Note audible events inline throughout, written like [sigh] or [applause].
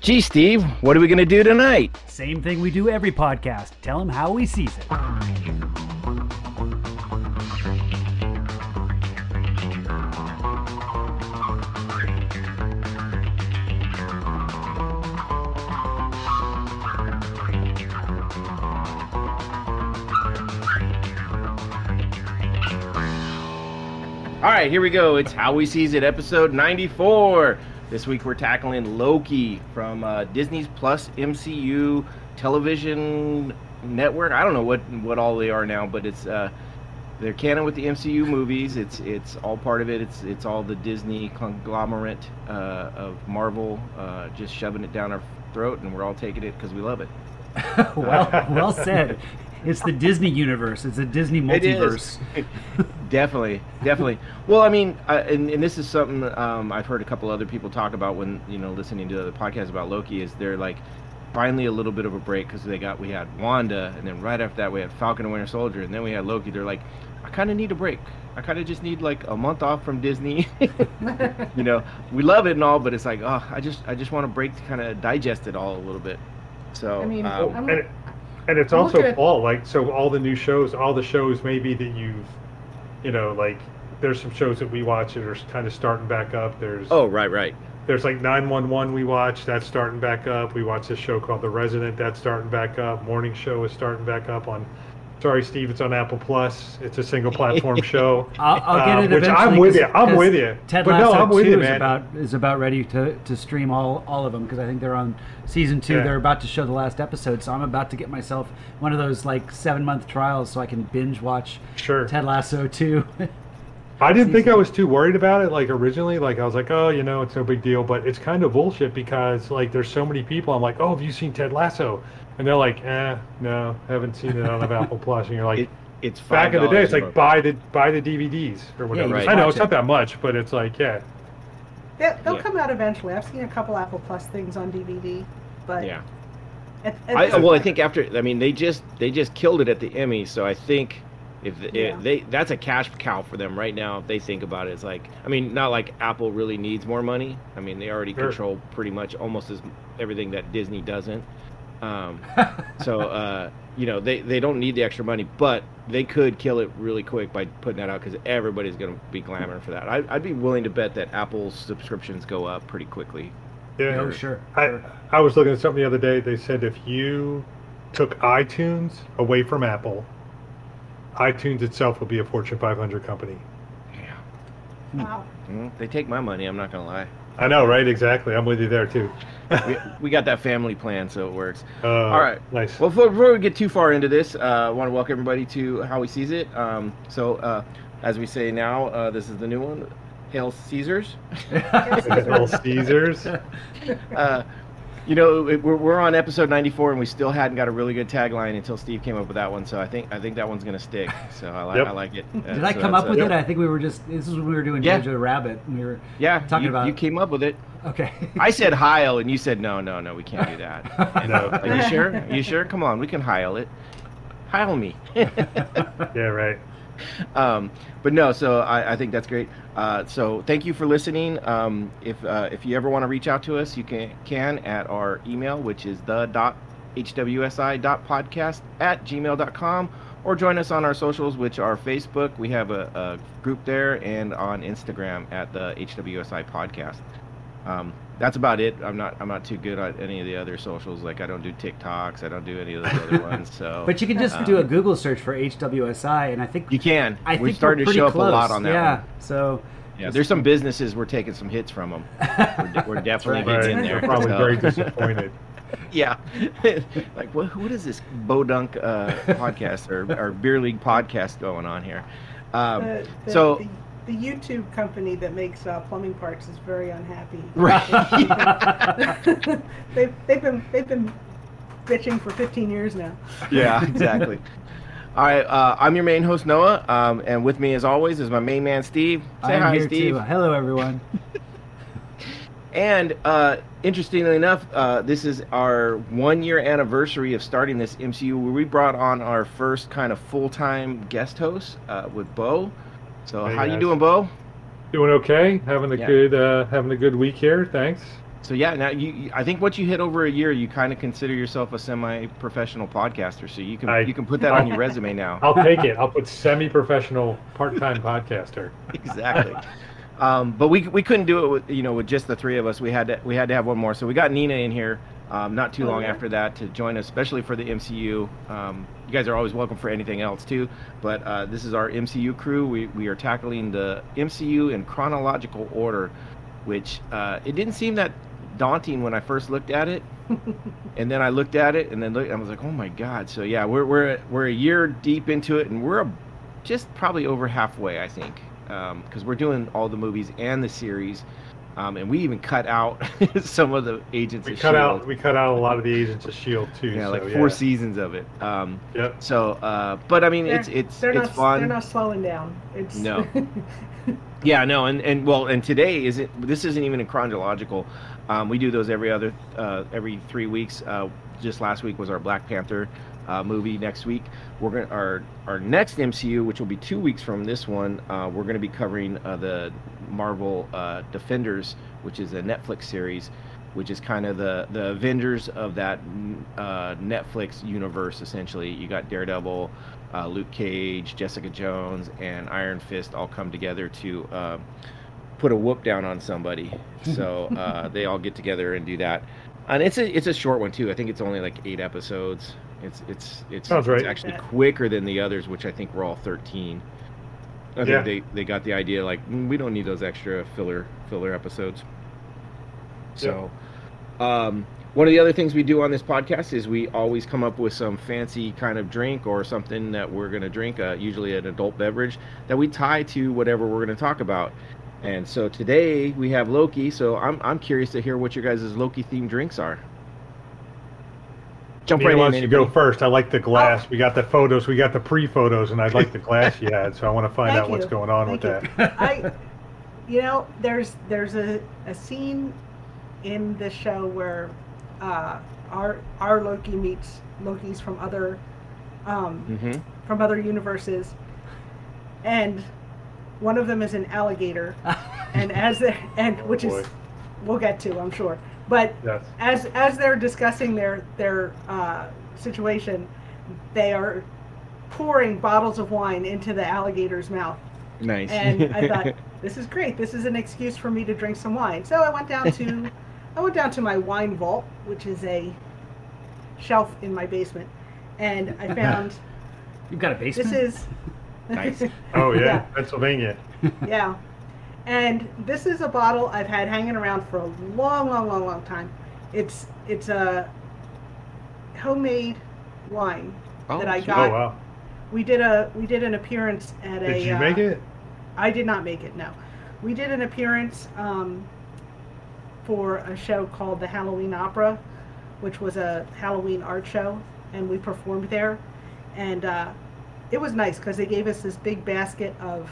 Gee, Steve, what are we going to do tonight? Same thing we do every podcast. Tell him how we sees it. All right, here we go. It's How We Sees It, episode 94. This week we're tackling Loki from uh, Disney's Plus MCU television network. I don't know what what all they are now, but it's uh, they're canon with the MCU movies. It's it's all part of it. It's it's all the Disney conglomerate uh, of Marvel, uh, just shoving it down our throat, and we're all taking it because we love it. [laughs] well, well said. It's the Disney universe. It's a Disney multiverse. [laughs] definitely, definitely. Well, I mean, uh, and, and this is something um, I've heard a couple other people talk about when you know listening to other podcasts about Loki. Is they're like finally a little bit of a break because they got we had Wanda, and then right after that we had Falcon and Winter Soldier, and then we had Loki. They're like, I kind of need a break. I kind of just need like a month off from Disney. [laughs] you know, we love it and all, but it's like, oh, I just I just want a break to kind of digest it all a little bit. So I mean, um, I'm- and, it, and it's I'm also all like so all the new shows all the shows maybe that you've you know like there's some shows that we watch that are kind of starting back up. There's oh right, right. there's like 911 we watch that's starting back up. We watch this show called the resident that's starting back up. Morning show is starting back up on sorry steve it's on apple plus it's a single platform [laughs] show I'll, I'll get uh, it which eventually. i'm with you. I'm with you Ted but Lasso no i'm with 2 you is about is about ready to, to stream all, all of them because I think they're on season two. Yeah. They're about to show the last episode, so I'm about to get myself one of those like seven month trials so I can binge watch sure Ted Lasso 2. I didn't [laughs] think I was too worried about it. Like originally, like I was like, oh, you know, it's no big deal. But it's kind of bullshit because like there's so many people. I'm like, oh, have you seen Ted Lasso? And they're like, eh, no, haven't seen it on Apple Plus. And you're like, It, it's back in the day, it's like buy the buy the DVDs or whatever. right. I know watch it's not that much, but it's like, yeah, They- They'll Yeah. come out eventually. I've seen a couple Apple Plus things on DVD, but yeah. at, at I, well, I think after I mean they just they just killed it at the Emmy, so I think if the- Yeah. if they that's a cash cow for them right now. If they think about it, it's like I mean not like Apple really needs more money. I mean they already Sure. control pretty much almost as everything that Disney doesn't. Um, [laughs] so uh, you know they they don't need the extra money, but they could kill it really quick by putting that out because everybody's going to be clamoring for that. I, I'd be willing to bet that Apple's subscriptions go up pretty quickly. yeah. oh, sure. I. I was looking at something the other day. They said if you took iTunes away from Apple, iTunes itself would be a Fortune 500 company. Yeah. Wow. Mm, They take my money. I'm not gonna lie. I know, right? Exactly. I'm with you there too. we, we got that family plan, so it works. [laughs] Uh, All right. Nice. Well, before, before we get too far into this, uh, I want to welcome everybody to How We Sees It. Um, so, uh, as we say now, uh, this is the new one. Hail Caesars. [laughs] Hail Caesars. [laughs] You know, it, we're, we're on episode 94, and we still hadn't got a really good tagline until Steve came up with that one. So I think I think that one's gonna stick. So I like Yep. I like it. [laughs] Uh, Did I so come up with it? I think we were just. This is when we were doing Yeah. Jojo Rabbit. And we were Yeah, talking you, about- you came up with it. okay. I said Heil, and you said no, no, no, we can't do [laughs] that. No. Are you sure? Are you sure? Come on, we can Heil it. Heil me. [laughs] Yeah, right. Um, but no, so I, I think that's great. Uh, so thank you for listening. Um, if uh, if you ever want to reach out to us, you can can at our email, which is the dot hwsi podcast at gmail.com or join us on our socials, which are Facebook. We have a, a group there, and on Instagram at the HWSI podcast. Um, that's about it. I'm not I'm not too good at any of the other socials. Like I don't do TikToks. I don't do any of those other ones. So, [laughs] But you can just um, do a Google search for HWSI, and I think You can. I We're think starting we're to show up pretty a lot on that Yeah. one. So Yeah, there's some businesses we're taking some hits from them. [laughs] We're, we're definitely right. getting in They're there. probably so- very [laughs] disappointed. yeah, like what? What is this Bodunk uh, podcast or, or beer league podcast going on here? Um, The, the, so the, the YouTube company that makes uh, plumbing parts is very unhappy. right, [laughs] they've, they've been they've been bitching for 15 years now. yeah, exactly. [laughs] All right, uh, I'm your main host Noah, um, and with me as always is my main man Steve. Say I'm hi, here Steve. too. Hello, everyone. [laughs] And uh, interestingly enough, uh, this is our one year anniversary of starting this MCU where we brought on our first kind of full time guest host uh, with Bo. So Hey, how you doing, Bo? Doing okay. Having a Yeah. good uh, having a good week here. Thanks. So yeah, now you, I think once you hit over a year, you kind of consider yourself a semi-professional podcaster. So you can I- you can put that on your resume now. I'll take it. [laughs] I'll put semi-professional, part-time podcaster. exactly. Um, but we we couldn't do it with you know with just the three of us. We had to we had to have one more. So we got Nina in here. Um, not too Oh, long yeah? after that to join us, especially for the MCU. Um, you guys are always welcome for anything else too, but uh, this is our MCU crew. We, we are tackling the MCU in chronological order, which uh, it didn't seem that daunting when I first looked at it, [laughs] and then I looked at it, and then look, I was like, oh my god. So yeah, we're we're we're a year deep into it, and we're a, just probably over halfway, I think, because we're doing all the movies and the series. Um, and we even cut out [laughs] some of the Agents We of cut Shield. out we cut out a lot of the Agents of Shield too. yeah, so, like four yeah. seasons of it. Um, Yep. so, uh, but I mean, They're- it's it's they're it's not, fun. They're not slowing down. It's No. [laughs] Yeah, no, and, and well, and today isn't. This isn't even in chronological. Um, we do those every other, uh, every three weeks. Uh, just last week was our Black Panther uh, movie. Next week we're gonna our our next MCU, which will be two weeks from this one. Uh, we're gonna be covering uh, the Marvel uh, Defenders, which is a Netflix series, which is kind of the the Avengers of that uh, Netflix universe. Essentially, you got Daredevil, uh, Luke Cage, Jessica Jones, and Iron Fist all come together to uh, put a whoop down on somebody. [laughs] So uh, they all get together and do that. And it's a it's a short one too. I think it's only like eight episodes. It's it's it's, Sounds right. it's actually Yeah. quicker than the others, which I think were all thirteen. I Yeah. think they, they got the idea like "Mm, we don't need those extra filler filler episodes. So, um, one of the other things we do on this podcast is we always come up with some fancy kind of drink or something that we're going to drink, uh, usually an adult beverage, that we tie to whatever we're going to talk about. And so today we have Loki. So I'm, I'm curious to hear what your guys' Loki themed drinks are. Jump Nina right wants in. to go first. I like the glass. We got the photos. We got the pre-photos, and I like the glass you had. So I want to find Thank out what's going on Thank with you. that. [laughs] I, you know, there's there's a, a scene in the show where uh, our our Loki meets Lokis from other um, Mhm. from other universes, and one of them is an alligator, [laughs] and as they and which boy. is we'll get to I'm sure, but Yes. as as they're discussing their their uh, situation, they are pouring bottles of wine into the alligator's mouth. Nice. And I thought, [laughs] this is great. This is an excuse for me to drink some wine. So I went down to [laughs] I went down to my wine vault, which is a shelf in my basement, and I [laughs] found You've got a basement. this is Nice. Oh yeah, yeah. Pennsylvania. yeah. And this is a bottle I've had hanging around for a long, long, long, long time. It's it's a homemade wine Oh, that I got. Oh wow. We did a we did an appearance at a. Did you uh, make it? I did not make it. No, we did an appearance um, for a show called the Halloween Opera, which was a Halloween art show, and we performed there, and uh, it was nice because they gave us this big basket of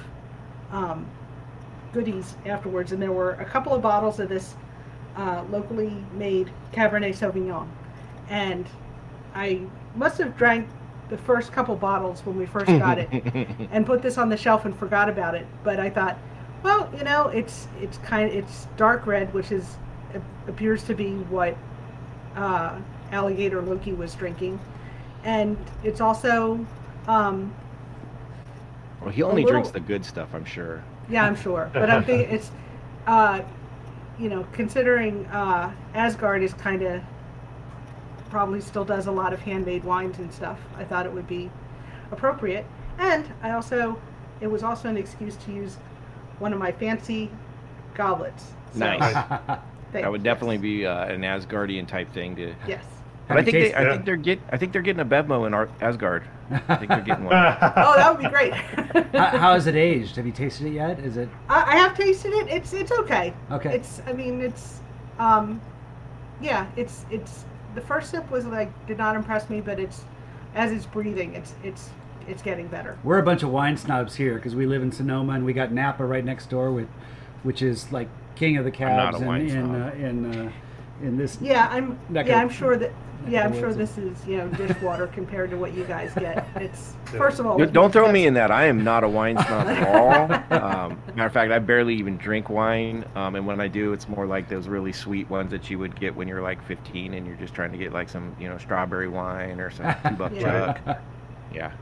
um, goodies afterwards, and there were a couple of bottles of this uh, locally made Cabernet Sauvignon, and I must have drank the first couple bottles when we first got it [laughs] and put this on the shelf and forgot about it. But I thought, well, you know, it's it's kind it's dark red, which is appears to be what uh, alligator Loki was drinking, and it's also, um, well, he only little- drinks the good stuff, I'm sure. Yeah, I'm sure, but I'm thinking it's, uh, you know, considering uh, Asgard is kind of probably still does a lot of handmade wines and stuff. I thought it would be appropriate, and I also it was also an excuse to use one of my fancy goblets. So, Nice. [laughs] thank- That would definitely be uh, an Asgardian type thing to. Yes. But I Have you think they, tasted- I Yeah. think they're get I think they're getting a Bevmo in Ar- Asgard. I think they're getting one. [laughs] Oh, that would be great. how, how is it aged? Have you tasted it yet? Is it I, I have tasted it. It's it's okay. okay? It's I mean it's um yeah, it's it's the first sip was like did not impress me, but it's as it's breathing, it's it's it's getting better. We're a bunch of wine snobs here because we live in Sonoma and we got Napa right next door with, which is like king of the I'm not cabs a wine in in, snob. uh, in uh, in this. Yeah, I'm. Yeah, gonna- I'm sure that. Yeah, I'm sure this is you know dishwater compared to what you guys get. It's [laughs] Yeah. first of all. Don't- Don't throw me in that. I am not a wine [laughs] snob at all. Um, matter of fact, I barely even drink wine. Um, and when I do, it's more like those really sweet ones that you would get when you're like 15 and you're just trying to get like some, you know, strawberry wine or some [laughs] two buck Yeah. chuck. Yeah,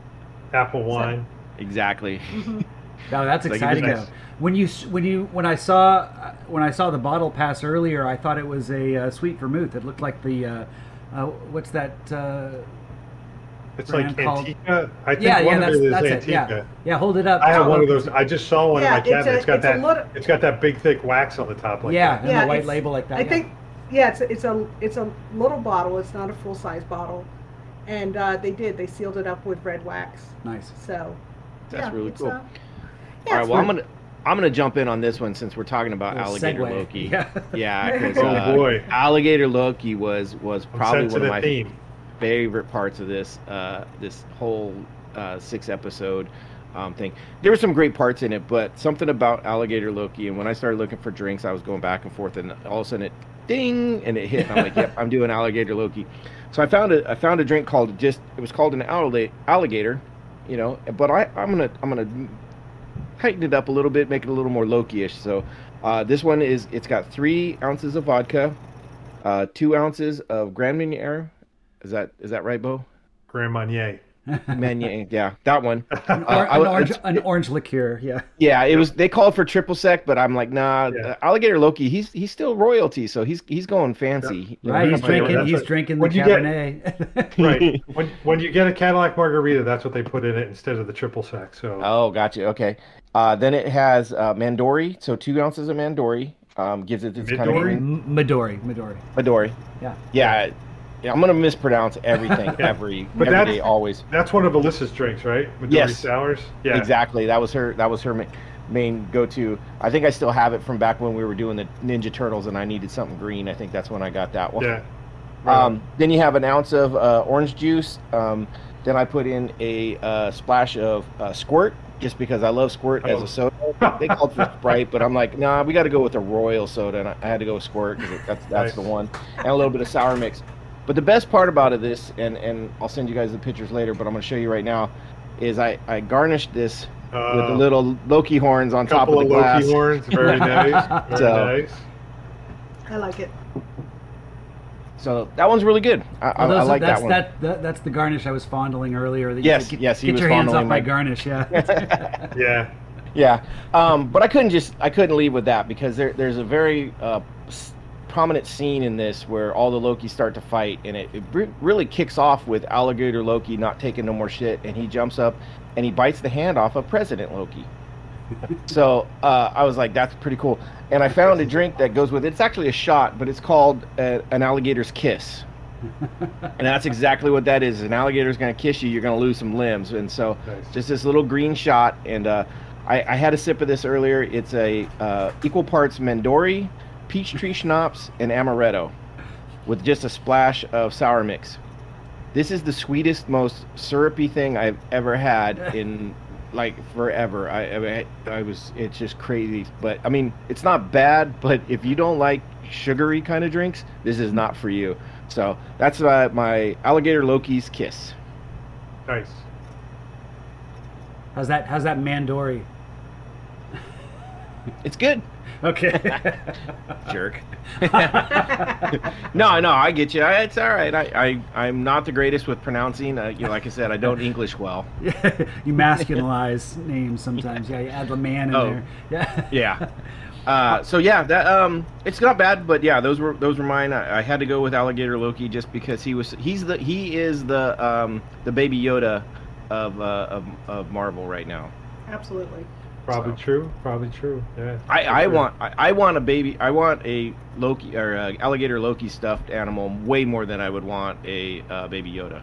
Apple wine. exactly. Mhm. No, that's Like, it exciting was though. When you when you when I saw uh, when I saw the bottle pass earlier, I thought it was a uh, sweet vermouth. It looked like the uh, uh, what's that? Uh, It's like brand called- Antica. I think yeah, one yeah, of that's, it is that's it. Yeah, yeah. Hold it up. I have one of those. I just saw one Yeah, in my it's cabinet. a- it's got it's that. little- it's got that big thick wax on the top. Like yeah, that. and Yeah, the white label like that. I yeah. think. Yeah, it's a, it's a it's a little bottle. It's not a full size bottle, and uh, they did. They sealed it up with red wax. nice. So. That's yeah, really cool. uh, All yeah, right, it's well, I'm gonna I'm gonna jump in on this one since we're talking about alligator segue. Loki. [laughs] Yeah. Yeah, [laughs] 'cause, Oh, uh, boy. alligator Loki was was probably one of my theme. favorite parts of this uh, this whole uh, six episode um, thing. There were some great parts in it, but something about alligator Loki. And when I started looking for drinks, I was going back and forth, and all of a sudden it ding and it hit. And I'm like, yep, I'm doing alligator Loki. So I found a I found a drink called just it was called an alligator, you know. But I I'm gonna I'm gonna tighten it up a little bit, make it a little more Loki-ish. So uh, this one is it's got three ounces of vodka, uh, two ounces of Grand Marnier. Is that is that right, Bo? Grand Marnier. Marnier, yeah, that one. [laughs] An, Uh, or, I an would- orange, an orange liqueur. Yeah. Yeah, it was. They called for triple sec, but I'm like, nah. Yeah. uh, Alligator Loki, he's he's still royalty, so he's he's going fancy. You know, Right. He's drinking. that's He's what- drinking the when you get- Cabernet. [laughs] right. [laughs] When when you get a Cadillac margarita, that's what they put in it instead of the triple sec. So Oh, gotcha. Okay. Uh, then it has uh, Mandori, so two ounces of Mandori. Um, gives it this kind of Midori? green. M- Midori. Midori. Midori. Yeah. Yeah, yeah, I'm gonna mispronounce everything [laughs] every But every day, always. that's one of Alyssa's drinks, right? Midori Yes. sours. Yeah. Exactly. That was her. That was her ma- main go-to. I think I still have it from back when we were doing the Ninja Turtles, and I needed something green. I think that's when I got that one. Yeah. Um, then you have an ounce of uh, orange juice. Um, then I put in a uh, splash of uh, squirt, just because I love squirt as Oh. a soda. They [laughs] called for Sprite, but I'm like, nah, we got to go with a Royal soda, and I, I had to go with squirt because that's that's Nice. the one, and a little bit of sour mix. But the best part about it, this, and and I'll send you guys the pictures later, but I'm gonna show you right now, is I I garnished this with the Uh, little Loki horns on top couple of of the glass. Loki horns. Very [laughs] nice. Very So- nice. I like it. So that one's really good. I, I, Well, those I like that's, that one. That, that, that's the garnish I was fondling earlier. That you Yes, get, yes, he Get was your hands off fondling my my- garnish. [laughs] Yeah. Yeah. Yeah, um, but I couldn't just I couldn't leave with that because there there's a very uh, s- prominent scene in this where all the Loki start to fight, and it, it re- really kicks off with Alligator Loki not taking no more shit, and he jumps up and he bites the hand off of President Loki. [laughs] so uh, I was like, that's pretty cool, and I found a drink that goes with it. It's actually a shot, but it's called uh, an alligator's kiss. [laughs] and that's exactly what that is. An alligator's gonna kiss you, you're gonna lose some limbs, and so Nice. just this little green shot and uh, I, I had a sip of this earlier it's a uh, equal parts mandori peach tree schnapps and amaretto with just a splash of sour mix this is the sweetest most syrupy thing i've ever had [laughs] in like forever I, I i was it's just crazy but i mean it's not bad but if you don't like sugary kind of drinks this is not for you so that's uh, my alligator loki's kiss Nice. how's that? How's that Mandori? it's good Okay. [laughs] jerk. [laughs] no, no, I get you. I, it's all right. I, I, I'm not the greatest with pronouncing. Uh, you know, like I said, I don't English well. [laughs] you masculinize names sometimes. Yeah, you add the man in Oh. there. Yeah. Yeah. Uh, so yeah, that um, it's not bad, but yeah, those were those were mine. I, I had to go with Alligator Loki just because he was he's the he is the um the Baby Yoda of uh, of, of Marvel right now. Absolutely. Probably So. true. Probably true. Yeah. I, I sure. want I, I want a baby I want a Loki or uh alligator Loki stuffed animal way more than I would want a uh, Baby Yoda.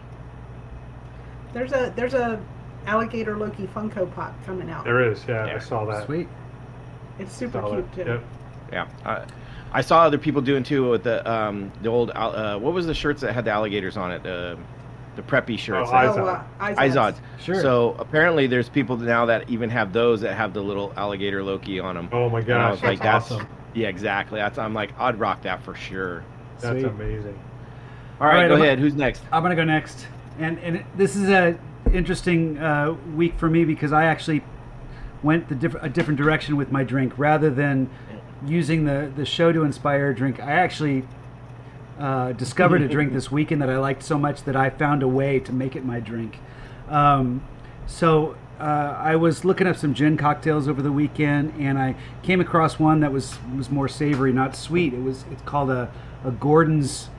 There's a there's a alligator Loki Funko Pop coming out. There is. Yeah, Yeah. I saw that. Sweet. It's super Saw cute that. too. Yep. Yeah, I, I saw other people doing too with the um the old uh, what was the shirts that had the alligators on it uh, the preppy shirts. Oh, that- Izod. Oh, uh, Izod's. Izod's. Sure. So apparently there's people now that even have those that have the little alligator Loki on them. Oh my And I was gosh. like, that's that's awesome. yeah, exactly. That's I'm like I'd rock that for sure. That's Sweet. amazing. All right, All right, go I'm- ahead. Who's next? I'm gonna go next, and and this is a interesting uh, week for me because I actually went the diff- a different direction with my drink rather than using the the show to inspire a drink. I actually uh, discovered a drink this weekend that I liked so much that I found a way to make it my drink. Um, so uh, I was looking up some gin cocktails over the weekend, and I came across one that was was more savory, not sweet. It was it's called a, a Gordon's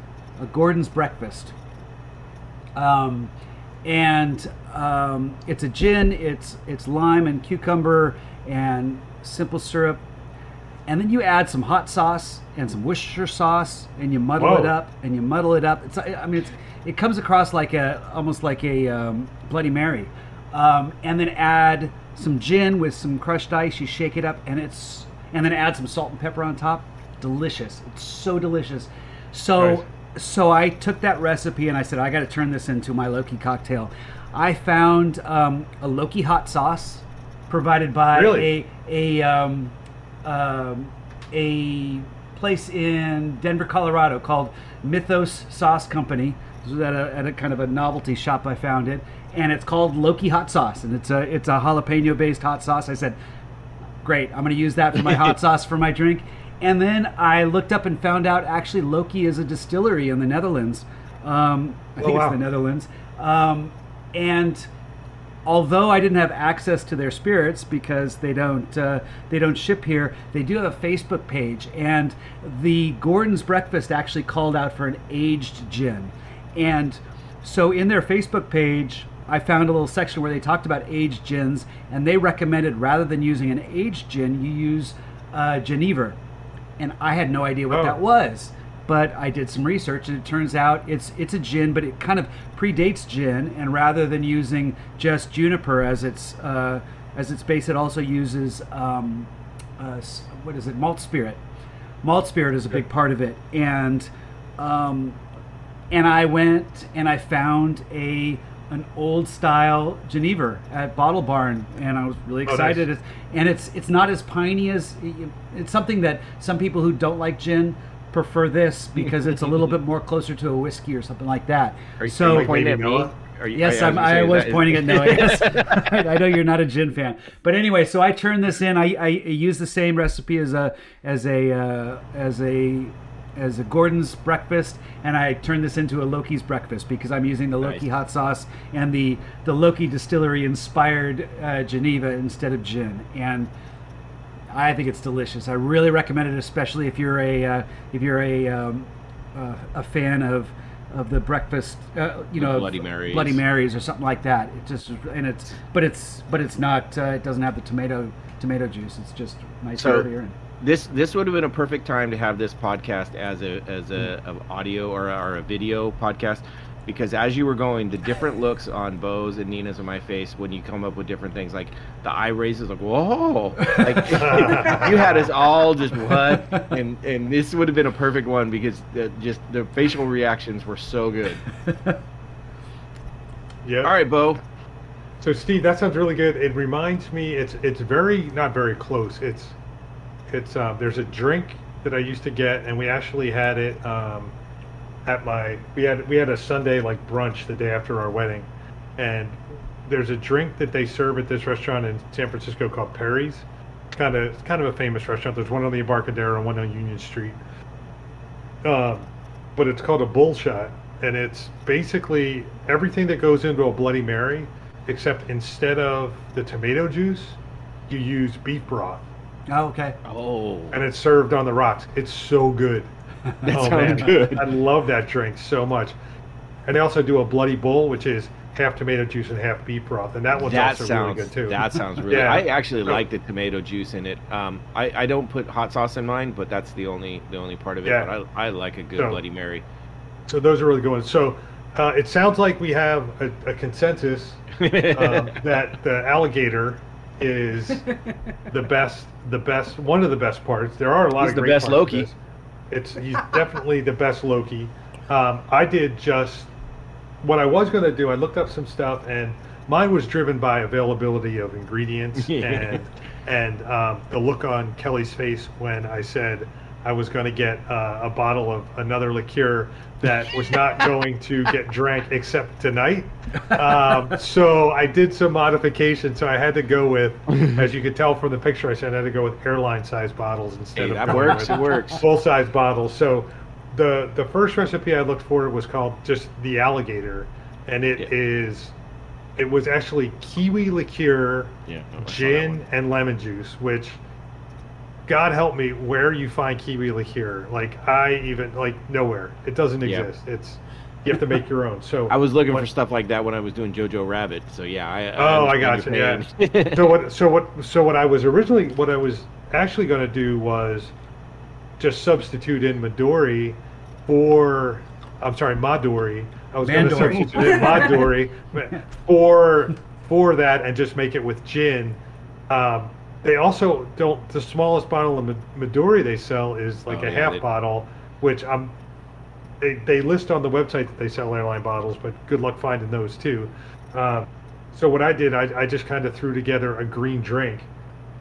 a Gordon's breakfast. Um, and um, it's a gin. It's it's lime and cucumber and simple syrup, and then you add some hot sauce and some Worcestershire sauce, and you muddle Whoa. it up and you muddle it up. It's I mean it's it comes across like a almost like a um, Bloody Mary, um, and then add some gin with some crushed ice. You shake it up, and it's and then add some salt and pepper on top. Delicious. It's so delicious. So Nice. so I took that recipe and I said I got to turn this into my Loki cocktail. I found um, a Loki hot sauce provided by Really? a a um, a place in Denver, Colorado called Mythos Sauce Company. This was at a, at a kind of a novelty shop I found it, and it's called Loki hot sauce, and it's a it's a jalapeno based hot sauce. I said, great, I'm going to use that for my [laughs] hot sauce for my drink. And then I looked up and found out actually Loki is a distillery in the Netherlands. Um, I Oh, think wow. it's the Netherlands. Um, and although I didn't have access to their spirits because they don't uh, they don't ship here, they do have a Facebook page, and the Gordon's Breakfast actually called out for an aged gin, and so in their Facebook page. I found a little section where they talked about aged gins, and they recommended rather than using an aged gin, you use uh, Genever. And I had no idea what Oh. that was but I did some research and it turns out it's it's a gin, but it kind of predates gin. And rather than using just juniper as its uh, as its base, it also uses um, uh, what is it? Malt spirit. Malt spirit is a big part of it, and um, and I went and I found a an old style Genever at Bottle Barn, and I was really Oh, nice. excited. And it's it's not as piney as it's something that some people who don't like gin prefer this [laughs] because it's a little bit more closer to a whiskey or something like that. Are you, so are you pointing at Maybe me? Noah? Are you, Yes, I, I'm, I was that- pointing at [laughs] Noah. Yes, [laughs] I know you're not a gin fan, but anyway, so I turned this in. I, I use the same recipe as a as a uh, as a as a Gordon's breakfast, and I turned this into a Loki's breakfast because I'm using the Loki Nice. hot sauce and the the Loki distillery inspired uh, Geneva instead of gin, and I think it's delicious. I really recommend it, especially if you're a uh, if you're a um, uh, a fan of of the breakfast, uh, you know, Bloody Marys. Bloody Marys or something like that. It just and it's but it's but it's not. Uh, it doesn't have the tomato tomato juice. It's just nice So- earlier. And, this this would have been a perfect time to have this podcast as a as a, a audio or a, or a video podcast because as you were going the different looks on Bo's and Nina's and my face when you come up with different things like the eye raises like whoa like [laughs] you had us all just what and and this would have been a perfect one because the, just the facial reactions were so good [laughs] Yeah. all right Bo So Steve, that sounds really good. It reminds me, it's it's very not very close. It's it's um, there's a drink that I used to get, and we actually had it um, at my we had we had a Sunday like brunch the day after our wedding, and there's a drink that they serve at this restaurant in San Francisco called Perry's. It's kind of it's kind of a famous restaurant. There's one on the Embarcadero and one on Union Street. Um, but it's called a bull shot, and it's basically everything that goes into a Bloody Mary, except instead of the tomato juice, you use beef broth, oh, okay. oh and it's served on the rocks. It's so good. [laughs] that Oh, sounds man. good I love that drink so much. And they also do a Bloody Bull, which is half tomato juice and half beef broth, and that one's that also sounds really good too. that sounds really. Yeah. I actually So- like the tomato juice in it. Um, I, I don't put hot sauce in mine, but that's the only the only part of it. Yeah. But I, I like a good So- Bloody Mary. So those are really good ones. So uh, it sounds like we have a, a consensus um, [laughs] that the alligator is [laughs] the best, the best, one of the best parts. There are a lot He's of the great best parts of Loki. It's he's definitely the best Loki. Um, I did just what I was going to do. I looked up some stuff, and mine was driven by availability of ingredients [laughs] and and um, the look on Kelly's face when I said I was going to get uh, a bottle of another liqueur that was not [laughs] going to get drank except tonight. Um, so I did some modifications. So I had to go with, as you could tell from the picture I sent, I had to go with airline size bottles instead Hey, of that works. It works. full size bottles. So the the first recipe I looked for was called just the alligator, and it is Yeah. it was actually kiwi liqueur, Yeah. I saw that gin, and lemon juice. Which, God help me, where you find kiwi liqueur? Like I even like nowhere. It doesn't Yeah. exist. It's you have to make your own. So [laughs] I was looking what- for stuff like that when I was doing Jojo Rabbit. So yeah, I. Oh, I understand gotcha, your pain. [laughs] so what? So what? So what I was originally, what I was actually going to do was just substitute in Midori for. I'm sorry, Madori. I was going to substitute in Madori [laughs] for for that and just make it with gin. Um, they also don't. The smallest bottle of Midori they sell is like Oh, a yeah, half they- bottle, which I'm. They, they list on the website that they sell airline bottles, but good luck finding those too. Um, so what I did, I, I just kind of threw together a green drink,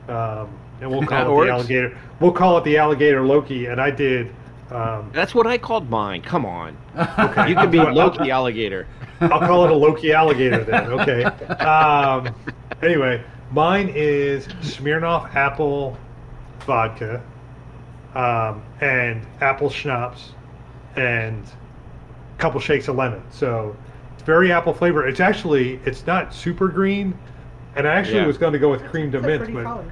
um, and we'll [laughs] call it works. the alligator. We'll call it the alligator Loki. And I did. Um, That's what I called mine. Come on. okay, You can be [laughs] Loki alligator. I'll call it a Loki alligator then. Okay. [laughs] Um, anyway, mine is Smirnoff apple vodka, um, and apple schnapps, and a couple shakes of lemon. So it's very apple flavor. It's actually it's not super green, and I actually Yeah. was going to go with cream to It's a mint, but color.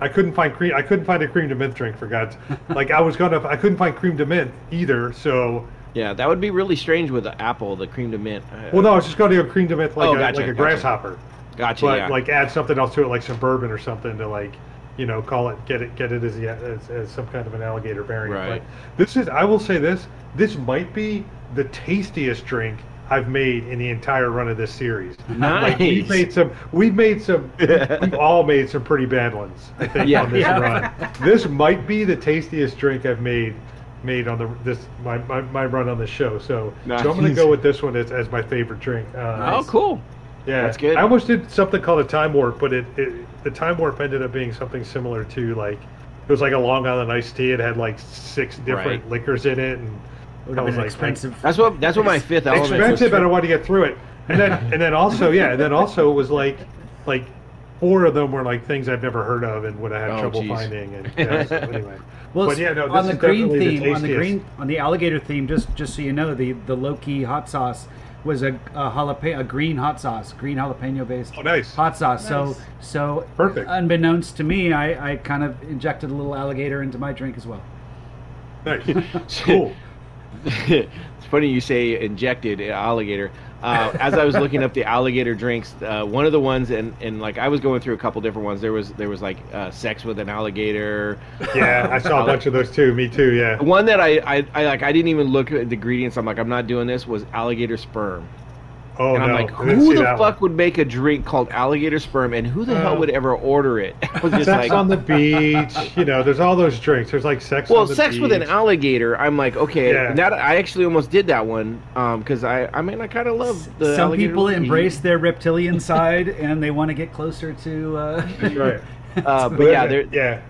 I couldn't find cream. I couldn't find a crème de menthe drink for God's. [laughs] like I was gonna. I couldn't find crème de menthe either. So Yeah, that would be really strange with the apple, the crème de menthe. Well, no, I was just going to go crème de menthe like Oh, a, gotcha, like a gotcha. grasshopper. Gotcha. but yeah. like add something else to it, like some bourbon or something to like, you know, call it, get it, get it as, as, as some kind of an alligator variant. Right. But this is, I will say this, this might be the tastiest drink I've made in the entire run of this series. [laughs] Like we've made some, we've made some, [laughs] we've all made some pretty bad ones. I think Yeah. on this Yeah. run. This might be the tastiest drink I've made. Made on the this my, my, my run on the show, so, so I'm gonna go with this one as, as my favorite drink. Uh, Oh, cool. Yeah, That's good. I almost did something called a time warp, but it, it the time warp ended up being something similar to like it was like a Long Island iced tea. It had like six different Right. liquors in it, and Would I have was like, expensive. That's what. That's what my fifth element. expensive, but I for- wanted to get through it. And then and then also yeah, and then also it was like like four of them were like things I've never heard of and would have had Oh, trouble geez. finding. And [laughs] yeah, so anyway, Well, but yeah, no, on this the is green definitely theme, on the tastiest. green, on the alligator theme, just just so you know, the the Loki hot sauce was a, a jalapeno, a green hot sauce, green jalapeno based Oh, nice. hot sauce. So so Perfect. Unbeknownst to me, I, I kind of injected a little alligator into my drink as well. Nice, [laughs] cool. [laughs] it's funny you say injected uh, alligator. Uh, as I was looking up the alligator drinks, uh, one of the ones, and, and like I was going through a couple different ones. There was there was like uh, sex with an alligator. Yeah, I saw a bunch of those too. Me too. Yeah. One that I, I, I like I didn't even look at the ingredients. I'm like I'm not doing this. Was alligator sperm. Oh and I'm no, like, who the fuck one. would make a drink called alligator sperm, and who the hell Uh, would ever order it? I [laughs] was just sex like, on the beach. [laughs] You know, there's all those drinks. There's like sex. well, on the sex with an alligator. I'm like, okay, Yeah. that I actually almost did that one because I, I mean, I kind of love the. Some alligator people look. embrace their reptilian side and they want to get closer to. Uh, right. [laughs] Uh, but yeah, there, yeah,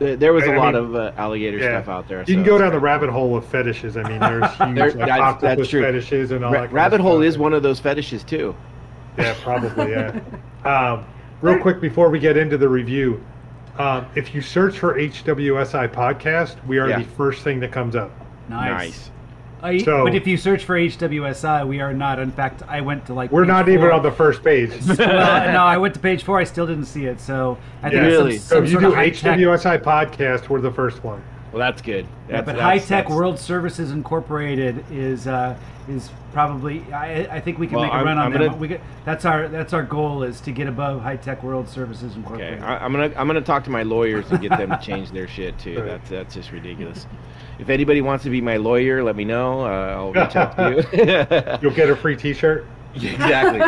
there there was a I lot mean, of uh, alligator yeah. stuff out there. You can go down the rabbit hole of fetishes. I mean, there's [laughs] huge There- like, that's- that's octopus true. fetishes and all Ra- that. rabbit hole stuff. is one of those fetishes too. Yeah, probably. Yeah. [laughs] um, real quick before we get into the review, um, if you search for HWSI podcast, we are Yeah. the first thing that comes up. nice. I, So- but if you search for HWSI, we are not. In fact, I went to like. We're page not even on the first page. [laughs] well, no, I went to page four. I still didn't see it. So I think Yeah. Really? some, So some if you do of tech. HWSI podcast, we're the first one. Well, that's good. Yeah, but that's- High Tech that's- World Services Incorporated is uh, is probably. I, I think we can Well, make a I'm- run on I'm them. gonna- We get, that's our that's our goal is to get above High Tech World Services Okay, Incorporated. I, I'm gonna I'm gonna talk to my lawyers and get them to change their shit too. Right. That's that's just ridiculous. If anybody wants to be my lawyer, let me know. Uh, I'll reach out to you. [laughs] You'll get a free T-shirt. exactly.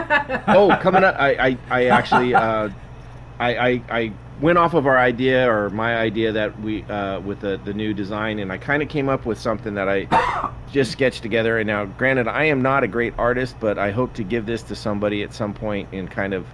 Oh, coming up, I I, I actually uh, I, I I went off of our idea or my idea that we uh, with the the new design, and I kind of came up with something that I just sketched together. And now, granted, I am not a great artist, but I hope to give this to somebody at some point and kind of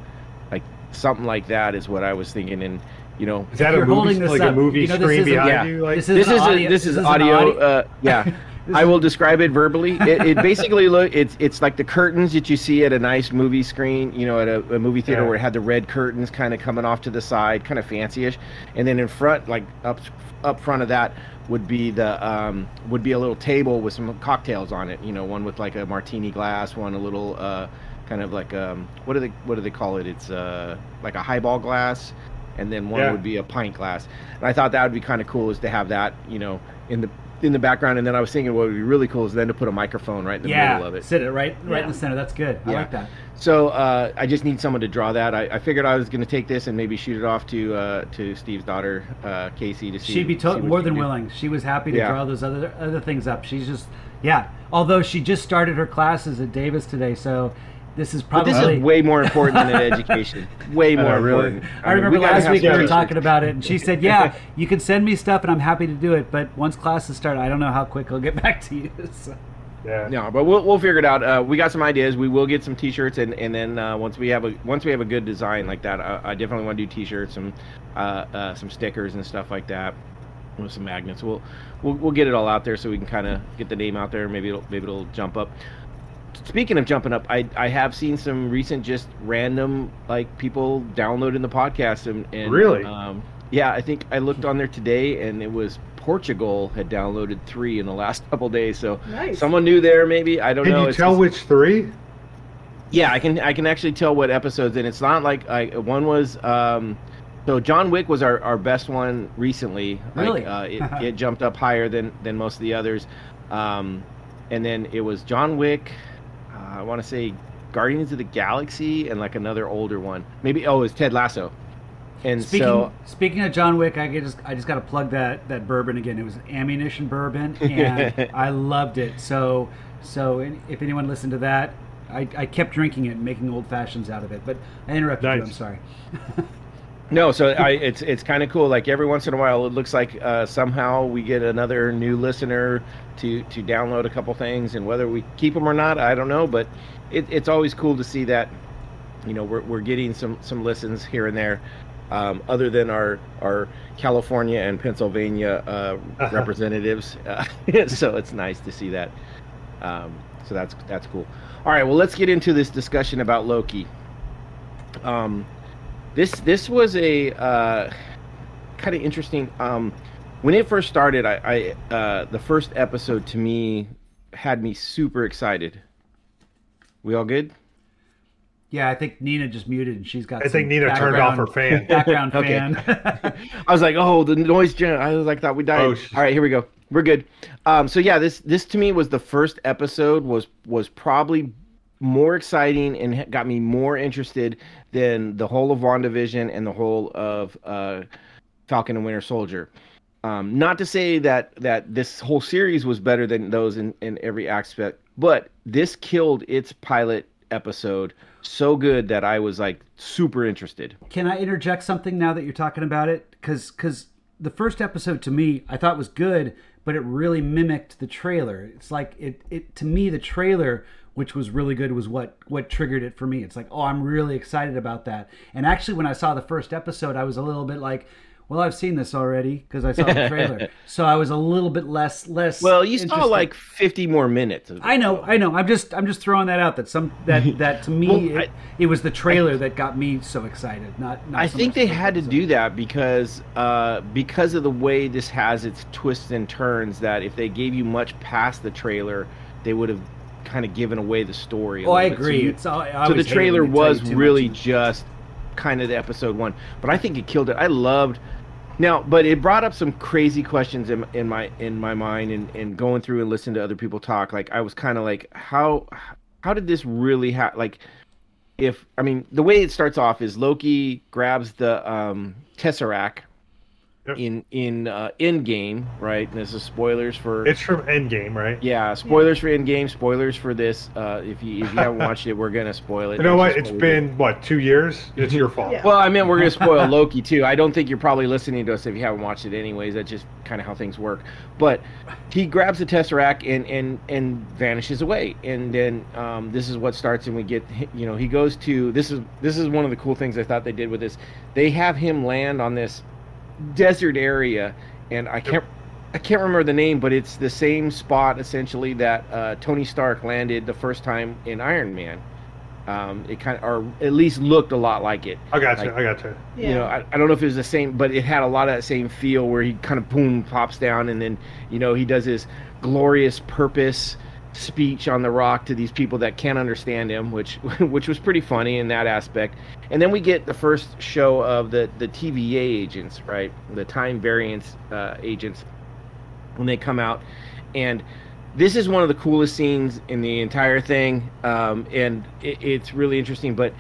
like something like that is what I was thinking. And you know, Is that a you're movie, holding this like up, a movie you know, this screen isn't- behind yeah. you? Like, This is this is audio- a, this this is is audio. audio- Uh, yeah, [laughs] I will describe it verbally. It, it basically look it's it's like the curtains that you see at a nice movie screen, you know, at a, a movie theater Yeah. where it had the red curtains kind of coming off to the side, kind of fancy-ish, and then in front, like up up front of that would be the um, would be a little table with some cocktails on it. You know, one with like a martini glass, one a little uh, kind of like um, what do they what do they call it? It's uh, like a highball glass, and then one Yeah. would be a pint glass. And I thought that would be kind of cool is to have that, you know, in the in the background. And then I was thinking what would be really cool is then to put a microphone right in the yeah, middle of it. sit it right right in the center. That's good. I like that. So uh, I just need someone to draw that. I, I figured I was going to take this and maybe shoot it off to uh, to Steve's daughter, uh, Casey, to see. She'd be to- what more than can do. willing. She was happy to Yeah. draw those other other things up. She's just yeah. Although she just started her classes at Davis today, so this is But probably. this is way more important than an [laughs] education. Way more Uh, really? important. I mean, remember we last week we were talking about it, and she said, "Yeah, [laughs] you can send me stuff, and I'm happy to do it. But once classes start, I don't know how quick I'll get [laughs] back to you." So, yeah. No, but we'll, we'll figure it out. Uh, we got some ideas. We will get some T-shirts, and, and then uh, once we have a once we have a good design like that, I, I definitely want to do T-shirts, some uh, uh, some stickers and stuff like that, with some magnets. We'll we'll, we'll get it all out there so we can kind of get the name out there. Maybe it'll maybe it'll jump up. Speaking of jumping up, I I have seen some recent just random like people downloading the podcast and, and Really? um, yeah I think I looked on there today and it was Portugal had downloaded three in the last [laughs] couple days so Nice. someone new there maybe I don't Can know Can you It's tell just- which three? yeah I can I can actually tell what episodes and it's not like I one was um so John Wick was our, our best one recently Really? like, uh, it, [laughs] it jumped up higher than than most of the others um and then it was John Wick I want to say Guardians of the Galaxy and like another older one maybe oh it's Ted Lasso and speaking so speaking of John Wick, I just I just got to plug that that bourbon again. It was ammunition bourbon, [laughs] and I loved it. So so if anyone listened to that. I, I kept drinking it and making old fashions out of it, but I interrupted you. I'm sorry. [laughs] No, so I it's it's kind of cool. Like every once in a while, it looks like uh, somehow we get another new listener to to download a couple things, and whether we keep them or not, I don't know. But it, it's always cool to see that you know we're we're getting some some listens here and there, um, other than our our California and Pennsylvania uh, Uh-huh. representatives. Uh, [laughs] so it's nice to see that. Um, so that's that's cool. All right, well, let's get into this discussion about Loki. Um, this this was a uh, kind of interesting. Um, when it first started, I, I uh, the first episode to me had me super excited. We all good? Yeah, I think Nina just muted and she's got. I think Nina turned off her fan. [laughs] Background Okay. fan. [laughs] [laughs] I was like, oh, the noise gen. I was like, thought we died. Oh, sh- All right, here we go. We're good. Um, so yeah, this this to me was the first episode was was probably more exciting and got me more interested than the whole of WandaVision and the whole of uh, Falcon and Winter Soldier. Um, not to say that that this whole series was better than those in, in every aspect, but this killed its pilot episode so good that I was like super interested. Can I interject something now that you're talking about it? Because because the first episode to me I thought was good, but it really mimicked the trailer. It's like it it to me the trailer, which was really good, was what what triggered it for me. It's like oh I'm really excited about that. And actually when I saw the first episode, I was a little bit like. Well, I've seen this already because I saw the trailer, [laughs] so I was a little bit less less. Well, you saw like 50 more minutes. Of I know, I know. I'm just, I'm just throwing that out. That some, that, [laughs] that to me, Well, it, I- it was the trailer that got me so excited. Not, not I so think they the had to do that because uh, because of the way this has its twists and turns. That if they gave you much past the trailer, they would have kind of given away the story. Oh, I bit. So agree. you- it's all, I so the always hate it trailer when they tell was really just kind of the episode one, but I think it killed it. I loved. Now, but it brought up some crazy questions in, in my in my mind, and, and going through and listening to other people talk. Like I was kind of like, how how did this really happen? Like, if I mean, the way it starts off is Loki grabs the um, tesseract, Yep. in in uh, Endgame, right? And this is spoilers for It's from Endgame, right? yeah, spoilers for Endgame, spoilers for this. Uh, if you if you haven't watched it, we're gonna spoil it. You know what? It's spoilers. been what two years? It's your fault. Yeah. Well, I mean, we're gonna spoil [laughs] Loki too. I don't think you're probably listening to us if you haven't watched it, anyways. That's just kind of how things work. But he grabs the tesseract and and and vanishes away, and then um, this is what starts, and we get you know he goes to this is this is one of the cool things I thought they did with this. They have him land on this desert area, and I can't. I can't remember the name, but it's the same spot essentially that uh, Tony Stark landed the first time in Iron Man. Um, it kind of, or at least looked a lot like it I got you. Like- I got you. Yeah. you know, I, I don't know if it was the same, but it had a lot of that same feel where he kind of boom pops down, and then you know he does his glorious purpose speech on the rock to these people that can't understand him, which [laughs] which was pretty funny in that aspect. And then we get the first show of the the TVA agents, right? The time variance uh, agents when they come out, and this is one of the coolest scenes in the entire thing, um, and it, it's really interesting. But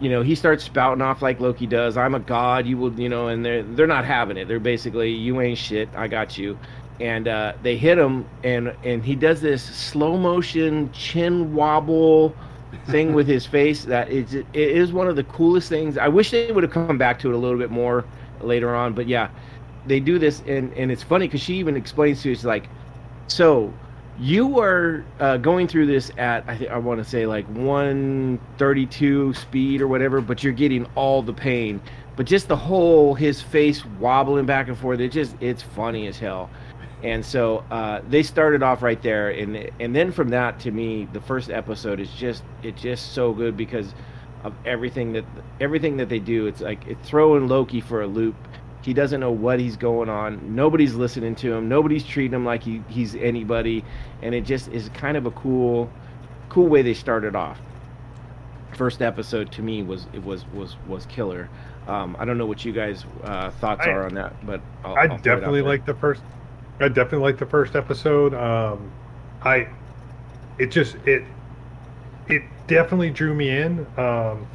you know, he starts spouting off like Loki does. I'm a god. You will, you know, and they're they're not having it. They're basically, you ain't shit. I got you. And uh, they hit him, and and he does this slow motion chin wobble thing with his [laughs] face. That is it is one of the coolest things. I wish they would have come back to it a little bit more later on. But yeah, they do this, and and it's funny because she even explains to us like, so you are uh, going through this at I, think I want to say like 132 speed or whatever, but you're getting all the pain. But just the whole his face wobbling back and forth, it just it's funny as hell. And so uh, they started off right there, and and then from that to me, the first episode is just it's just so good because of everything that everything that they do. It's like it's throwing Loki for a loop. He doesn't know what he's going on. Nobody's listening to him. Nobody's treating him like he, he's anybody, and it just is kind of a cool, cool way they started off. First episode to me was it was was was killer. Um, I don't know what you guys uh, thoughts I- are on that, but I'll, I I'll throw it out definitely like the first. I definitely like the first episode. Um, I, it just it, it definitely drew me in. Um,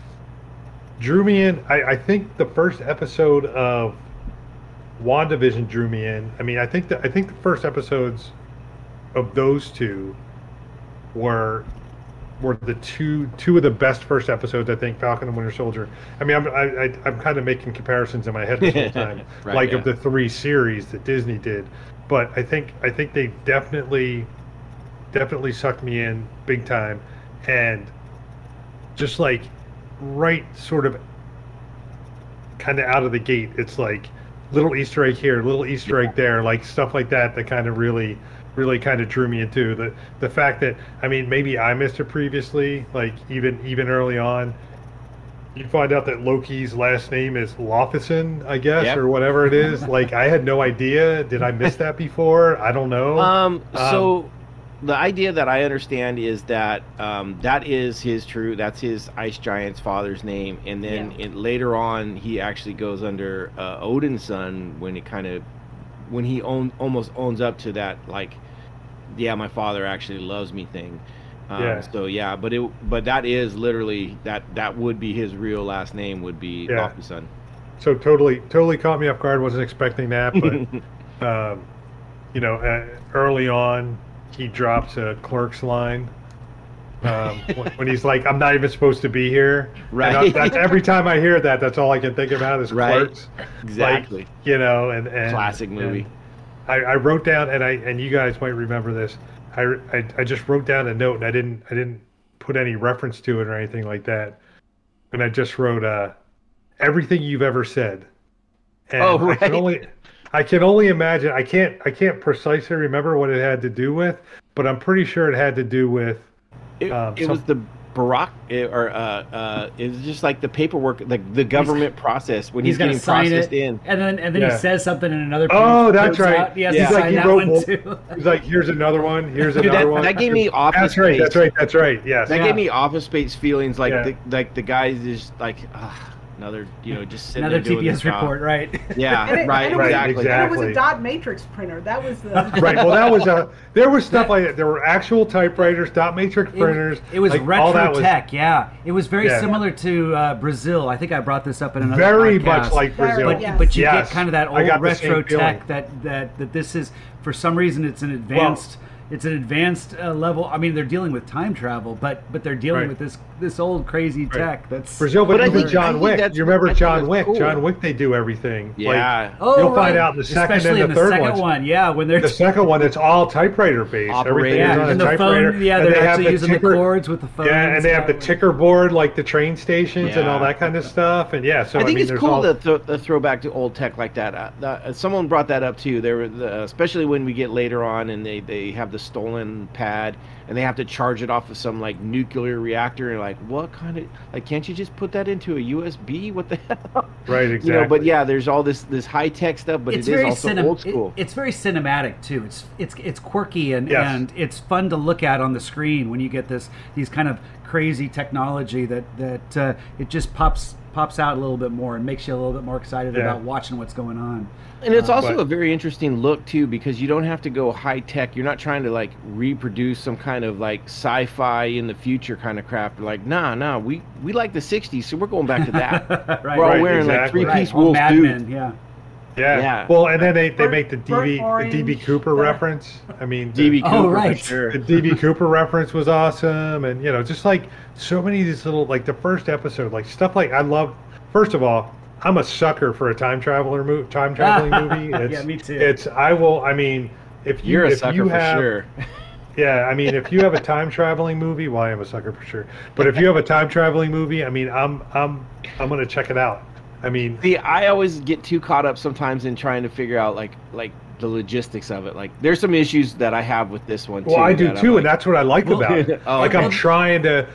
drew me in. I, I think the first episode of WandaVision drew me in. I mean, I think that I think the first episodes of those two were were the two two of the best first episodes. I think Falcon and Winter Soldier. I mean, I'm I, I, I'm kind of making comparisons in my head this whole [laughs] time, Right, like yeah. of the three series that Disney did. But I think I think they definitely definitely sucked me in big time, and just like right sort of kind of out of the gate, it's like little Easter egg here, little Easter egg there, like stuff like that that kind of really really kind of drew me into the the fact that I mean maybe I missed it previously, like even even early on. You find out that Loki's last name is Laufeyson, I guess, Yep. or whatever it is. [laughs] like I had no idea. Did I miss that before? I don't know. Um, Um, so the idea that I understand is that um, that is his true. That's his ice giant's father's name, and then Yeah. it, later on he actually goes under uh, Odinson when it kind of when he own, almost owns up to that like, yeah, my father actually loves me thing. Um, Yeah. So yeah, but it but that is literally that that would be his real last name would be Yeah. Son. so totally totally caught me off guard. Wasn't expecting that, but [laughs] um, you know, uh, early on, he drops a clerk's line um, [laughs] when, when he's like, "I'm not even supposed to be here." I- Right. that's, every time I hear that, that's all I can think about is Right. clerks. exactly. Like, you know, and, and Classic movie. and I, I wrote down, and I and you guys might remember this. I, I I just wrote down a note, and I didn't I didn't put any reference to it or anything like that. And I just wrote uh, everything you've ever said. And Oh, I can right. only I can only imagine. I can't I can't precisely remember what it had to do with, but I'm pretty sure it had to do with. It, Um, it some- was the Barack, eh, or uh, uh, it was just like the paperwork, like the government process when he's, He's getting sign processed it, in. and then and then Yeah. he says something in another. Page, Oh, that's right. out, He has Yeah. to He's sign like, he that wrote one too. He's like, here's another one. [laughs] Here's Dude, another that, one. that gave me office That's right. That's right. That's right. Yes. That Yeah. gave me office space feelings, like Yeah. the like the guys is like, ah, Another, you know, just sitting Another there doing TPS job. report, right? Yeah, [laughs] And it, right, and it was, Right, exactly. and it was a dot matrix printer. That was the [laughs] right. Well, that was a. There was stuff like that. There were actual typewriters, dot matrix printers. It, was like, all retro that was tech, yeah. It was very Yeah. similar to uh, Brazil. I think I brought this up in another very podcast. much like Very, Brazil. but, Yes. but you Yes. get kind of that old got the same retro tech that, that that this is for some reason it's an advanced it's an advanced uh, level. I mean, they're dealing with time travel, but but they're dealing Right. with this this old crazy tech. That's Brazil, but, But I even think- John Wick. that's- You remember I John Wick? cool. John Wick, they do everything. Yeah. Oh, You'll find right. out in the second especially and in the third second one. Yeah, when they're the second one, it's all typewriter based. Everything Operator. is yeah, on a the typewriter. phone. Yeah, and they're they have actually the using ticker- the cords with the phone. Yeah, and they have the ticker board like the train stations and all that kind of stuff. And yeah, so I think mean, it's cool all, the throwback to throw back to old tech like that. Uh, uh, someone brought that up too. There, were especially when we get later on, and they, they have the stolen pad, and they have to charge it off of some like nuclear reactor. And like, what kind of like? Can't you just put that into a USB? What the [laughs] hell? right. Exactly. You know, but yeah, there's all this this high tech stuff, but it's it is very also cinem- old it- school. it's very cinematic too. It's it's it's quirky and Yes. and it's fun to look at on the screen when you get this these kind of crazy technology that that uh, it just pops pops out a little bit more and makes you a little bit more excited Yeah. about watching what's going on. And it's Uh, also but- a very interesting look too, because you don't have to go high tech. You're not trying to like reproduce some kind of like sci-fi in the future kind of crap. You're like, nah, nah, we we like the '60s, so we're going back to that. [laughs] right, we're all Right, wearing like three-piece All wolf Mad dudes. Men, yeah. Yeah. yeah. Well, and then they, they make the DB the DB uh, Cooper the- reference. I mean, DB oh, Cooper Oh, right. sure. the DB Cooper reference was awesome, and you know, just like so many of these little, like the first episode, like stuff like I love. First of all, I'm a sucker for a time traveler movie, time traveling [laughs] movie. Yeah, It's, me too. It's I will. I mean, if you You're a if sucker you for sure. [laughs] yeah, I mean, if you have a time traveling movie, well, I am a sucker for sure. But if you have a time traveling movie, I mean, I'm I'm I'm gonna check it out. I mean, See, I always get too caught up sometimes in trying to figure out like like the logistics of it. Like, there's some issues that I have with this one. well, too, I do too, like, and that's what I like Well- about it. [laughs] Oh, like okay. I'm trying to.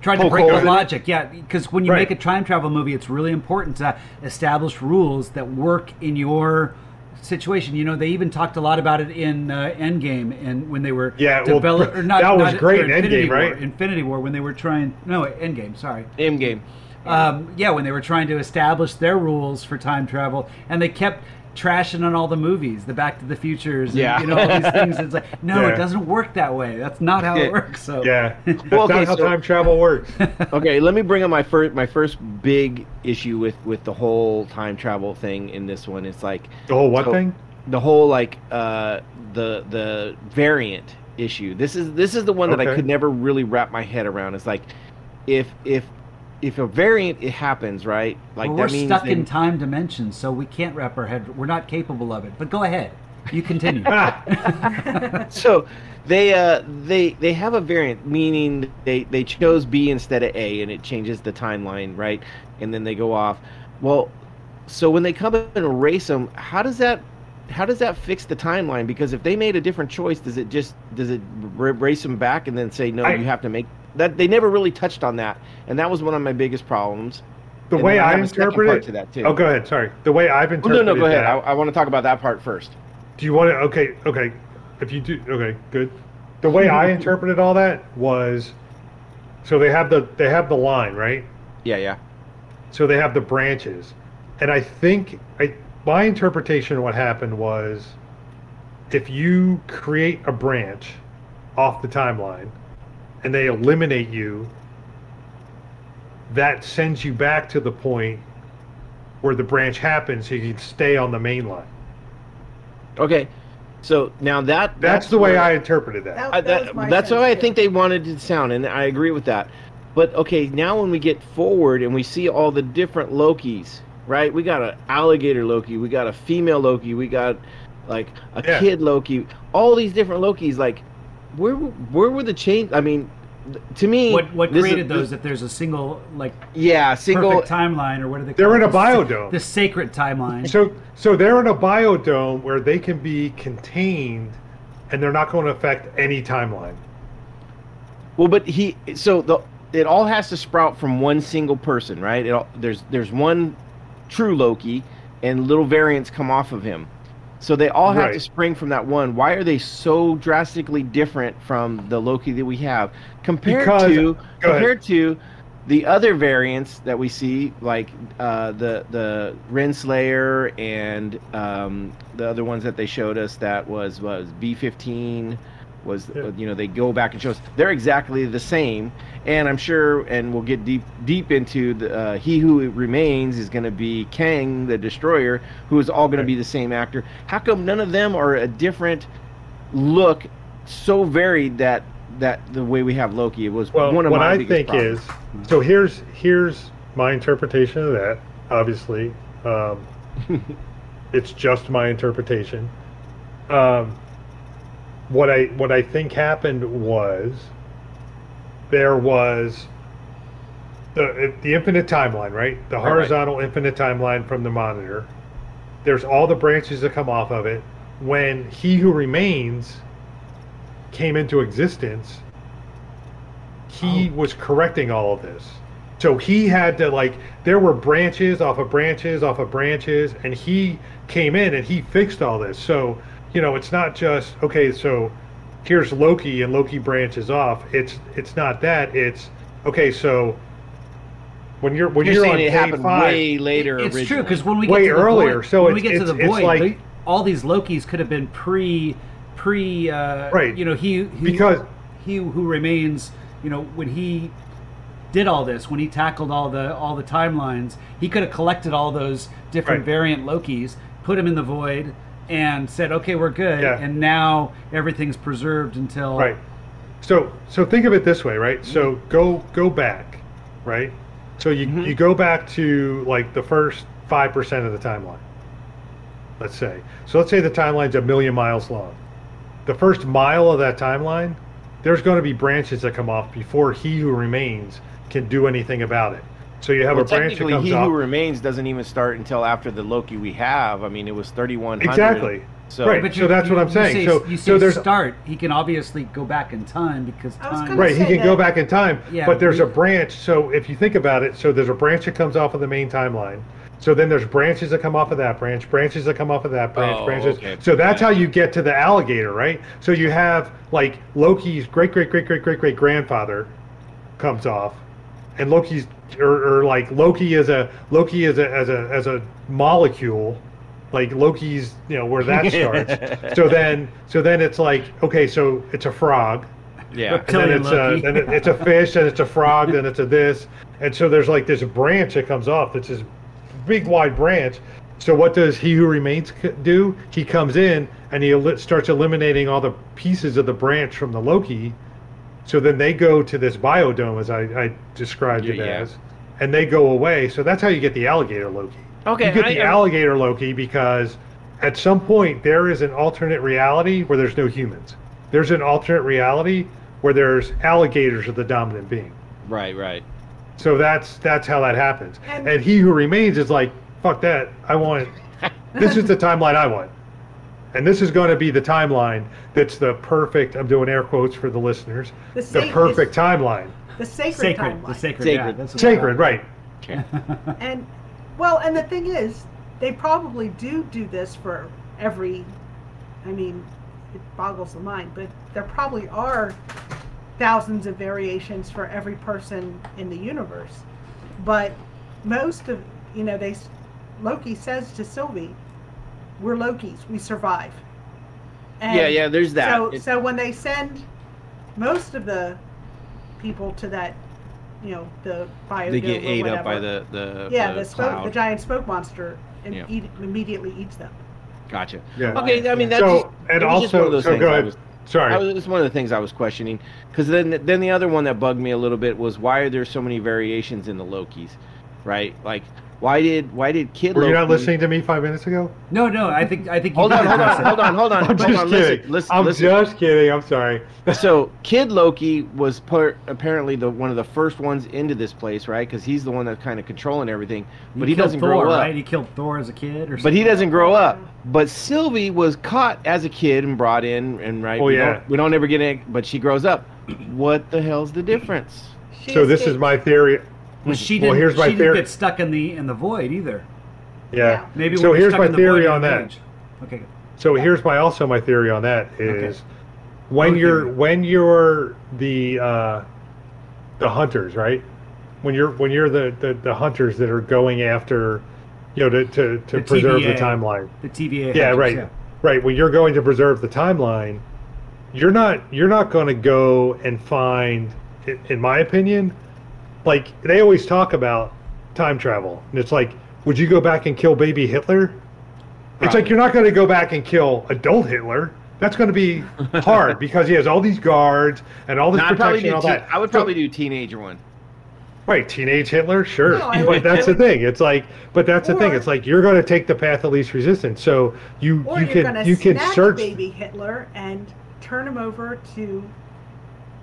Trying to break the holes it. logic, yeah, because when you Right. make a time travel movie, it's really important to establish rules that work in your situation. You know, they even talked a lot about it in uh, Endgame, and when they were Yeah, well, develop- or not, that was not- great in Infinity Endgame, War, right? Infinity War, when they were trying, no, Endgame, sorry. End game. Um, yeah, when they were trying to establish their rules for time travel, and they kept trashing on all the movies, the Back to the Futures, and, Yeah. you know, all these things. [laughs] It's like, no, Yeah. it doesn't work that way. That's not how it works. So Yeah, [laughs] that's Well, okay, not how so- time travel works. [laughs] okay, let me bring up my first my first big issue with with the whole time travel thing in this one. It's like The whole what So- thing? the whole like uh the the variant issue. This is this is the one that I could never really wrap my head around. It's like if if if a variant it happens, right? Like Well, we're means stuck in time dimensions, so we can't wrap our head. We're not capable of it. But go ahead. You continue. [laughs] [laughs] so they uh they they have a variant meaning they they chose b instead of a and it changes the timeline right and then they go off well so when they come and erase them how does that how does that fix the timeline because if they made a different choice does it just does it r- erase them back and then say no I- you have to make that they never really touched on that and that was one of my biggest problems The And way I I, interpret it. to that, too. Oh, go ahead. Sorry. The way I've well, interpreted no no go ahead that. I, I want to talk about that part first Do you want to? Okay, okay. If you do, okay, good. The way I [laughs] interpreted all that was, so they have the they have the line right. yeah yeah So they have the branches, and I think I my interpretation of what happened was, if you create a branch off the timeline, and they eliminate you, that sends you back to the point where the branch happens, so you can stay on the main line. okay so now that That's, the way where- I interpreted that. That- that was that, that's sense, how I think they wanted it to sound, and I agree with that. But okay, now when we get forward and we see all the different Lokis, right? We got an alligator Loki, we got a female Loki, we got like a Yeah. kid Loki, all these different Lokis. Like, where where were the change? I mean, to me, what what this is- created those? this- If there's a single like yeah, single. perfect timeline, or what are they? They're call in a The sa- biodome. The sacred timeline. So, so they're in a biodome where they can be contained, and they're not going to affect any timeline. Well, but he so the it all has to sprout from one single person, right? It all, there's there's one true Loki, and little variants come off of him. So they all have to spring from that one. Why are they so drastically different from the Loki that we have compared Because- to ahead. compared to the other variants that we see, like uh, the the Renslayer and um, the other ones that they showed us, that was was B fifteen, was Yeah. you know they go back and show us they're exactly the same, and I'm sure, and we'll get deep deep into the uh, He Who Remains is going to be Kang the Destroyer, who is all going Right. to be the same actor. How come none of them are a different look, so varied that that the way we have Loki? It was Well, one of what my I think problems. is, so here's here's my interpretation of that. Obviously, um, [laughs] it's just my interpretation. Um, what I what I think happened was there was the the infinite timeline, right? The Right, right. horizontal infinite timeline from the monitor. There's all the branches that come off of it. When He Who Remains came into existence, he oh. was correcting all of this. So he had to like there were branches off of branches off of branches and he came in and he fixed all this. So, you know, it's not just okay, so here's Loki and Loki branches off. It's it's not that. It's okay, so when you're when You're, you're, saying on it happened five, way later. It's true because when we get Way to the earlier, void, so when we it's- get to the it's- it's void, like- all these Lokis could have been pre, pre, uh, Right. You know, he, he Because- he who remains, you know, when he did all this, when he tackled all the all the timelines, he could have collected all those different Right. variant Lokis, put them in the void, and said, "Okay, we're good." Yeah. And now everything's preserved until Right. So so think of it this way, right? So go go back, right? So you Mhm. you go back to like the first five percent of the timeline. Let's say. So let's say the timeline's a million miles long. The first mile of that timeline, there's going to be branches that come off before he who remains can do anything about it. So you have Well, a branch that technically, comes He off. Who Remains doesn't even start until after the Loki we have. I mean, it was 3100. Exactly. So, Right. But So you- that's what I'm you saying. say- So- you so there's- start. He can obviously go back in time because time. Right, he say can go back in time. Yeah, but there's we- a branch. So if you think about it, so there's a branch that comes off of the main timeline. So then there's branches that come off of that branch, branches that come off of that branch, Oh, branches. okay. So that's how you get to the alligator, right? So you have like Loki's great great great great great great grandfather comes off, and Loki's or, or like Loki is a Loki is a as a as a molecule, like Loki's you know where that starts. [laughs] so then so then it's like okay, so it's a frog yeah. and then it's Loki. a, then it- it's a fish, and it's a frog, then it's a this, and so there's like this branch that comes off. That's this big wide branch. So what does He Who Remains do? He comes in and he starts eliminating all the pieces of the branch from the Loki. So then they go to this biodome, as I, I described it Yeah, yeah. as, and they go away. So that's how you get the alligator Loki. Okay, you get I- the I- alligator Loki because at some point there is an alternate reality where there's no humans. There's an alternate reality where there's alligators are the dominant being. Right, right. So that's that's how that happens. And- And he who remains is like, fuck that. I want this is the timeline I want. And this is going to be the timeline that's the perfect I'm doing air quotes for the listeners. The The perfect timeline. the sacred, sacred, timeline. the sacred, Sacred. Yeah, that's what Sacred, right. Okay. And well, and the thing is, they probably do do this for every. I mean, it boggles the mind, but there probably are thousands of variations for every person in the universe. But most of you know, they s- Loki says to Sylvie, "We're Lokis. We survive." And yeah, yeah, there's that. So, It- so when they send most of the people to that, you know, the biodome they get or ate up by the, the, yeah, the the, smoke, cloud. the giant smoke monster, and Yeah. eat, immediately eats them. Gotcha. Yeah. Okay, I mean, that's So and it just one also of those so things go I ahead. was- Sorry. I was, it's one of the things I was questioning because then then the other one that bugged me a little bit was why are there so many variations in the Lokis, right? Like why did why did Kid Loki Were you not listening to me five minutes ago? No, no, I think I think Hold on, hold on, hold on, [laughs] hold on, I'm hold just on. kidding. Listen, listen, I'm listen. just kidding. I'm sorry. [laughs] So Kid Loki was part, apparently the one of the first ones into this place, right? Because he's the one that's kind of controlling everything, but he, killed doesn't Thor, grow up. right? He killed Thor as a kid, or But he doesn't grow up. But Sylvie was caught as a kid and brought in, and right. Oh, we yeah. Don't, we don't ever get it, but she grows up. What the hell's the difference? She so this is my theory. Well, she didn't. here's my she didn't theory. get stuck in the in the void either. Yeah. Yeah. Maybe So here's stuck my in the theory on that. age. Okay. So here's my also my theory on that is Okay. when Both you're when you're the uh, the hunters, right? when you're when you're the, the, the hunters that are going after, you know, to to, to The preserve the timeline. The TVA. Yeah, hunters, right, yeah. right. When you're going to preserve the timeline, you're not you're not going to go and find, in my opinion, like they always talk about time travel, and it's like, would you go back and kill baby Hitler? It's like you're not going to go back and kill adult Hitler. That's going to be hard [laughs] because he has all these guards and all this No, I'd probably protection. do. and all Teen, that. I would So- probably do teenager one. Right, teenage Hitler, sure. No, but would- that's the thing. It's like, but that's the thing. It's like you're going to take the path of least resistance. So you you can you can search. baby Hitler and turn him over to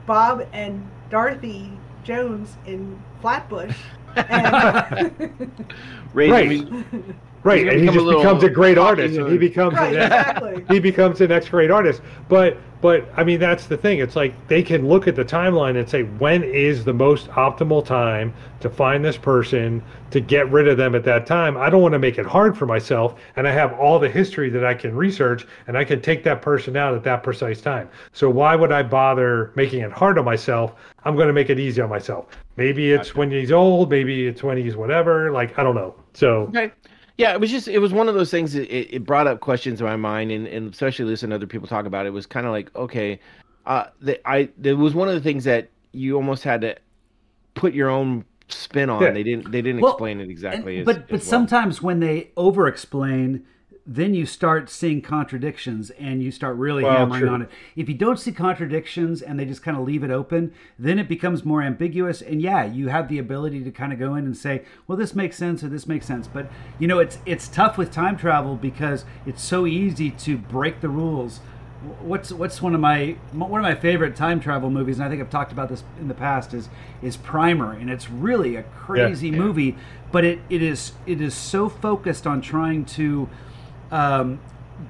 Bob and Dorothy Jones in Flatbush. And [laughs] Raise Right. him- Right, and he gonna a just becomes a great artist, and he becomes right, the exactly. he becomes the next great artist. But but I mean that's the thing. It's like they can look at the timeline and say when is the most optimal time to find this person to get rid of them at that time. I don't want to make it hard for myself, and I have all the history that I can research, and I can take that person out at that precise time. So why would I bother making it hard on myself? I'm going to make it easy on myself. Maybe it's when he's old. Maybe it's when he's whatever. Like I don't know. So Okay. Yeah, it was just it was one of those things that it, it brought up questions in my mind, and, and especially listening to other people talk about it, it was kind of like okay, uh, the, I there was one of the things that you almost had to put your own spin on. Yeah. They didn't they didn't Well, explain it exactly. And- as, but as but well. sometimes when they over explain, then you start seeing contradictions and you start really Well, hammering true. on it. If you don't see contradictions and they just kind of leave it open, then it becomes more ambiguous. And yeah, you have the ability to kind of go in and say, well, this makes sense or this makes sense. But you know, it's it's tough with time travel because it's so easy to break the rules. What's what's one of my one of my favorite time travel movies, and I think I've talked about this in the past, is is Primer, and it's really a crazy Yeah. movie, but it, it is it is so focused on trying to um,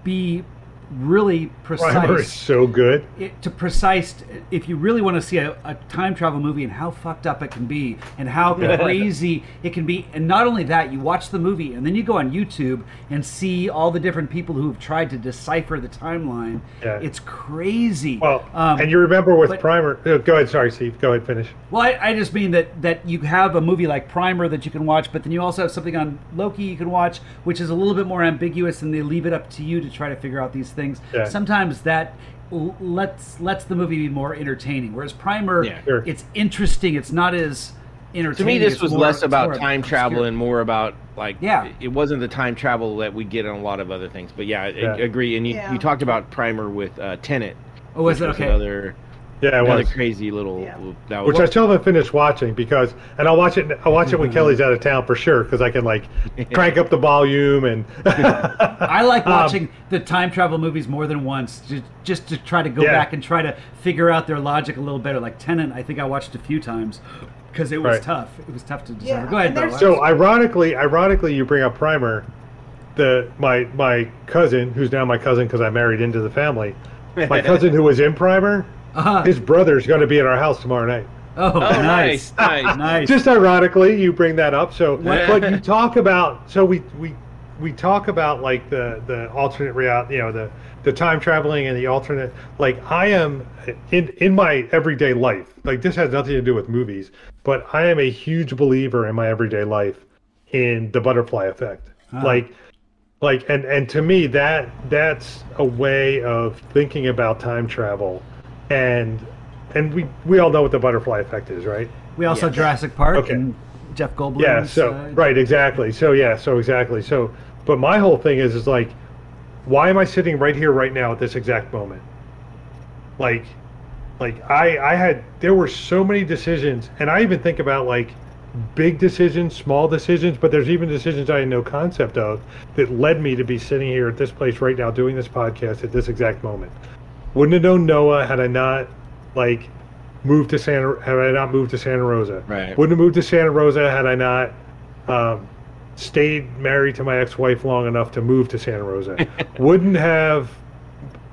be really precise. Primer is so good. it, to precise if you really want to see a, a time travel movie and how fucked up it can be and how [laughs] crazy it can be and not only that you watch the movie and then you go on youtube and see all the different people who have tried to decipher the timeline Yeah. it's crazy Well, Um, and you remember with but- Primer. oh, Go ahead. Sorry, Steve. Go ahead. Finish. well, I, I just mean that that you have a movie like Primer that you can watch, but then you also have something on Loki you can watch, which is a little bit more ambiguous, and they leave it up to you to try to figure out these things. Yeah. Sometimes that lets lets the movie be more entertaining, whereas Primer, Yeah. Sure. it's interesting. It's not as entertaining. to me, this it's was more- less about more time travel and more about like Yeah. It wasn't the time travel that we get on a lot of other things. But yeah, I, Yeah. I agree. And you, Yeah. you talked about Primer with uh, Tenet. Oh, was which it okay? Another Yeah, it another was. crazy little. Yeah. That was Which I still haven't finished watching because, and I'll watch it. I'll watch it when [laughs] Kelly's out of town for sure because I can like [laughs] crank up the volume and. [laughs] I like Um, watching the time travel movies more than once, just, just to try to go Yeah. back and try to figure out their logic a little better. Like Tenet, I think I watched a few times because it was Right. tough. It was tough to decipher. Yeah, Go ahead, and So ironically, ironically, you bring up Primer. The my my cousin, who's now my cousin because I married into the family. My cousin who was in Primer, Uh-huh. his brother's going to be at our house tomorrow night. Oh, Oh, nice, nice, [laughs] nice. nice. Just ironically, you bring that up. So, What- but you talk about so we we we talk about like the the alternate reality, you know, the the time traveling and the alternate. Like I am in in my everyday life. Like this has nothing to do with movies, but I am a huge believer in my everyday life in the butterfly effect. Like like and and to me that that's a way of thinking about time travel and and we we all know what the butterfly effect is right we also Yeah. Jurassic Park Okay. and Jeff Goldblum. yeah so uh, right exactly so yeah so exactly so but my whole thing is is like why am i sitting right here right now at this exact moment like like i i had there were so many decisions and i even think about like big decisions small decisions but there's even decisions i had no concept of that led me to be sitting here at this place right now doing this podcast at this exact moment wouldn't have known noah had i not like moved to santa had i not moved to santa rosa Right. wouldn't have moved to santa rosa had i not um, stayed married to my ex-wife long enough to move to santa rosa [laughs] wouldn't have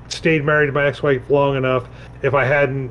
stayed married to my ex-wife long enough if i hadn't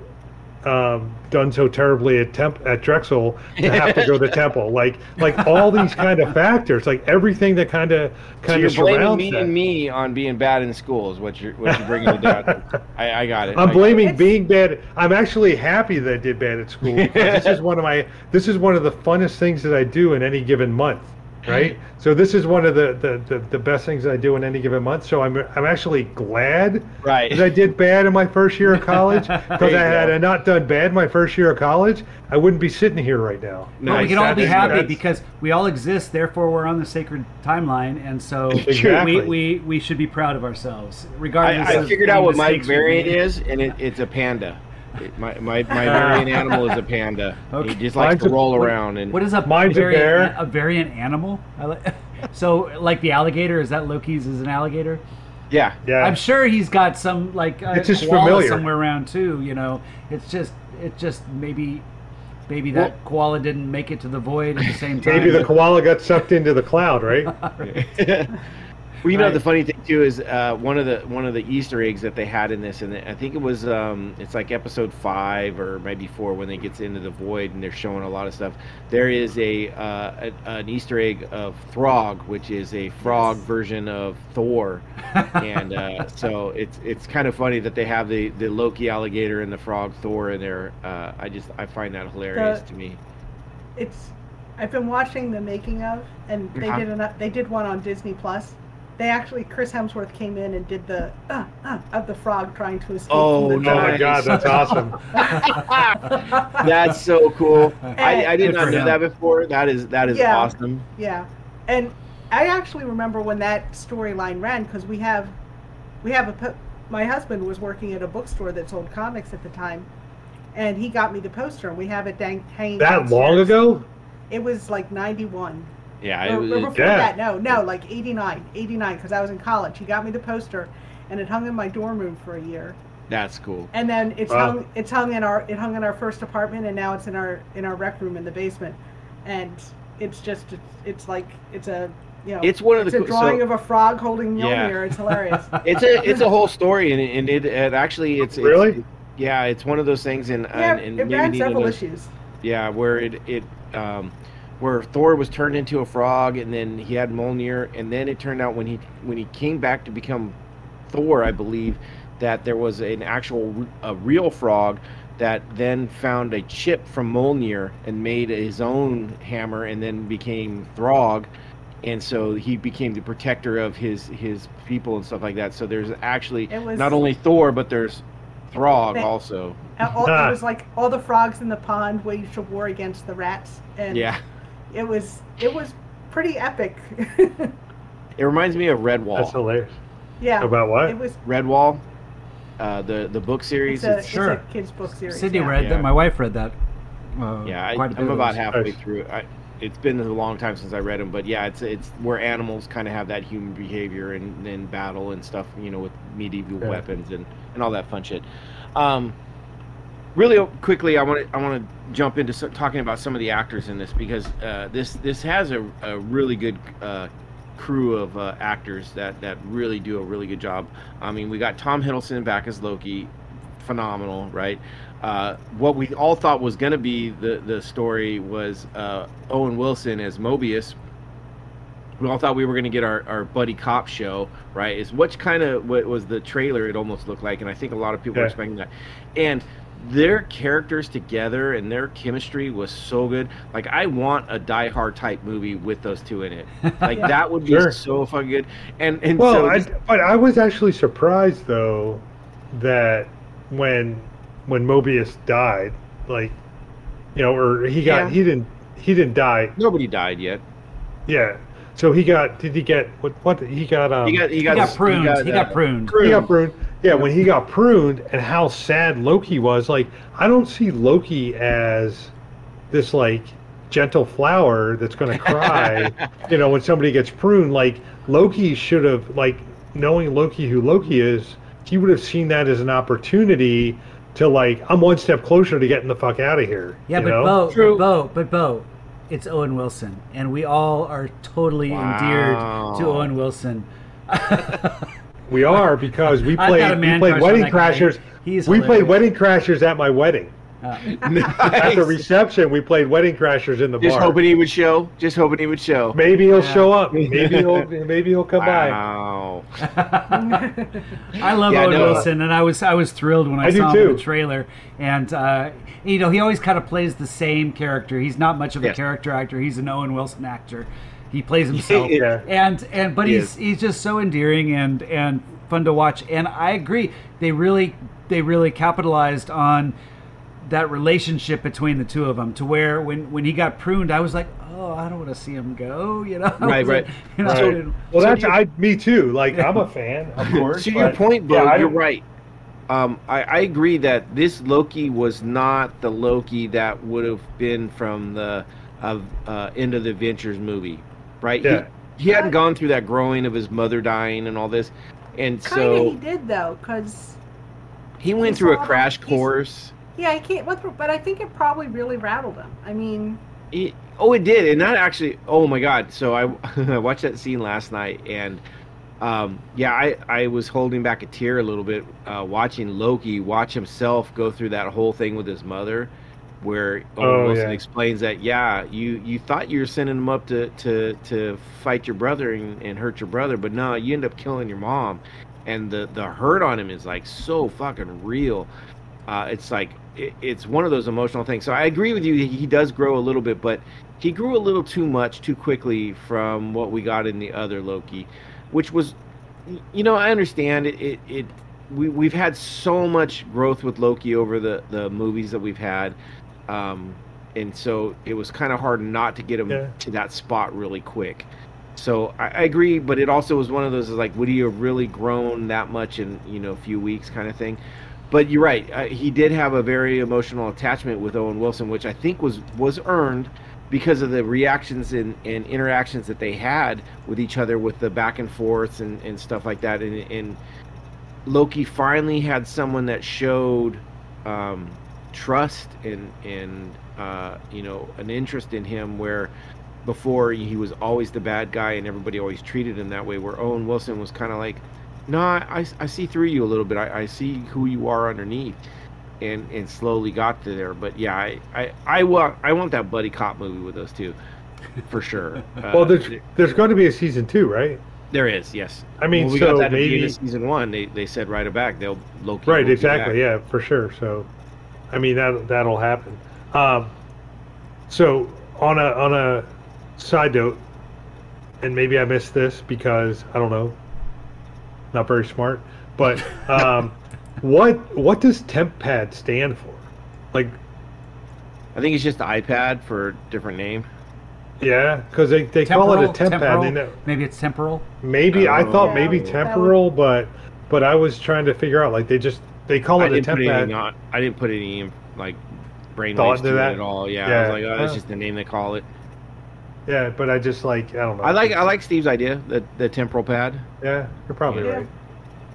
um, done so terribly at temp at Drexel to have to go to [laughs] Temple. Like like all these kind of factors, like everything that kind of kind So you're of blaming me that. and me on being bad in school is what you're what you're bringing it down. to. [laughs] I, I got it. I'm I- blaming It's- being bad. I'm actually happy that I did bad at school this is [laughs] one of my this is one of the funnest things that I do in any given month, right? So this is one of the the, the, the best things I do in any given month. So I'm I'm actually glad Right. that I did bad in my first year of [laughs] college because I had go. I not done bad my first year of college, I wouldn't be sitting here right now. But we can all be happy that's- because we all exist. Therefore, we're on the sacred timeline, and so [laughs] Exactly. we, we we should be proud of ourselves, I, regardless. I of figured any out what my variant is, and it, it's a panda. It- my, my, my variant [laughs] animal is a panda. Okay. He just likes Mine's to a- roll What- around and What is a Mine's a variant, bear. A variant animal. I like, [laughs] so, like the alligator, is that Loki's is an alligator? yeah. Yeah. I'm sure he's got some like a It's just koala familiar. somewhere around too. You know, it's just it just maybe maybe that koala didn't make it to the void at the same [laughs] time. Maybe the koala got sucked into the cloud, right? Well, you know the funny thing too is uh, one of the one of the Easter eggs that they had in this, and I think it was um, it's like episode five or maybe four when they gets into the void and they're showing a lot of stuff. There is a, uh, a an Easter egg of Throg, which is a frog Yes. version of Thor, and uh, [laughs] so it's it's kind of funny that they have the the Loki alligator and the frog Thor in there. Uh, I just I find that hilarious The- to me. it's I've been watching the making of, and they Uh-huh. did an, they did one on Disney Plus. They actually Chris Hemsworth came in and did the uh, uh, of the frog trying to escape Oh, from the Oh my god, that's awesome. [laughs] That's so cool. I, I did not for know him. that before. That is that is Yeah. awesome. Yeah, and I actually remember when that storyline ran because we have we have a my husband was working at a bookstore that sold comics at the time, and he got me the poster and we have it dang, hanging. That long ago? It was like ninety one. Yeah, Or, it or before Yeah. that, no, no, like 89, 89, because I was in college. He got me the poster, and it hung in my dorm room for a year. that's cool. And then it's Wow. hung, it's hung in our, it hung in our first apartment, and now it's in our, in our rec room in the basement. And it's just, it's, it's like, it's a, you know, It's one of the it's a drawing so- of a frog holding Yeah. Mjolnir. It's hilarious. [laughs] It's a it's a whole story, and, it- and it, it actually it's, it's Really? yeah, it's one of those things, and yeah, and, and it maybe ran Nina several issues. Yeah, where it it um, where Thor was turned into a frog, and then he had Mjolnir, and then it turned out when he when he came back to become Thor, I believe that there was an actual r- a real frog that then found a chip from Mjolnir and made his own hammer, and then became Throg. And so he became the protector of his his people and stuff like that. So there's actually was- not only Thor, but there's Throg They- also. All, it was like all the frogs in the pond waged a war against the rats, and Yeah, it was, it was pretty epic. [laughs] it reminds me of Redwall. That's hilarious. yeah. About what? It was Redwall, uh, the the book series. It's a, It's, it's Sure. a kids book series. Sydney yeah. read Yeah. that. My wife read that. Uh, yeah, I, quite a bit I'm about halfway Nice. through. I, it's been a long time since I read them, but yeah, it's it's where animals kind of have that human behavior and then battle and stuff, you know, with medieval Yeah. weapons and and all that fun shit. Um, really quickly, I want to I want to jump into so, talking about some of the actors in this because uh, this this has a, a really good uh, crew of uh, actors that that really do a really good job. I mean, we got Tom Hiddleston back as Loki, phenomenal, right? Uh, what we all thought was going to be the the story was uh, Owen Wilson as Mobius. We all thought we were going to get our, our buddy cop show, right? Is what kind of what was the trailer? It almost looked like, and I think a lot of people were expecting that. And their characters together and their chemistry was so good. Like I want a Die Hard type movie with those two in it. [laughs] Like Yeah. that would be Sure. so fucking good. And and Well, so I, just- but I was actually surprised though that when when Mobius died, like you know, or he got Yeah. he didn't he didn't die. nobody died yet. Yeah. So he got did he get what what he got um He got he He got, got pruned. He got uh, pruned. he got pruned. Yeah, when he got pruned and how sad Loki was, like I don't see Loki as this like gentle flower that's going to cry, [laughs] you know, when somebody gets pruned. Like Loki should have like knowing Loki who Loki is, he would have seen that as an opportunity to like I'm one step closer to getting the fuck out of here. Yeah, you but know? Bo, True. but Bo, but Bo, it's Owen Wilson, and we all are totally Wow. endeared to Owen Wilson. [laughs] We are because we played we played Wedding. Crashers. He's we played. Wedding Crashers at my wedding. Uh, [laughs] At the reception, we played Wedding Crashers in the Just bar. Just hoping he would show. Just hoping he would show. Maybe he'll Yeah. show up. Maybe he'll [laughs] maybe he'll come by. Wow. [laughs] I love Yeah, Owen no. Wilson, and I was I was thrilled when I, I do saw him in too. the trailer. And uh, you know, he always kind of plays the same character. He's not much of a character actor. He's an Owen Wilson actor. He plays [laughs] himself. Yeah. And and but He he's is. he's just so endearing and and fun to watch. And I agree. They really they really capitalized on that relationship between the two of them to where when when he got pruned, I was like, oh, I don't want to see him go. [laughs] You know, I Right, like, right. You know, So- Well, So that's you- I, me too. Like I'm a fan, of [laughs] course. to your point, Bo, yeah, you're don't- right. Um, I, I agree that this Loki was not the Loki that would have been from the of uh, end of the Avengers movie, right? Yeah. He, he hadn't gone through that growing of his mother dying and all this, and Kind of, so he did though, because he went through a crash he's- course. yeah, he can't. But but I think it probably really rattled him. I mean, It, oh, it did, and that actually. Oh my God! So I, [laughs] I watched that scene last night, and um, yeah, I, I was holding back a tear a little bit uh, watching Loki watch himself go through that whole thing with his mother, where Owen Oh, Wilson yeah. explains that yeah, you you thought you were sending him up to to to fight your brother and, and hurt your brother, but no, you end up killing your mom, and the the hurt on him is like so fucking real. Uh, it's like it, it's one of those emotional things. So I agree with you. He he does grow a little bit, but he grew a little too much too quickly from what we got in the other Loki, which was, you know, I understand it. It, it we we've had so much growth with Loki over the the movies that we've had, um, and so it was kind of hard not to get him Yeah. to that spot really quick. So I, I agree, but it also was one of those is like, would he have really grown that much in you know a few weeks, kind of thing. But you're right. Uh, he did have a very emotional attachment with Owen Wilson, which I think was was earned because of the reactions and, and interactions that they had with each other, with the back and forths and, and stuff like that. And, and Loki finally had someone that showed um, trust and and uh, you know an interest in him where before he was always the bad guy and everybody always treated him that way. Where Owen Wilson was kind of like, no, I, I see through you a little bit. I, I see who you are underneath, and and slowly got to there. But yeah, I I, I want I want that buddy cop movie with those two, for sure. [laughs] Uh, Well, there's there's going to be a season two, right? there is yes. I mean, Well, we so got that at the end maybe season one. They they said right back they'll will right, exactly, yeah, for sure. So, I mean that that'll happen. Um, so on a on a side note, and maybe I missed this because I don't know, not very smart, but [laughs] um, what what does temp pad stand for? Like, I think it's just iPad for different name. yeah, because they, they call it a Temporal? temp temporal? pad. They Maybe it's temporal. maybe I thought Yeah, maybe that would- temporal, but but I was trying to figure out like they just they call I it a didn't temp put any pad. not. I didn't put any like brain Thought waves into to that? it at all. Yeah, I was like, oh, that's just the name they call it. Yeah, but I just like I don't know. I like I like Steve's idea, the the temporal pad. Yeah, you're probably Yeah. right.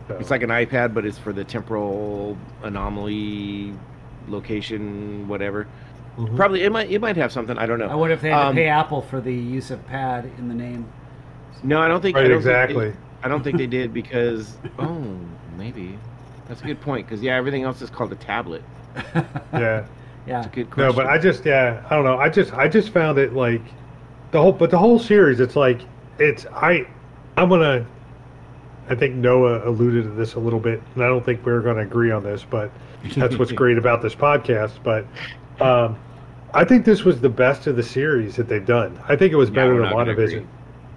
So, It's like an iPad, but it's for the temporal anomaly location, whatever. mhm. Probably it might it might have something. I don't know. I wonder if they had Um, to pay Apple for the use of pad in the name. No, I don't think. I right don't think they- exactly. I don't think they did because [laughs] oh maybe that's a good point because yeah everything else is called a tablet. [laughs] yeah. yeah. It's a good question. No, but I just yeah, I don't know. I just I just found it like the whole but the whole series it's like it's I I'm going to I think Noah alluded to this a little bit and I don't think we're going to agree on this, but that's what's [laughs] great about this podcast, but um I think this was the best of the series that they've done. I think it was better we're than not gonna agree. WandaVision.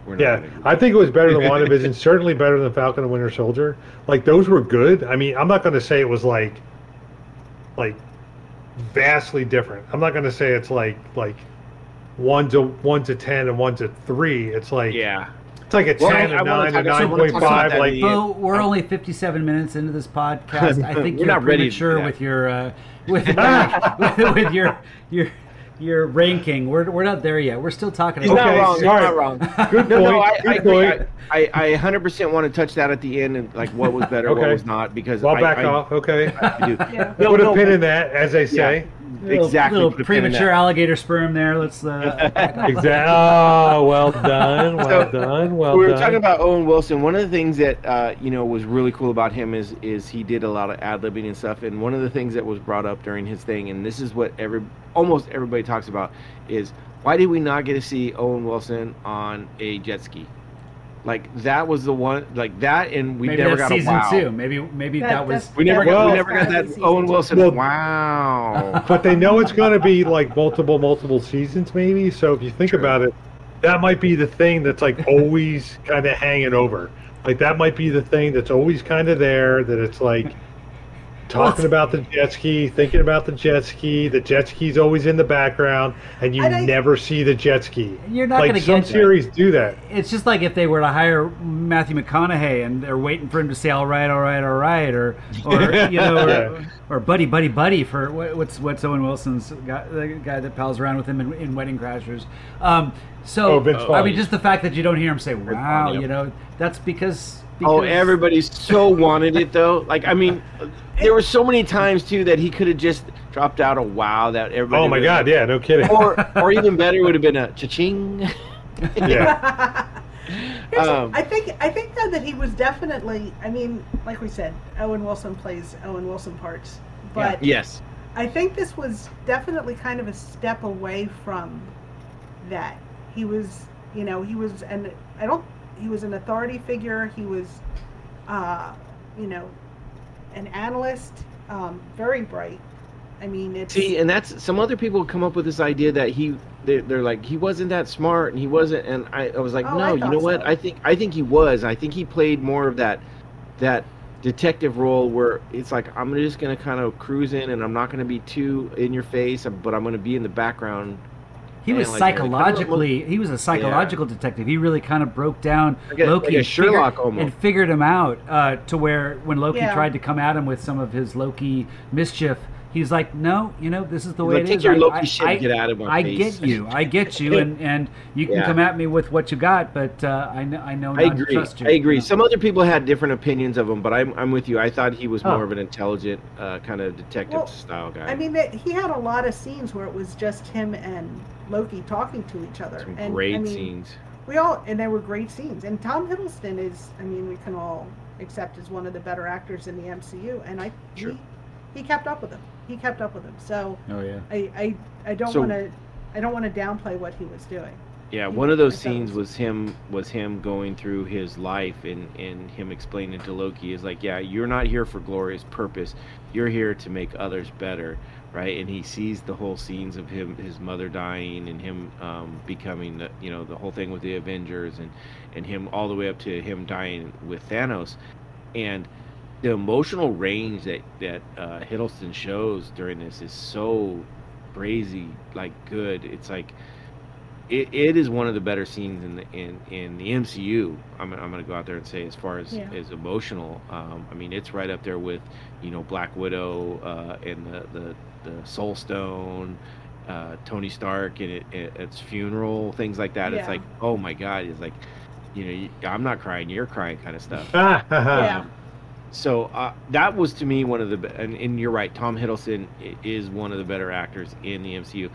We're not Yeah. I think it was better than [laughs] WandaVision. certainly better than Falcon and Winter Soldier. Like those were good. I mean, I'm not going to say it was like, like, vastly different. I'm not going to say it's like like one to one to ten and one to three. It's like yeah. it's like a Well, ten, I- I a wanna nine, a talk- I nine wanna point talk about Like in Bo, we're I'm- only 57 minutes into this podcast. [laughs] I think you're not ready to do premature that. with your uh, [laughs] with, with, with your your your ranking. We're, we're not there yet. We're still talking He's about not Okay, wrong. He's sorry. not wrong. [laughs] good point. no, I, good I, point. I, I, I 100% want to touch that at the end and like what was better, what was not because well, I, back I, off. Okay. I do. Yeah. No, Put no, a pin but- in that, as they say. Little- Exactly, Little put a pin in premature alligator sperm there. Let's. Uh, [laughs] Exactly. Oh, well done. Well So, done. Well we were done. talking about Owen Wilson. One of the things that uh, you know was really cool about him is is he did a lot of ad libbing and stuff. And one of the things that was brought up during his thing, and this is what every almost everybody talks about, is why did we not get to see Owen Wilson on a jet ski? Like that was the one, like that, and we maybe never that's got a season wow. two. Maybe maybe That- that, was. We never that got, we never got that Owen. Wilson. Well- wow. But they know it's going to be like multiple, multiple seasons, maybe. So if you think True. about it, that might be the thing that's like always kind of hanging over. Like that might be the thing that's always kind of there. That it's like talking about the jet ski, thinking about the jet ski. The jet ski's always in the background, and you And I- never see the jet ski. You're not like gonna some series do that. It's just like if they were to hire Matthew McConaughey and they're waiting for him to say "all right, all right, all right," or or [laughs] you know, or, Yeah. or "buddy, buddy, buddy" for what, what's what's Owen Wilson's guy, the guy that pals around with him in, in Wedding Crashers. Um, so Oh, I mean, just the fact that you don't hear him say "wow," you know, that's because. Oh, everybody so [laughs] wanted it though. Like, I mean, there were so many times too that he could have just dropped out a wow that everybody. Oh my would've- God! Yeah, no kidding. Or, or [laughs] even better would have been a cha-ching. [laughs] yeah. Um, I think I think though that he was definitely. I mean, like we said, Owen Wilson plays Owen Wilson parts, but yes. I think this was definitely kind of a step away from that. He was, you know, he was, and I don't. He was an authority figure. He was, uh, you know, an analyst. Um, very bright. I mean, it's See, and that's some other people come up with this idea that he they're, they're like he wasn't that smart and he wasn't and I, I was like Oh, no you know what. I think I think he was I think he played more of that that detective role where it's like I'm just gonna kind of cruise in and I'm not gonna be too in your face but I'm gonna be in the background He was And, like, kinda look- psychologically, he was a psychological detective. He really kind of broke down Like a- Loki like a and Sherlock figured, almost. and figured him out uh, to where when Loki Yeah. tried to come at him with some of his Loki mischief, he's like, "No, you know, this is the He's way like, it "Take is. your I- Loki I, shit and I, get out of my I face." get you. I get [laughs] you, and and you can Yeah. come at me with what you got, but uh, I know I know I not to agree. trust you. I agree. Yeah. Some other people had different opinions of him, but I'm, I'm with you. I thought he was Oh. more of an intelligent, uh, kind of detective Well, style guy. I mean, he had a lot of scenes where it was just him and Loki talking to each other. some and, great I mean, scenes. We all, and they were great scenes. And Tom Hiddleston is, I mean, we can all accept as one of the better actors in the MCU. And I, Sure. he, he kept up with him. He kept up with him. So Oh yeah. I, I, I don't So- want to, I don't want to downplay what he was doing. Yeah, one of those scenes was- was him was him going through his life and and him explaining to Loki is like, yeah, you're not here for glorious purpose. You're here to make others better, right? And he sees the whole scenes of him his mother dying and him um, becoming the you know the whole thing with the Avengers and and him all the way up to him dying with Thanos, and the emotional range that that uh, Hiddleston shows during this is so crazy, like good. It's like it, it is one of the better scenes in the in, in the MCU. I'm, I'm going to go out there and say as far as Yeah. as emotional. Um, I mean, it's right up there with you know Black Widow uh, and the the the Soul Stone. Uh, Tony Stark and it, it, its funeral, things like that. It's like, oh my God! It's like, you know, you, I'm not crying, you're crying, kind of stuff. [laughs] Yeah. So uh, that was to me one of the, and, and you're right. Tom Hiddleston is one of the better actors in the MCU,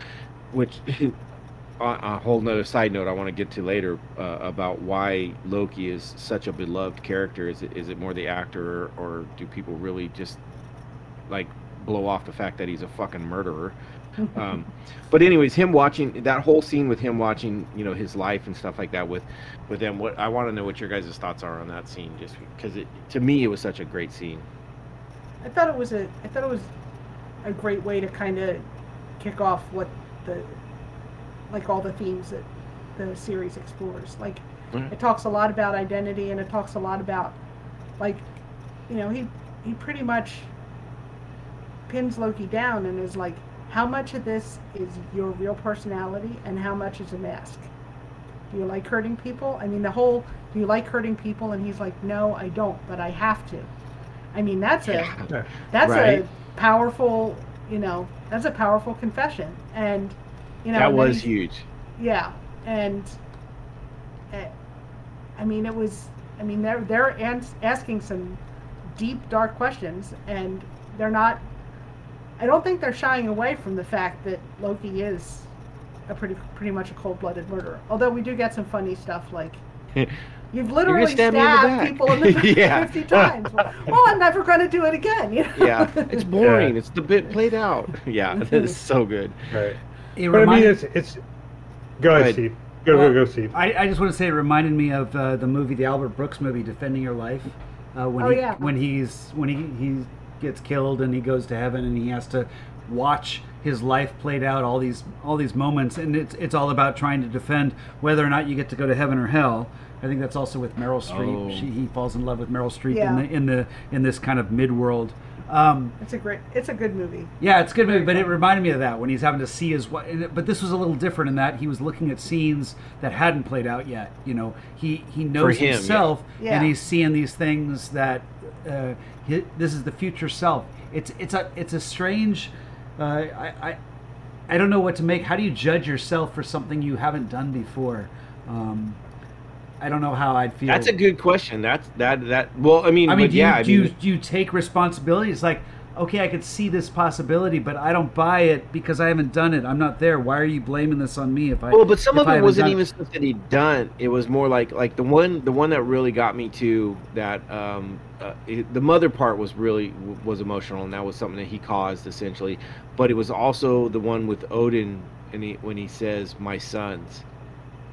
which [laughs] on a whole nother side note I want to get to later uh, about why Loki is such a beloved character. Is it is it more the actor, or, or do people really just like blow off the fact that he's a fucking murderer? um, but anyways, him watching that whole scene with him watching, you know, his life and stuff like that with, with them. What I want to know what your guys' thoughts are on that scene, just because it to me it was such a great scene. I thought it was a, I thought it was a great way to kind of kick off what the, like all the themes that the series explores. Like Mhm. it talks a lot about identity and it talks a lot about, like, you know, he he pretty much pins Loki down and is like, how much of this is your real personality and how much is a mask? Do you like hurting people? I mean, the whole, do you like hurting people? And he's like, no, I don't, but I have to. I mean, that's a, that's Right. a powerful, you know, that's a powerful confession. And, you know, that was he- huge. yeah, and uh, I mean, it was. I mean, they're they're ans- asking some deep, dark questions, and they're not. I don't think they're shying away from the fact that Loki is a pretty pretty much a cold-blooded murderer. Although we do get some funny stuff like [laughs] you've literally stab me in the stabbed people in the [laughs] back Yeah. [laughs] 50 times. Well, I'm never going to do it again. You know? yeah, it's boring. Yeah. It's the bit played out. Yeah, it is so good. Right. It But I mean, reminded- it's it's. Go ahead, ahead. Steve. Go Well, go go, Steve. I, I just want to say it reminded me of uh, the movie, the Albert Brooks movie, Defending Your Life. Uh, when Oh, he, yeah. when he's when he, he gets killed and he goes to heaven and he has to watch his life played out all these all these moments and it's it's all about trying to defend whether or not you get to go to heaven or hell. I think that's also with Meryl Streep. Oh. She he falls in love with Meryl Streep Yeah. in the in the in this kind of mid world. Um, It's a great, it's a good movie. yeah, it's a good movie, but it reminded me of that when he's having to see his wife. But this was a little different in that he was looking at scenes that hadn't played out yet. You know, he he knows him, himself, Yeah. and he's seeing these things that uh, hi this is the future self. It's it's a it's a strange. Uh, I, I I don't know what to make. How do you judge yourself for something you haven't done before? Um, I don't know how I'd feel. That's a good question. That's that that. Well, I mean, I mean, but do, yeah, you, I do, you, do you take responsibility? It's like, okay, I could see this possibility, but I don't buy it because I haven't done it. I'm not there. Why are you blaming this on me if I? well, but some of it wasn't even stuff that he'd done. It was more like like the one the one that really got me to that um uh, it, the mother part was really was emotional, and that was something that he caused essentially. But it was also the one with Odin, and he when he says "my sons."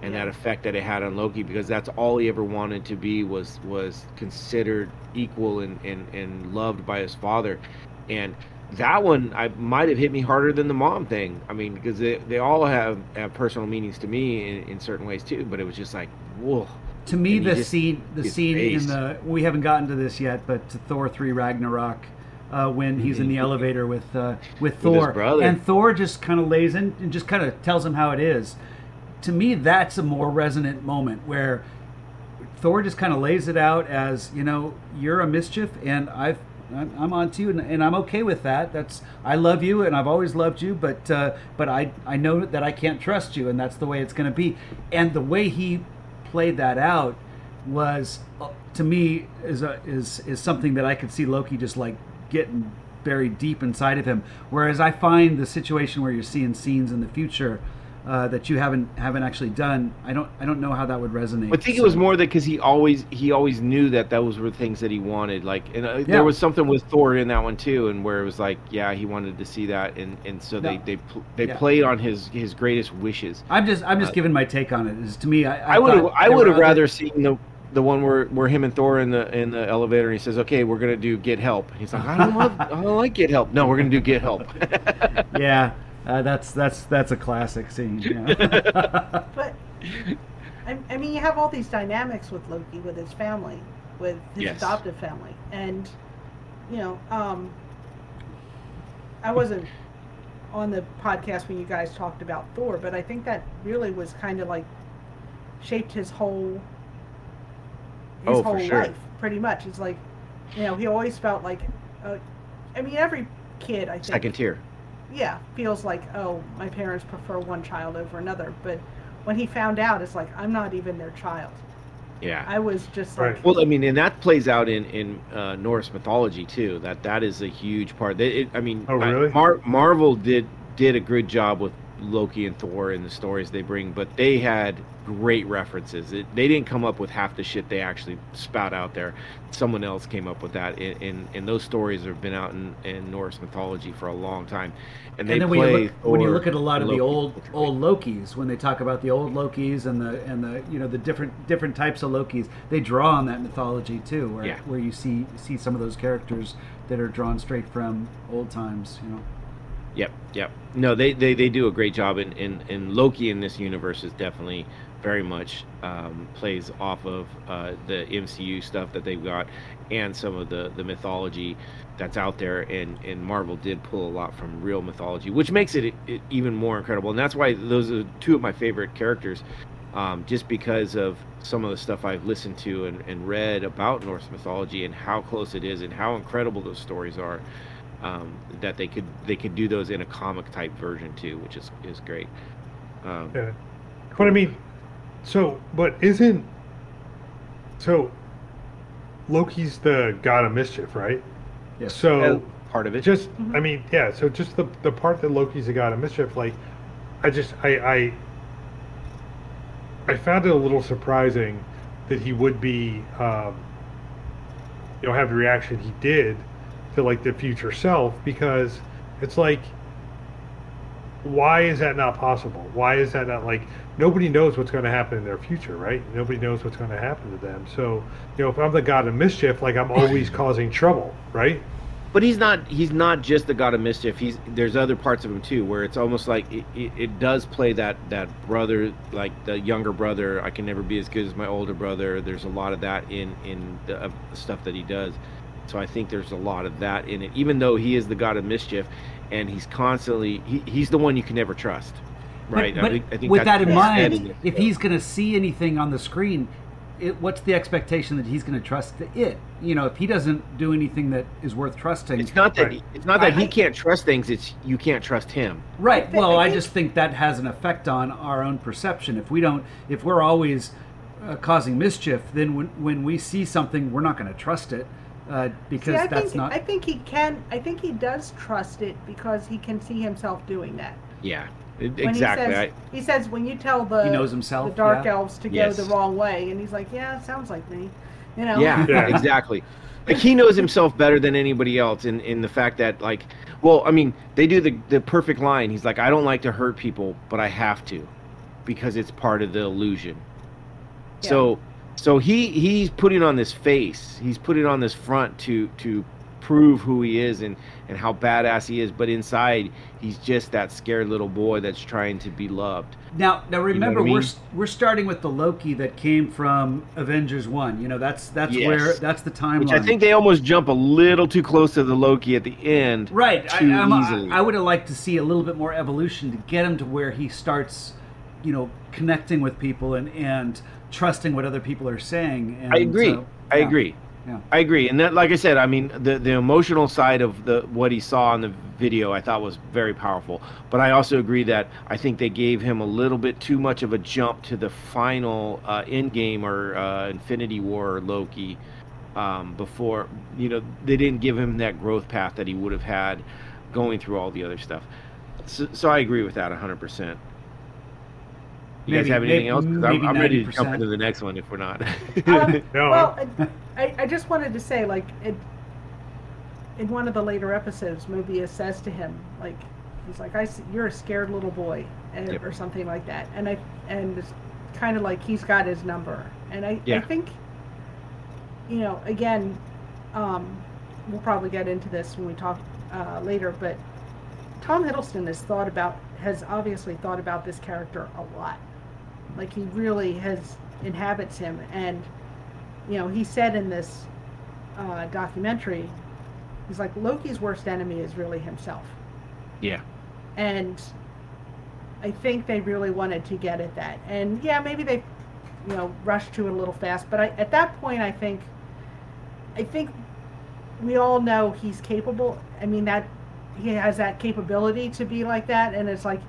And Yeah. that effect that it had on Loki, because that's all he ever wanted to be was was considered equal and, and, and loved by his father, and that one I might have hit me harder than the mom thing. I mean, because they, they all have, have personal meanings to me in, in certain ways too. But it was just like, whoa. To me, and the just- scene, the scene in the we haven't gotten to this yet, but to Thor three Ragnarok, uh, when he's in the [laughs] elevator with uh, with Thor, brother. and Thor just kind of lays in and just kind of tells him how it is. To me, that's a more resonant moment where Thor just kind of lays it out as you know you're a mischief and I've I'm, on to you and, and I'm okay with that. That's I love you and I've always loved you, but uh, but I I know that I can't trust you and that's the way it's going to be. And the way he played that out was uh, to me is a, is is something that I could see Loki just like getting buried deep inside of him. Whereas I find the situation where you're seeing scenes in the future. Uh, that you haven't haven't actually done. I don't I don't know how that would resonate. I think it was more that because he always he always knew that those were things that he wanted. Like, and uh, Yeah. there was something with Thor in that one too, and where it was like, yeah, he wanted to see that, and and so they No. they pl- they Yeah. played on his his greatest wishes. I'm just I'm just Uh, giving my take on it. Is to me, I I would have I would have rather seen the the one where, where him and Thor in the in the elevator and he says, "Okay, we're gonna do get help." He's like, "I don't love I don't like get help." No, we're gonna do get help. [laughs] Yeah, uh, that's that's that's a classic scene. Yeah. [laughs] But I, I mean, you have all these dynamics with Loki, with his family, with his Yes. adoptive family, and you know, um, I wasn't on the podcast when you guys talked about Thor, but I think that really was kind of like shaped his whole his Oh, whole sure. life, pretty much. It's like, you know, he always felt like, uh, I mean, every kid, I think, Second tier. Yeah, feels like, oh, my parents prefer one child over another. But when he found out, it's like, I'm not even their child. Yeah. I was just Right. like, Well, I mean, and that plays out in in uh, Norse mythology too. That that is a huge part. They, it, I mean, Oh, I- really? Mar- Marvel did did a good job with Loki and Thor in the stories they bring, but they had great references. It, they didn't come up with half the shit they actually spout out there. Someone else came up with that, and and, and those stories have been out in, in Norse mythology for a long time. And they and then when you, look, when you look at a lot of the old old Lokis, when they talk about the old Lokis and the and the you know the different different types of Lokis, they draw on that mythology too, where Yeah. where you see see some of those characters that are drawn straight from old times. You know. Yep, yep. No, they, they, they do a great job, and, and, and Loki in this universe is definitely very much um, plays off of uh, the MCU stuff that they've got and some of the, the mythology that's out there. And, and Marvel did pull a lot from real mythology, which makes it, it even more incredible. And that's why those are two of my favorite characters, um, just because of some of the stuff I've listened to and, and read about Norse mythology and how close it is and how incredible those stories are um, that they could they could do those in a comic type version too, which is is great. Um, Yeah. But I mean, so but isn't so Loki's the god of mischief, right? Yes. So part of it. just I mean, yeah. So just the the part that Loki's a god of mischief, like I just I I I found it a little surprising that he would be um, you know have the reaction he did to like the future self because it's like why is that not possible? Why is that not like nobody knows what's going to happen in their future, right? Nobody knows what's going to happen to them. So, you know, if I'm the god of mischief, like I'm always [coughs] causing trouble, right? But he's not. He's not just the god of mischief. He's there's other parts of him too, where it's almost like it, it, it does play that that brother, like the younger brother. I can never be as good as my older brother. There's a lot of that in in the uh, stuff that he does. So I think there's a lot of that in it. Even though he is the god of mischief, and he's constantly he, he's the one you can never trust, right? But, I think, I think with that's that in mind, in if he's going to see anything on the screen, it, what's the expectation that he's going to trust it? You know, if he doesn't do anything that is worth trusting, it's not that Right. he, it's not that I- he can't trust things. It's you can't trust him. right. Well, I I, just think that has an effect on our own perception. If we don't, if we're always uh, causing mischief, then when when we see something, we're not going to trust it uh, because See, I that's think not. I think he can. I think he does trust it because he can see himself doing that. Yeah, it- When exactly. He I, says, he says when you tell the He knows himself, the dark yeah. elves to Yes. go the wrong way, and he's like, yeah, sounds like me. You know. Yeah, Yeah. [laughs] exactly. Like he knows himself better than anybody else in, in the fact that like well, I mean, they do the the perfect line. He's like, I don't like to hurt people, but I have to because it's part of the illusion. So so he he's putting on this face. He's putting on this front to to prove who he is and and how badass he is, but inside he's just that scared little boy that's trying to be loved. Now, now remember, what I we're we're starting with the Loki that came from Avengers One. You know, that's that's Yes. where that's the timeline. Which I think they almost jump a little too close to the Loki at the end. right. I, I- I would have liked to see a little bit more evolution to get him to where he starts, you know, connecting with people and and trusting what other people are saying. And I agree. so, I agree. Yeah. I agree. And that, like I said, I mean, the the emotional side of the what he saw in the video, I thought was very powerful. But I also agree that I think they gave him a little bit too much of a jump to the final uh, end game or uh, Infinity War or Loki um, before. You know, they didn't give him that growth path that he would have had going through all the other stuff. So, so I agree with that 100. Percent You Maybe- guys have anything maybe- else? 'Cause I'm, I'm ready to jump 90%. into the next one if we're not. Um, [laughs] No, well, I, I just wanted to say, like, it, in one of the later episodes, Mobius says to him, like, he's like, "I, you're a scared little boy," and, Yep. or something like that, and I, and it's kind of like he's got his number, and I, I think, you know, again, um, we'll probably get into this when we talk uh, later, but Tom Hiddleston has thought about, has obviously thought about this character a lot. Like he really has inhabits him, and you know, he said in this uh, documentary, he's like Loki's worst enemy is really himself, yeah. and I think they really wanted to get at that. And yeah, maybe they, you know, rushed to it a little fast, but I, at that point, I think, I think we all know he's capable. I mean that he has that capability to be like that, and it's like,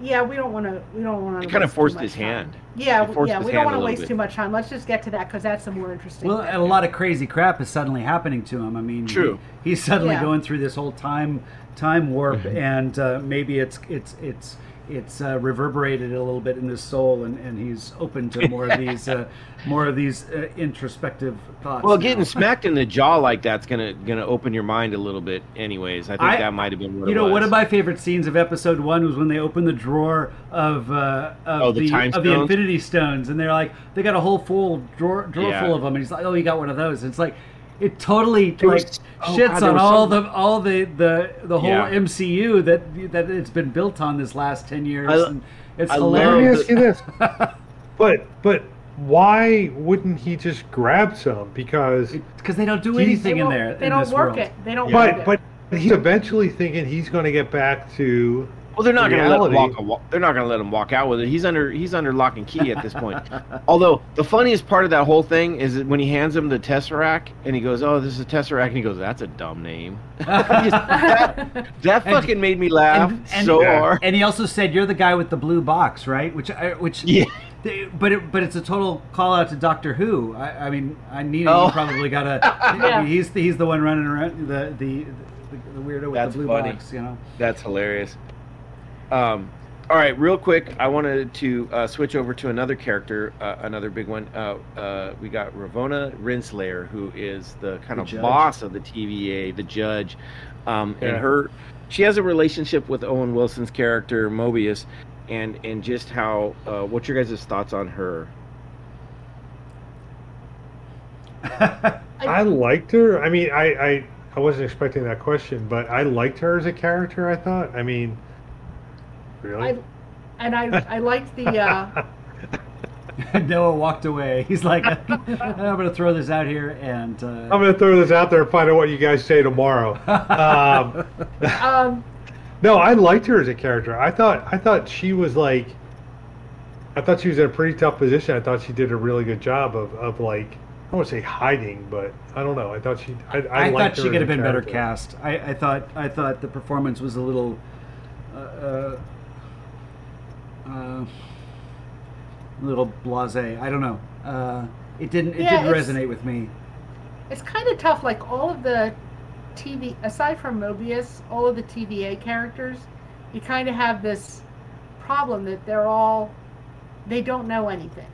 yeah, we don't want to, we don't want to. It kind of forced his hand. Yeah, forced yeah, his we don't want to waste bit. too much time. Let's just get to that because that's the more interesting. Well, bit. and a lot of crazy crap is suddenly happening to him. I mean, he- True. he's suddenly Yeah. going through this whole time time warp, Mm-hmm. and uh, maybe it's it's it's it's uh, reverberated a little bit in his soul, and, and he's open to more of these uh, [laughs] more of these uh, introspective thoughts. Well, now. getting smacked in the jaw like that's gonna gonna open your mind a little bit. Anyways, I think I- that might have been what You it know, was. one of my favorite scenes of episode one was when they opened the drawer of uh, of Oh, the the, of the? Infinity Stones, and they're like, they got a whole full drawer drawer Yeah. full of them, and he's like, oh, you got one of those. And it's like, it totally There like was- oh, shits God, on all some- the all the the the whole Yeah. MCU that that it's been built on this last ten years. I- and it's I Let me hilarious. ask you this. [laughs] but but why wouldn't he just grab some? Because Because they don't do anything They in there. They in don't this work world. it. They don't but work but it. he's eventually thinking he's going to get back to well, they're not gonna let him walk. Wa- they're not gonna let him walk out with it. He's under he's under lock and key at this point. [laughs] Although the funniest part of that whole thing is that when he hands him the tesseract and he goes, "Oh, this is a tesseract," and he goes, "That's a dumb name." [laughs] I just- that that And- fucking made me laugh and- and- so Yeah. hard. And he also said, "You're the guy with the blue box, right?" Which, I, which, Yeah. they- but it, but it's a total call out to Doctor Who. I, I mean, I need Oh. you probably gotta. [laughs] Yeah. He's the, he's the one running around the the the, the weirdo with That's the blue funny. box. You know. That's hilarious. Um, all right, real quick, I wanted to uh, switch over to another character, uh, another big one. Uh, uh, we got Ravonna Renslayer, who is the kind The of judge. boss of the TVA, the judge, um, and her. She has a relationship with Owen Wilson's character Mobius, and and just how. Uh, what's your guys' thoughts on her? [laughs] I liked her. I mean, I, I I wasn't expecting that question, but I liked her as a character. I thought. I mean, really. I, and I, I liked the, uh, [laughs] Noah walked away. He's like, [laughs] I'm going to throw this out here, and uh, I'm gonna throw this out there and find out what you guys say tomorrow. [laughs] um, um, no, I liked her as a character. I thought I thought she was like. I thought she was in a pretty tough position. I thought she did a really good job of, of like I don't want to say hiding, but I don't know. I thought she. I, I, I, liked thought her she could have a been better cast. I, I thought I thought the performance was a little, uh, uh, uh, a little blasé. I don't know. Uh, it didn't it Yeah, didn't resonate with me. it's kind of tough. Like all of the TV, aside from Mobius, all of the TVA characters, you kind of have this problem that they're all, they don't know anything.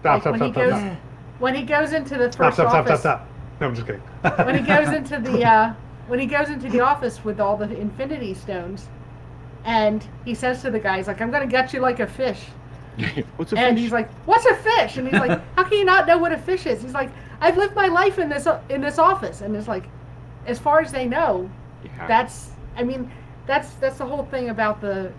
Stop! Like Stop! when he Stop! Stop! goes- Stop! When he goes into the first Stop! Stop! office, Stop! Stop! No, I'm just kidding. when he goes [laughs] into the uh, when he goes into the office with all the Infinity Stones, and he says to the guy, he's like, "I'm gonna gut you like a fish," [laughs] What's a and fish? he's like, "What's a fish?" And he's like, [laughs] "How can you not know what a fish is?" He's like, "I've lived my life in this in this office," and it's like, as far as they know, Yeah. that's I mean, that's that's the whole thing about the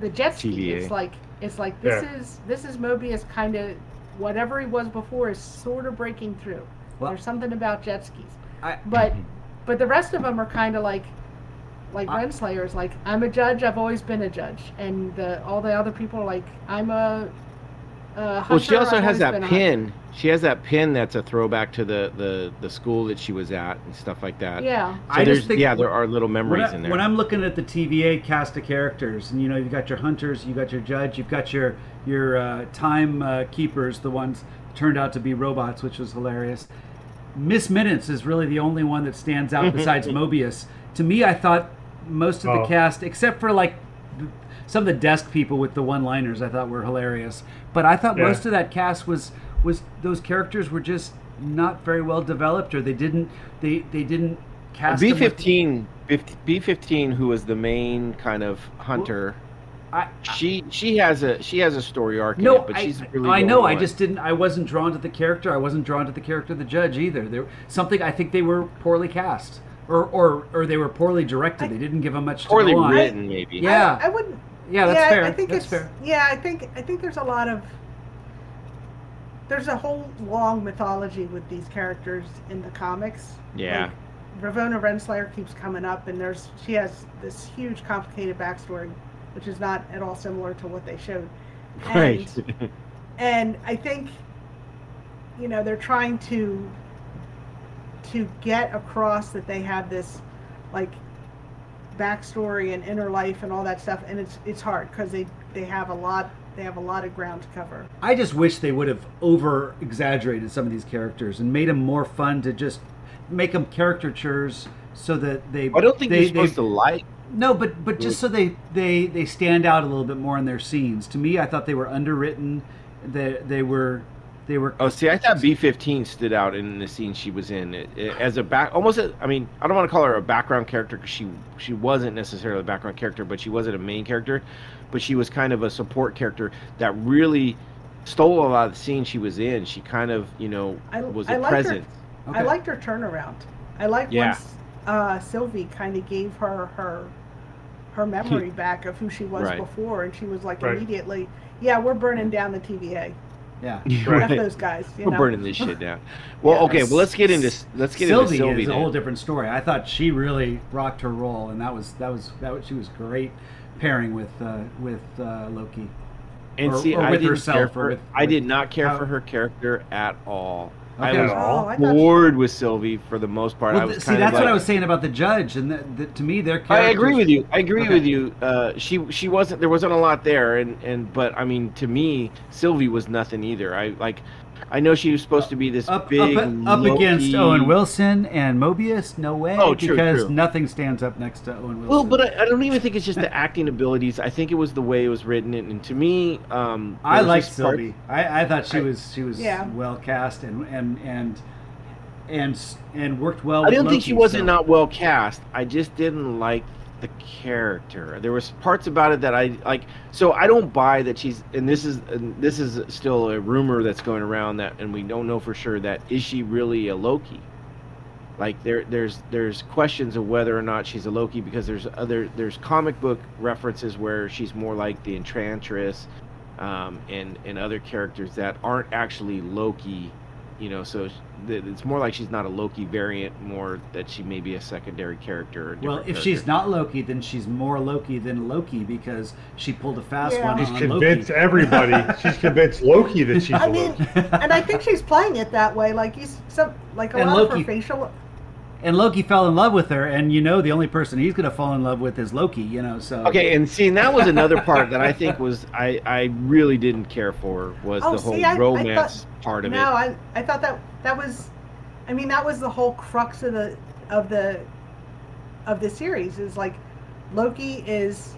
the jet ski. TVA. It's like it's like this Yeah. is this is Mobius kind of whatever he was before is sort of breaking through. Well- There's something about jet skis, I, but Mhm. but the rest of them are kind of like like I- Renslayer is like I'm a judge. I've always been a judge, and the, all the other people are like I'm a. a Well, she also I've has that been a hunter." pin. She has that pin that's a throwback to the, the, the school that she was at and stuff like that. Yeah. So I there's just think yeah, there are little memories I, in there. when I'm looking at the TVA cast of characters, and you know, you've got your hunters, you've got your judge, you've got your your uh, time uh, keepers, the ones turned out to be robots, which was hilarious. Miss Minutes is really the only one that stands out [laughs] besides Mobius. To me, I thought most of the Oh. cast, except for like some of the desk people with the one-liners, I thought were hilarious. But I thought Yeah. most of that cast was was those characters were just not very well developed, or they didn't they they didn't cast B fifteen B fifteen, who was the main kind of hunter. I, She she has a she has a story arc in No, it, but I, she's really. I know. only I just didn't. I wasn't drawn to the character. I wasn't drawn to the character of the judge either. There something. I think they were poorly cast, or or or they were poorly directed. I- they didn't give them much to poorly go on. written, maybe. Yeah. I, I wouldn't. Yeah, that's yeah, fair. I think that's it's fair. yeah. I think I think there's a lot of there's a whole long mythology with these characters in the comics. Yeah. Like, Ravonna Renslayer keeps coming up, and there's she has this huge, complicated backstory, which is not at all similar to what they showed. [laughs] Right. And, and I think, you know, they're trying to to get across that they have this like backstory and inner life and all that stuff, and it's it's hard because they they have a lot they have a lot of ground to cover. I just wish they would have over exaggerated some of these characters and made them more fun to just make them caricatures so that they. I don't think they, you're supposed they, to like. No, but but just so they they they stand out a little bit more in their scenes. To me, I thought they were underwritten. They they were they were. Oh, see, I thought B fifteen stood out in the scene she was in It- it- as a back. Almost, a, I mean, I don't want to call her a background character because she she wasn't necessarily a background character, but she wasn't a main character. But she was kind of a support character that really stole a lot of the scene she was in. She kind of, you know, I- was I a liked her- Okay. I liked her turnaround. I liked Yeah. once uh, Sylvie kind of gave her her her memory [laughs] back of who she was Right. before, and she was like Right. immediately, "Yeah, we're burning down the TVA. Yeah. [laughs] F those guys." You We're know? burning this shit down. Well, Yeah. okay, well let's get into let's get Sylvie, into Sylvie. is a whole different story. I thought she really rocked her role, and that was that was that was, she was great pairing with uh, with uh, Loki. And or- see, or I with didn't herself, care for. with- I did not care how- for her character at all. Okay. I was Oh, all? I thought she- bored with Sylvie for the most part. I was see, kind that's of like, what I was saying about the judge, and that, that to me, their I agree with you. I agree Okay. with you. Uh, she she wasn't there wasn't a lot there, and and but I mean to me Sylvie was nothing either. I like I know she was supposed to be this Up, big up, up against Owen Wilson and Mobius, no way, Oh, true, because true. nothing stands up next to Owen Wilson. Well, but I, I don't even think it's just the acting abilities. I think it was the way it was written, and, and to me, um, I liked this part- Sylvie. I, I thought she I- was she was Yeah. well cast and and and and and worked well. I with didn't think she wasn't so- not well cast. I just didn't like the character. There was parts about it that I like. So I don't buy that she's. And this is and this is still a rumor that's going around that, and we don't know for sure that is she really a Loki. Like there, there's there's questions of whether or not she's a Loki because there's other there's comic book references where she's more like the Enchantress, um, and and other characters that aren't actually Loki you know so it's more like she's not a loki variant more that she may be a secondary character or a Well, different if she's not Loki, then she's more Loki than Loki because she pulled a fast Yeah. one She's on convinced Loki. everybody. [laughs] She's convinced Loki that she's I a mean, Loki. and I think she's playing it that way. Like he's some like a And lot of her facial. And Loki fell in love with her, and you know the only person he's going to fall in love with is Loki. You know, so okay and see and that was another part that i think [laughs] was i i really didn't care for was Oh, the whole see, I- I romance thought- part of No, it No, I I thought that that was, I mean that was the whole crux of the of the of the series is like Loki is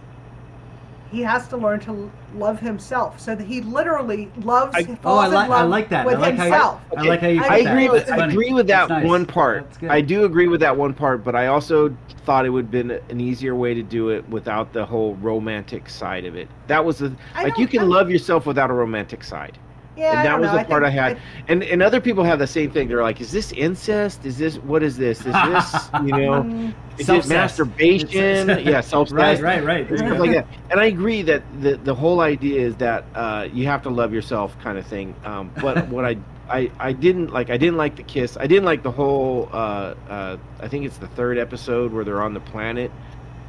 he has to learn to love himself so that he literally loves I- falls Oh, I in like I like that. with I like himself. how you, I like how you. I put I that. agree with I agree with that nice. one part. I do agree with that one part, but I also thought it would have been an easier way to do it without the whole romantic side of it. That was the like you can I- love yourself without a romantic side. Yeah, and that was know. the part I think- had. And and other people have the same thing. They're like, "Is this incest? Is this what is this? Is this [laughs] you know? Mm, Is it Self-cess. masturbation? Yeah, [laughs] self Right, right, right. There stuff like that. And I agree that the the whole idea is that uh, you have to love yourself, kind of thing. Um, but [laughs] what I I, I didn't like I didn't like the kiss. I didn't like the whole. Uh, uh, I think it's the third episode where they're on the planet.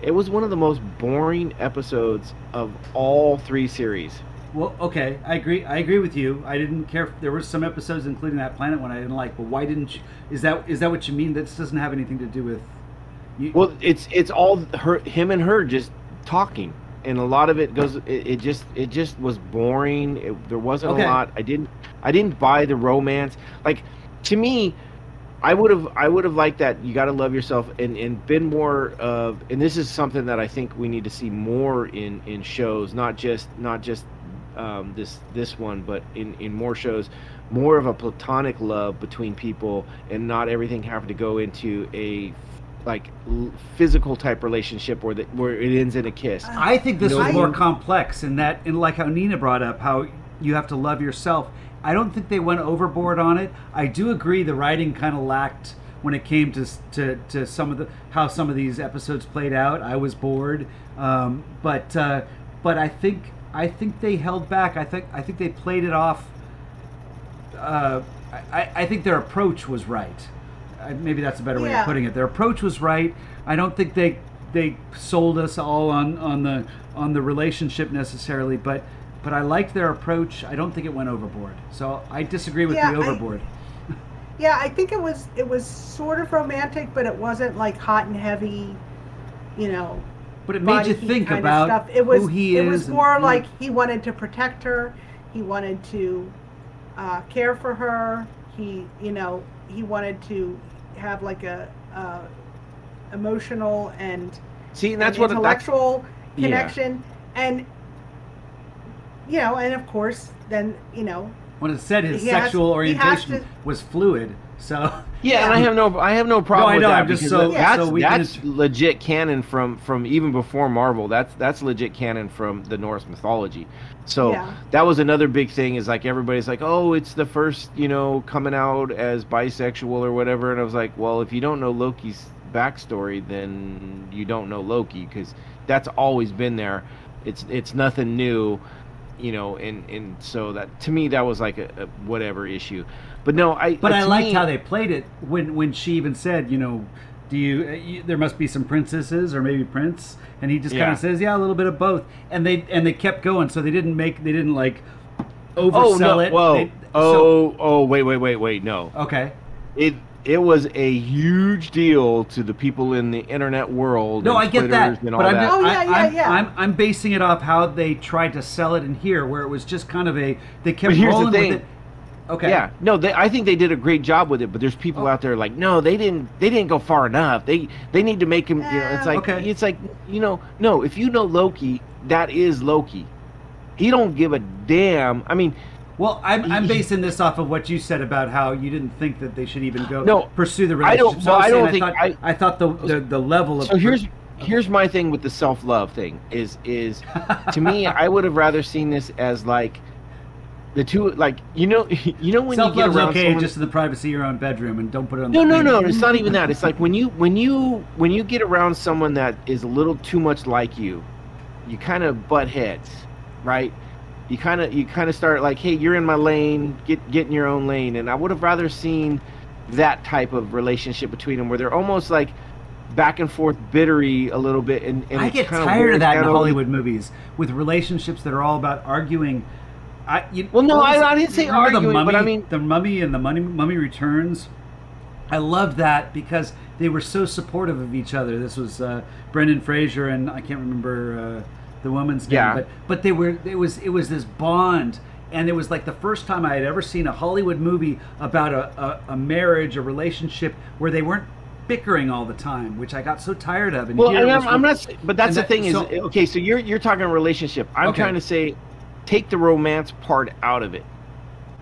It was one of the most boring episodes of all three series. Well, okay, I agree. I agree with you. I didn't care. There were some episodes, including that planet one, I didn't like. But why didn't you? Is that is that what you mean? That this doesn't have anything to do with. You, Well, it's it's all her, him and her just talking, and a lot of it goes. It, it just it just was boring. It, there wasn't Okay. a lot. I didn't I didn't buy the romance. Like to me, I would have I would have liked that. You got to love yourself and and been more of. And this is something that I think we need to see more in in shows, not just not just um, this this one, but in in more shows. More of a platonic love between people, and not everything having to go into a like l- physical type relationship where the, where it ends in a kiss. I think this No, was more complex in that, in like how Nina brought up how you have to love yourself. I don't think they went overboard on it. I do agree the writing kind of lacked when it came to, to to some of the how some of these episodes played out. I was bored, um, but uh, but I think I think they held back. I think I think they played it off. Uh, I, I think their approach was right. Uh, maybe that's a better way Yeah. of putting it. Their approach was right. I don't think they they sold us all on, on the on the relationship necessarily, but but I liked their approach. I don't think it went overboard. So I disagree with Yeah, the I- overboard. [laughs] Yeah, I think it was it was sort of romantic, but it wasn't like hot and heavy, you know. But it made you think about stuff. It was who he it is. was more yeah. like he wanted to protect her. He wanted to uh, care for her. He, you know, he wanted to have like a, uh emotional and See, and that's what that's intellectual Yeah. connection, and you know, and of course, then you know, when it said his sexual has orientation to- was fluid. So [laughs] yeah, and I have no I have no problem I with know, that I'm just so- that's so we that's can- legit canon from from even before Marvel. That's that's legit canon from the Norse mythology. So Yeah. that was another big thing is like everybody's like, "Oh, it's the first, you know, coming out as bisexual or whatever." And I was like, "Well, if you don't know Loki's backstory, then you don't know Loki because that's always been there. It's it's nothing new." You know, and and so that to me that was like a, a whatever issue, but no, I. But I liked me- how they played it when when she even said, you know, do you, uh, you there must be some princesses or maybe prince, and he just kind of says, yeah, a little bit of both, and they and they kept going, so they didn't make they didn't like oversell Oh oversell no! it. Whoa! They- oh, oh! Wait, wait, wait, wait! No, okay. it it was a huge deal to the people in the internet world. No, and I get Twitters that, but I'm that. just, Oh, yeah, I, yeah, I'm, yeah. I'm I'm basing it off how they tried to sell it in here, where it was just kind of a they kept But here's the rolling with it. Okay. Yeah, no, they, I think they did a great job with it, but there's people Oh. out there like, no, they didn't, they didn't go far enough. They, they need to make him. You know, it's Eh, like, okay. it's like, you know, no, if you know Loki, that is Loki. He don't give a damn. I mean, Well, I'm, I'm basing this off of what you said about how you didn't think that they should even go No, pursue the I don't- relationship. well, I don't saying think thought, I- I thought the, the the level of so here's, here's my thing with the self love thing. Is, is [laughs] to me, I would have rather seen this as like the two, like you know, [laughs] you know when self you get around okay someone, just in the privacy of your own bedroom and don't put it on. No, the no, no. It's not even that. It's like when you when you when you get around someone that is a little too much like you, you kind of butt heads, right? You kind of you kind of start like, hey, you're in my lane. Get get in your own lane. And I would have rather seen that type of relationship between them, where they're almost like back and forth bittery a little bit. And, and I get tired of that in down over the- Hollywood movies with relationships that are all about arguing. I, you, Well, no, was I- I didn't say Remember arguing, the mummy, but I mean- the mummy and the mummy, mummy returns. I loved that because they were so supportive of each other. This was uh, Brendan Fraser and I can't remember uh, the woman's name, Yeah. but but they were it was it was this bond. And it was like the first time I had ever seen a Hollywood movie about a, a, a marriage, a relationship where they weren't bickering all the time, which I got so tired of. And Well, here and I'm, I'm not. s- But that's and the that- thing is, so- okay. So you're you're talking relationship. I'm Okay. trying to say, take the romance part out of it.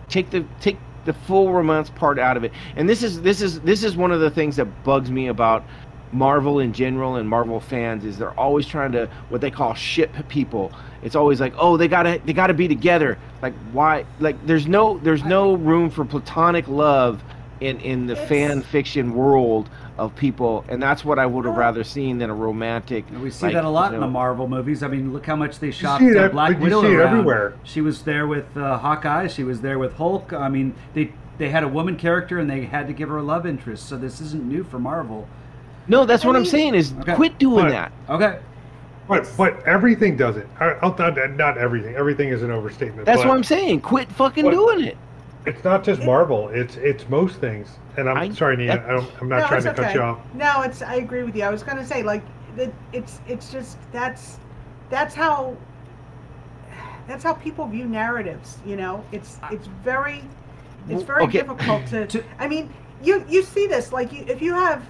Take the take the full romance part out of it. And this is this is this is one of the things that bugs me about Marvel in general and Marvel fans is they're always trying to what they call ship people. It's always like, oh, they gotta they gotta be together. Like why? Like there's no there's no room for platonic love in in the It's- fan fiction world of people, and that's what I would have rather seen than a romantic. And we see like, that a lot you in the Marvel movies. I mean, look how much they shot see uh, that- Black but you Widow see it around. everywhere. She was there with uh, Hawkeye. She was there with Hulk. I mean, they they had a woman character and they had to give her a love interest. So this isn't new for Marvel. No, that's I what I'm saying. Is Okay. quit doing But- that. Okay. But but everything does it. I, I'll, not, not everything. Everything is an overstatement. That's but what I'm saying. Quit fucking What- doing it. It's not just Marvel. It's it's most things. And I'm I- sorry, Nina. that- I don't, I'm not no, trying it's to okay. cut you off. No, it's. I agree with you. I was gonna say like, it, it's it's just that's that's how that's how people view narratives. You know, it's it's very it's very okay. difficult to. To- I mean, you you see this like you, if you have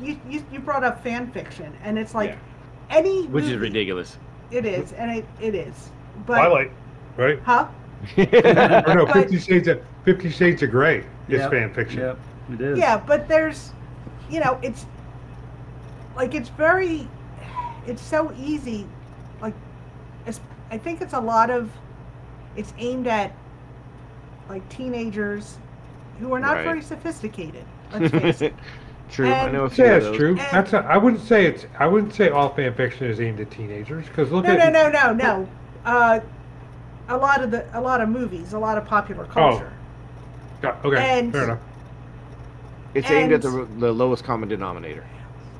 you, you you brought up fan fiction and it's like Yeah. any Which is ridiculous. It is, and it, it is. But Twilight, right? huh? [laughs] Or no, But- Fifty Shades of Fifty Shades of Grey is Yep. fan fiction. Yep. It is. Yeah, but there's, you know, it's like it's very, it's so easy. Like, it's, I think it's a lot of, it's aimed at like teenagers who are not Right. very sophisticated. Let's [laughs] face it. True. I And- know a I'd few say of that's true. And- That's a, I wouldn't say it's. I wouldn't say all fan fiction is aimed at teenagers because look No, at no, no, no, no. Uh, a lot of the, a lot of movies, a lot of popular oh. culture. Yeah, Okay, And- fair enough. It's aimed at the, the lowest common denominator.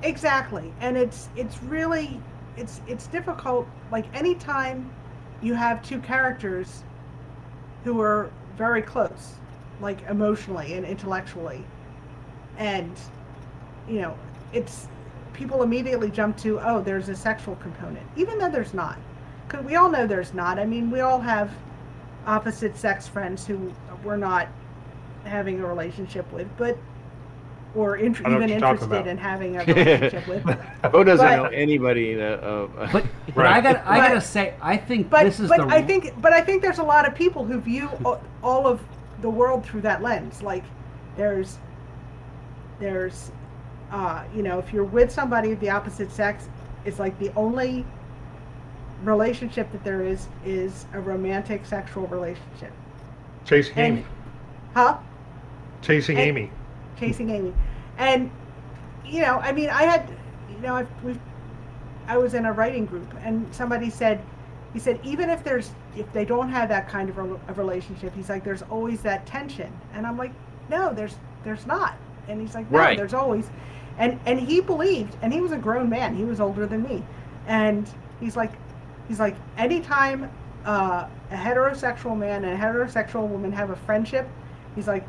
Exactly, and it's it's really it's it's difficult. Like anytime you have two characters who are very close, like emotionally and intellectually, and you know, it's people immediately jump to oh, there's a sexual component, even though there's not. Because we all know there's not. I mean, we all have opposite sex friends who we're not having a relationship with, but or int- I know what even interested in having a [laughs] relationship with. Who doesn't But- know anybody that, uh, But but Right. I got I gotta say I think But this is but the I think but I think there's a lot of people who view all of the world through that lens. Like there's there's uh, you know if you're with somebody of the opposite sex, it's like the only relationship that there is is a romantic sexual relationship. Chasing And Amy. huh? Chasing and- Amy. chasing Amy, and you know, I mean, I had, you know, I, we, I was in a writing group, and somebody said, he said, even if there's, if they don't have that kind of a, a relationship, he's like, there's always that tension, and I'm like, no, there's, there's not, and he's like, no, Right. there's always, and and he believed, and he was a grown man, he was older than me, and he's like, he's like, anytime uh, a heterosexual man and a heterosexual woman have a friendship, he's like,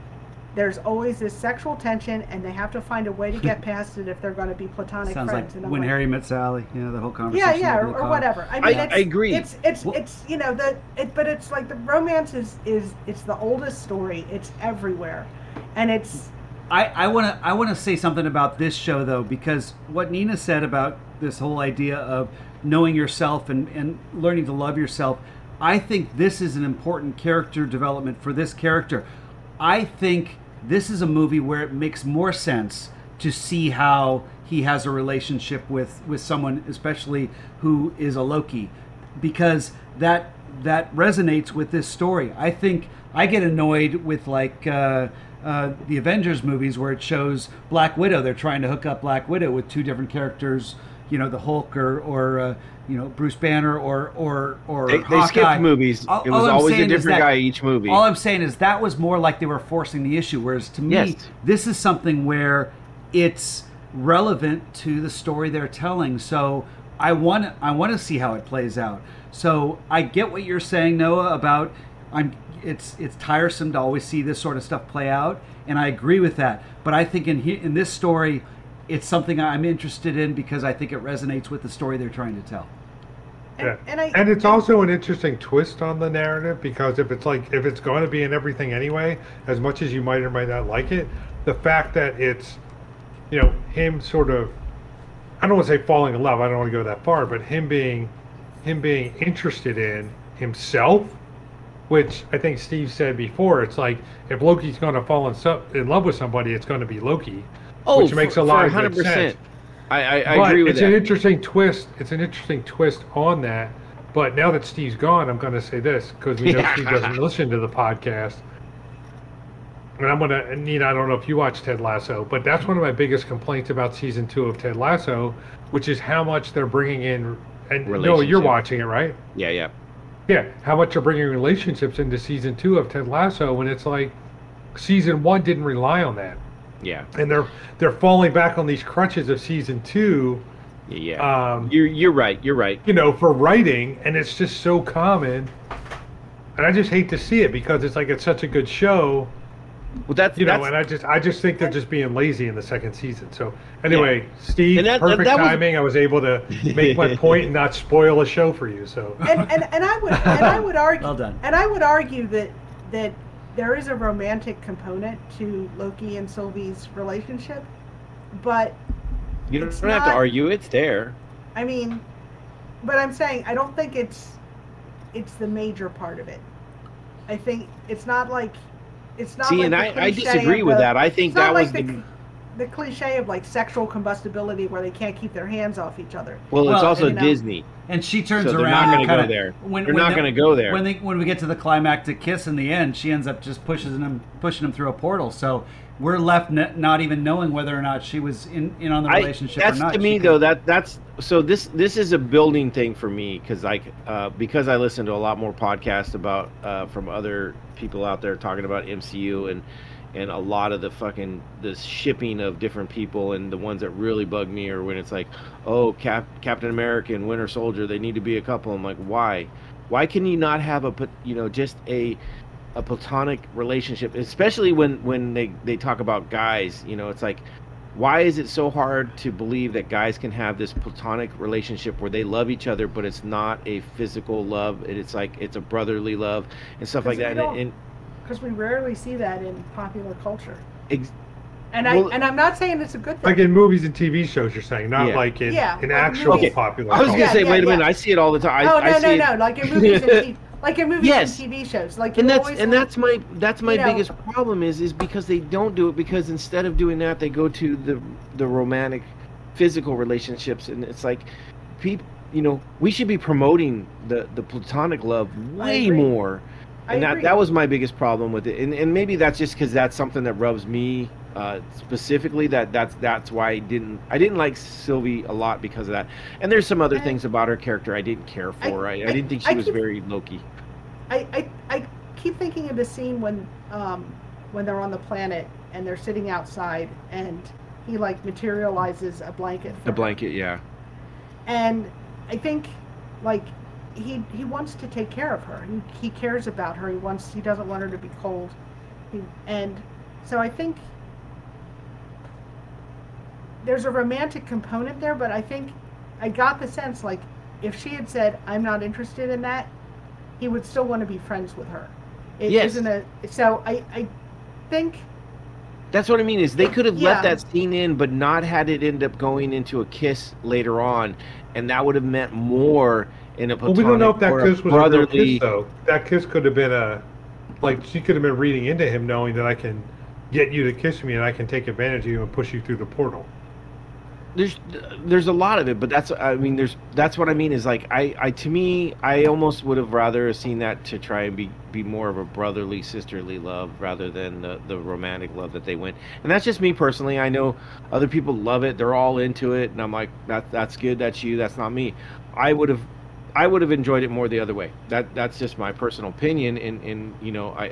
there's always this sexual tension, and they have to find a way to get [laughs] past it if they're going to be platonic Sounds friends. like and I'm when like, Harry met Sally. Yeah, the whole conversation. yeah, yeah, or, or whatever. I mean, I- it's, I agree. It's it's Well- it's you know the it, but it's like the romance is is it's the oldest story. It's everywhere, and it's I, I want to I want to say something about this show though because what Nina said about this whole idea of knowing yourself and, and learning to love yourself, I think this is an important character development for this character. I think this is a movie where it makes more sense to see how he has a relationship with with someone, especially who is a Loki, because that that resonates with this story. I think I get annoyed with like uh, uh, the Avengers movies where it shows Black Widow. They're trying to hook up Black Widow with two different characters. You know, the Hulk or or uh, you know Bruce Banner or or or They, they skipped movies. All- it was always a different that- guy each movie. All I'm saying is that was more like they were forcing the issue, whereas to me, Yes. this is something where it's relevant to the story they're telling. So I want I want to see how it plays out. So I get what you're saying, Noah, about I'm it's it's tiresome to always see this sort of stuff play out, and I agree with that. But I think in he, in this story, it's something I'm interested in because I think it resonates with the story they're trying to tell. and, Yeah. and I And it's also an interesting twist on the narrative because if it's like if it's going to be in everything anyway, as much as you might or might not like it, the fact that it's you know him sort of I don't want to say falling in love. I don't want to go that far, but him being him being interested in himself, which I think Steve said before. It's like if Loki's going to fall in, so, in love with somebody, it's going to be Loki, oh, which makes for- a lot of good 100%. sense. I, I, I agree with it's that. It's an interesting twist. It's an interesting twist on that. But now that Steve's gone, I'm going to say this because we know. Steve doesn't listen to the podcast. And I'm going to, Nina, I don't know if you watch Ted Lasso, but that's one of my biggest complaints about season two of Ted Lasso, which is how much they're bringing in. And no, you're watching it, right? yeah, yeah. Yeah, how much they're bringing relationships into season two of Ted Lasso when it's like season one didn't rely on that, Yeah, and they're they're falling back on these crutches of season two. yeah, yeah. Um, you're you're right. You're right. you know, for writing, and it's just so common. And I just hate to see it because it's like it's such a good show, Well, that's you know. that's, And I just, I just think they're just being lazy in the second season. So anyway, Steve, And that- perfect that was- timing. I was able to make my point and not spoil a show for you. So and, and, and I would and I would argue Well done. and I would argue that that there is a romantic component to Loki and Sylvie's relationship, but you don't, don't have to argue. It's there. I mean, but I'm saying I don't think it's it's the major part of it. I think it's not like it's not. See, like and I, I disagree with the- that. I think not that like was the, the the cliche of like sexual combustibility where they can't keep their hands off each other. well. It's Well, also you know- Disney. And she turns So they're not gonna go there. When, They're when not gonna go there. When they when we get to the climactic kiss in the end, she ends up just pushing him pushing him through a portal. So we're left n- not even knowing whether or not she was in, in on the I, relationship that's or not. to She me could- though that that's so this this is a building thing for me because like uh, because I listen to a lot more podcasts about uh, from other people out there talking about MCU and and a lot of the fucking the shipping of different people and the ones that really bug me are when it's like oh Cap, Captain America and Winter Soldier they need to be a couple. I'm like why? Why can you not have a you know just a a platonic relationship? Especially when when they they talk about guys you know it's like why is it so hard to believe that guys can have this platonic relationship where they love each other but it's not a physical love it's like it's a brotherly love and stuff like that. And, and Because we rarely see that in popular culture. ex- And Well- I and I'm not saying it's a good thing. like in movies and TV shows, you're saying, not Yeah. like in, Yeah, in like actual movies. popular. I was gonna say Yeah, wait a minute yeah. I see it all the time I, oh I no see no it, no! Like in [laughs] movies and TV, like in movies Yes. and TV shows. Like and that's and have- that's my that's my you know- biggest problem is is because they don't do it because instead of doing that they go to the the romantic physical relationships and it's like people you know we should be promoting the the platonic love way more I and that that was my biggest problem with it. And, and maybe that's just because that's something that rubs me uh, specifically that that's that's why I didn't I didn't like Sylvie a lot because of that. And there's some other I- things about her character I didn't care for. I, I, I- didn't think she was keep- very Loki I, I, I keep thinking of the scene when um, when they're on the planet and they're sitting outside and he like materializes a blanket. For the her. blanket yeah. And I think like he he wants to take care of her. He, he cares about her. He wants he doesn't want her to be cold. He, and So I think there's a romantic component there, but I think I got the sense like if she had said I'm not interested in that, he would still want to be friends with her. It Yes. not a so I I think That's what I mean. Is they could have Yeah. let that scene in, but not had it end up going into a kiss later on, and that would have meant more in a Well, we don't know if that kiss was a real brotherly. kiss, though. That kiss could have been a, like, she could have been reading into him, knowing that I can get you to kiss me and I can take advantage of you and push you through the portal. there's there's a lot of it but that's i mean there's that's what i mean is like i i to me i almost would have rather seen that to try and be be more of a brotherly sisterly love rather than the the romantic love that they went and that's just me personally i know other people love it they're all into it and i'm like that that's good that's you that's not me i would have i would have enjoyed it more the other way that that's just my personal opinion and and you know i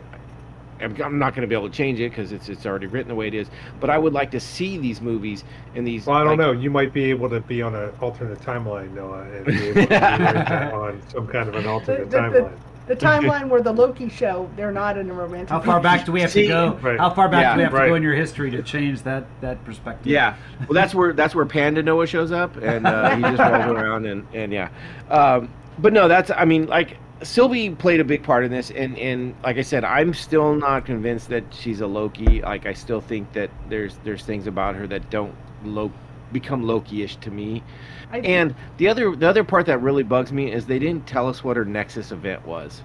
I'm I'm not going to be able to change it because it's it's already written the way it is. But I would like to see these movies and these. Well, I don't like, know. You might be able to be on an alternate timeline, Noah, and be able to be [laughs] on some kind of an the, alternate the, timeline. The, the [laughs] timeline where the Loki show they're not in a romantic. How far back do we have See? to go? Right. How far back Yeah, do we have to go in your history to change that that perspective? Yeah, well, that's where that's where Panda Noah shows up, and uh, he just rolls [laughs] around, and and yeah, um, but no, that's I mean, like Sylvie played a big part in this, and and like I said, I'm still not convinced that she's a Loki. Like I still think that there's there's things about her that don't lo- become Loki-ish to me. I, And the other the other part that really bugs me is they didn't tell us what her Nexus event was.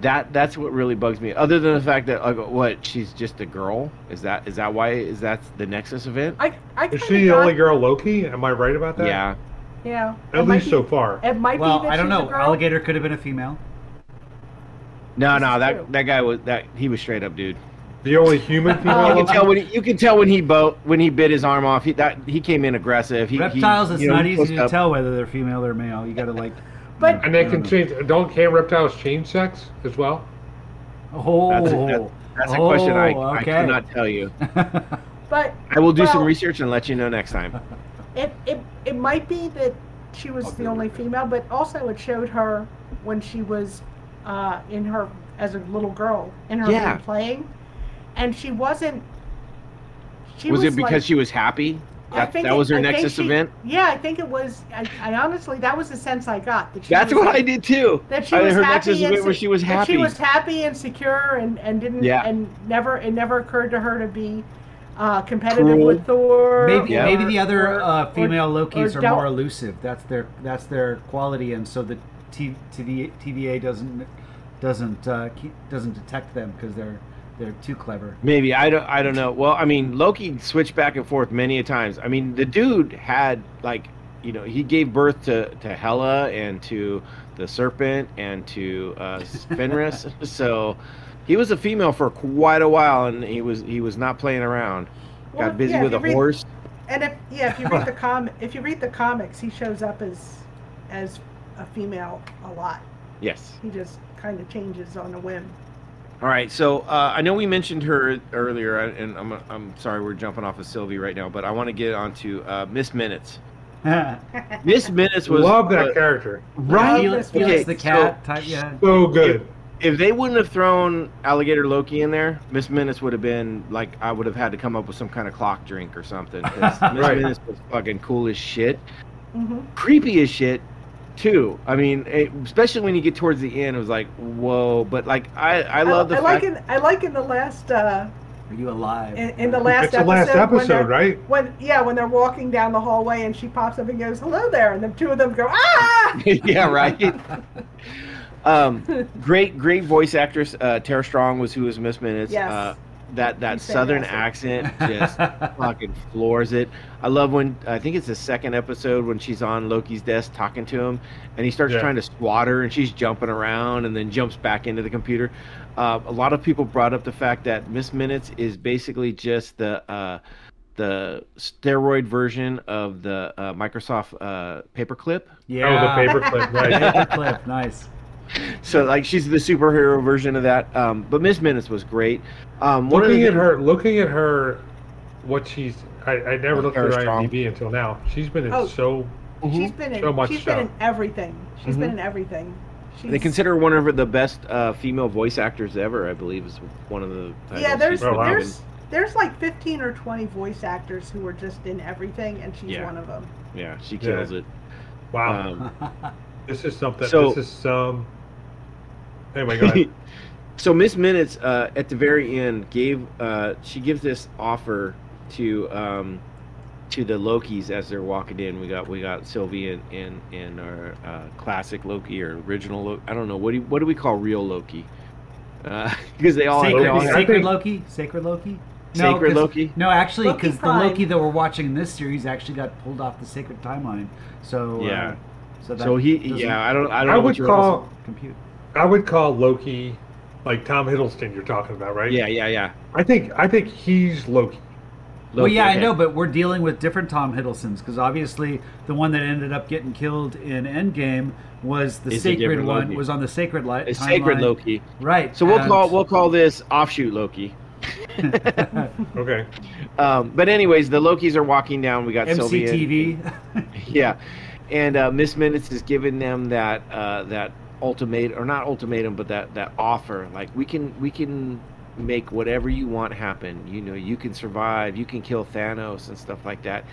That that's what really bugs me. Other than the fact that like, what she's just a girl. Is that is that why is that the Nexus event? I, I Is she the got- only girl Loki? Am I right about that? Yeah. Yeah. At It least be- so far. It might Well, be that I don't know. Alligator could have been a female. No, This no, that true. that guy was that he was straight up, dude. The only human [laughs] Oh, female You can tell when he, you can tell when he bo- when he bit his arm off. He that he came in aggressive. He, he- Reptiles, it's you know, not easy to up. tell whether they're female or male. You got to like. But- And they can change. Don't can reptiles change sex as well? Oh, That's a- that's- That's a question I, Oh, I cannot tell you. [laughs] But I will do some research and let you know next time. [laughs] it, it it might be that she was I'll the only it. female, but also it showed her when she was uh, in her as a little girl in her Yeah. playing, and she wasn't. She was, was it because like, she was happy? I That, think that it- was her I Nexus she- event. Yeah, I think it was. I, I honestly, that was the sense I got. That she That's was what like- I did too. That she I, was her happy Nexus and event where she was that happy. She was happy and secure, and and didn't Yeah. and never it never occurred to her to be uh, competitive Cruel. with Thor. Maybe Yeah. maybe the other or- uh, or- female Lokis or are more elusive. That's their that's their quality, and so the T, TV, TVA doesn't doesn't uh, keep, doesn't detect them because they're they're too clever. Maybe I don't. I don't know. Well, I mean, Loki switched back and forth many a times. I mean, the dude had like, you know, he gave birth to to Hela and to the serpent and to uh, Fenris. [laughs] so he was a female for quite a while, and he was he was not playing around. Well, Got busy yeah, with a read- horse. And if yeah, if you read the [laughs] com, if you read the comics, he shows up as as a female a lot. Yes. He just kind of changes on a whim. All right. So uh, I know we mentioned her earlier, and I'm I'm sorry we're jumping off of Sylvie right now, but I want to get on to uh, Miss Minutes. [laughs] Miss Minutes was Love that uh, character. right. Felix, Okay, Felix the so- cat type. Yeah. So good. if they wouldn't have thrown alligator Loki in there, Miss Minutes would have been like I would have had to come up with some kind of clock drink or something. [laughs] Miss Right. Minutes was fucking cool as shit, hmm creepy as shit, too. I mean, it, especially when you get towards the end, it was like whoa. But like I, I love the I fact. like in I like in the last uh, Are you alive? in, in the last It's the episode. last episode, they're- right? When yeah, when they're walking down the hallway and she pops up and goes hello there, and the two of them go ah. [laughs] yeah, right. [laughs] um, great, great voice actress. Uh, Tara Strong was who was Miss Minutes. Yes. Uh, that that She's southern accent [laughs] just fucking floors it. I love when I think it's the second episode when she's on Loki's desk talking to him, and he starts Yeah. trying to swat her, and she's jumping around, and then jumps back into the computer. Uh, a lot of people brought up the fact that Miss Minutes is basically just the uh, the steroid version of the uh, Microsoft uh, paperclip. yeah. Oh, the paperclip, right? [laughs] Paperclip, nice. So like she's the superhero version of that. Um, but Miss Minutes was great. Um, looking at things- her, looking at her, what she's. I, I never looked at her Tara Strong. IMDb until now. She's been in Oh. so. She's been in So much she's been in stuff. everything. She's been Mhm. in everything. They consider her one of the best uh, female voice actors ever. I believe is one of the. Yeah, there's Oh, wow. there's there's like 15 or 20 voice actors who are just in everything, and she's Yeah. one of them. Yeah, she kills it. Wow. Um, [laughs] this is something. so- this is some. Anyway, go ahead. [laughs] so Miss Minutes uh, at the very end gave uh, she gives this offer to um, to the Lokis as they're walking in. We got we got Sylvie and and, and our uh, classic Loki or original Loki. I don't know what do you, what do we call real Loki? [laughs] Because they all sacred, they all sacred Loki, sacred Loki. Sacred 'cause- Loki? No, actually, because the Loki that we're watching in this series actually got pulled off the sacred timeline. So Yeah. uh, so, that so he yeah I don't I don't I know would what you're call. compute. I would call Loki, like Tom Hiddleston. You're talking about, right? yeah yeah yeah. I think. I think he's Loki. well, Loki, yeah, I know, but we're dealing with different Tom Hiddlestons because obviously the one that ended up getting killed in Endgame was the Is a sacred one. Loki. Was on the sacred light. It's sacred Loki. Right. So we'll and- call we'll call this offshoot Loki. [laughs] Okay. Um, but anyways, the Lokis are walking down. We got Sylvia. and- MCTV. [laughs] yeah, and uh, Miss Minutes is giving them that uh, that ultimate or not ultimatum, but that that offer. Like we can we can make whatever you want happen. You know, you can survive. You can kill Thanos and stuff like that.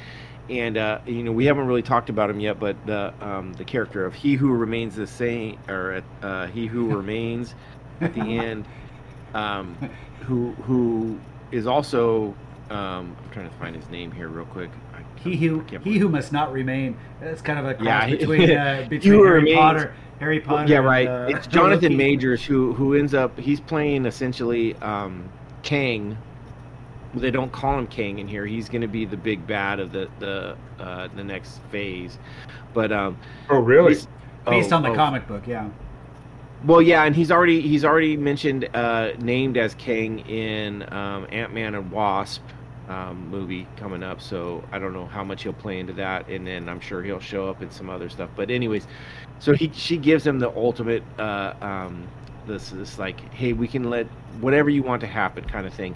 And uh, you know, we haven't really talked about him yet, but the um, the character of He Who Remains the Same, or uh, He Who [laughs] Remains at the end, um, [laughs] who who is also um, I'm trying to find his name here real quick. I, he who he who must not remain. That's kind of a cross Yeah, between [laughs] uh, between Harry remains. Potter, Harry Well, Potter. yeah, and, right. uh, it's Jonathan Loki. [laughs] Majors who who ends up he's playing essentially um, Kang. They don't call him Kang in here. He's going to be the big bad of the the uh, the next phase. But um, Oh, really? based oh, on the oh. comic book. Yeah. Well, yeah, and he's already he's already mentioned uh, named as Kang in um, Ant Man and Wasp um, movie coming up. So I don't know how much he'll play into that, and then I'm sure he'll show up in some other stuff. But anyways, so he she gives him the ultimate uh, um, this this like hey we can let whatever you want to happen kind of thing.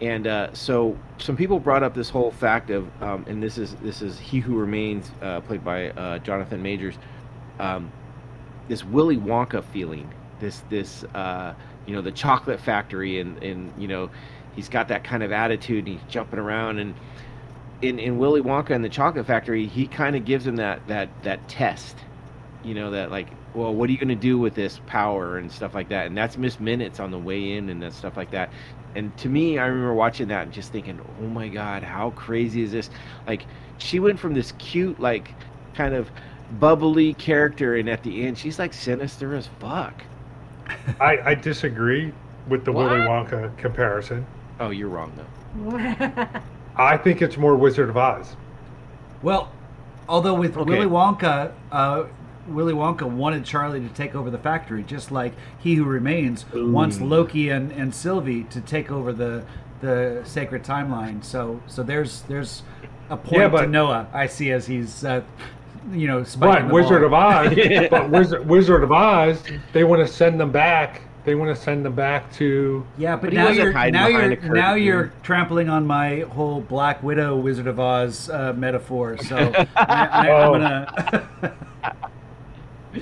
And uh, so some people brought up this whole fact of, um, and this is this is He Who Remains, uh, played by uh, Jonathan Majors. Um, this Willy Wonka feeling, this this uh, you know the chocolate factory, and and you know he's got that kind of attitude, and he's jumping around, and in in Willy Wonka and the Chocolate Factory, he kind of gives him that that that test, you know that like, well, what are you going to do with this power and stuff like that, and that's Miss Minutes on the way in and that stuff like that. And to me, I remember watching that and just thinking, oh my god, how crazy is this? Like, she went from this cute, like, kind of bubbly character, and at the end, she's like sinister as fuck. I, I disagree with the Willy Wonka comparison. Oh, you're wrong though. [laughs] I think it's more Wizard of Oz. Well, although with Okay. Willy Wonka, uh, Willy Wonka wanted Charlie to take over the factory, just like He Who Remains wants Loki and, and Sylvie to take over the the sacred timeline. So so there's there's a point Yeah, to but- Noah. I see as he's uh, you know spiking But the Wizard ball. of Oz, [laughs] but Wizard, Wizard of Oz, they want to send them back. They want to send them back to. Yeah, but, But now you're now you're now dude. you're trampling on my whole Black Widow Wizard of Oz uh, metaphor. So [laughs] I, I, Oh. I'm gonna. [laughs]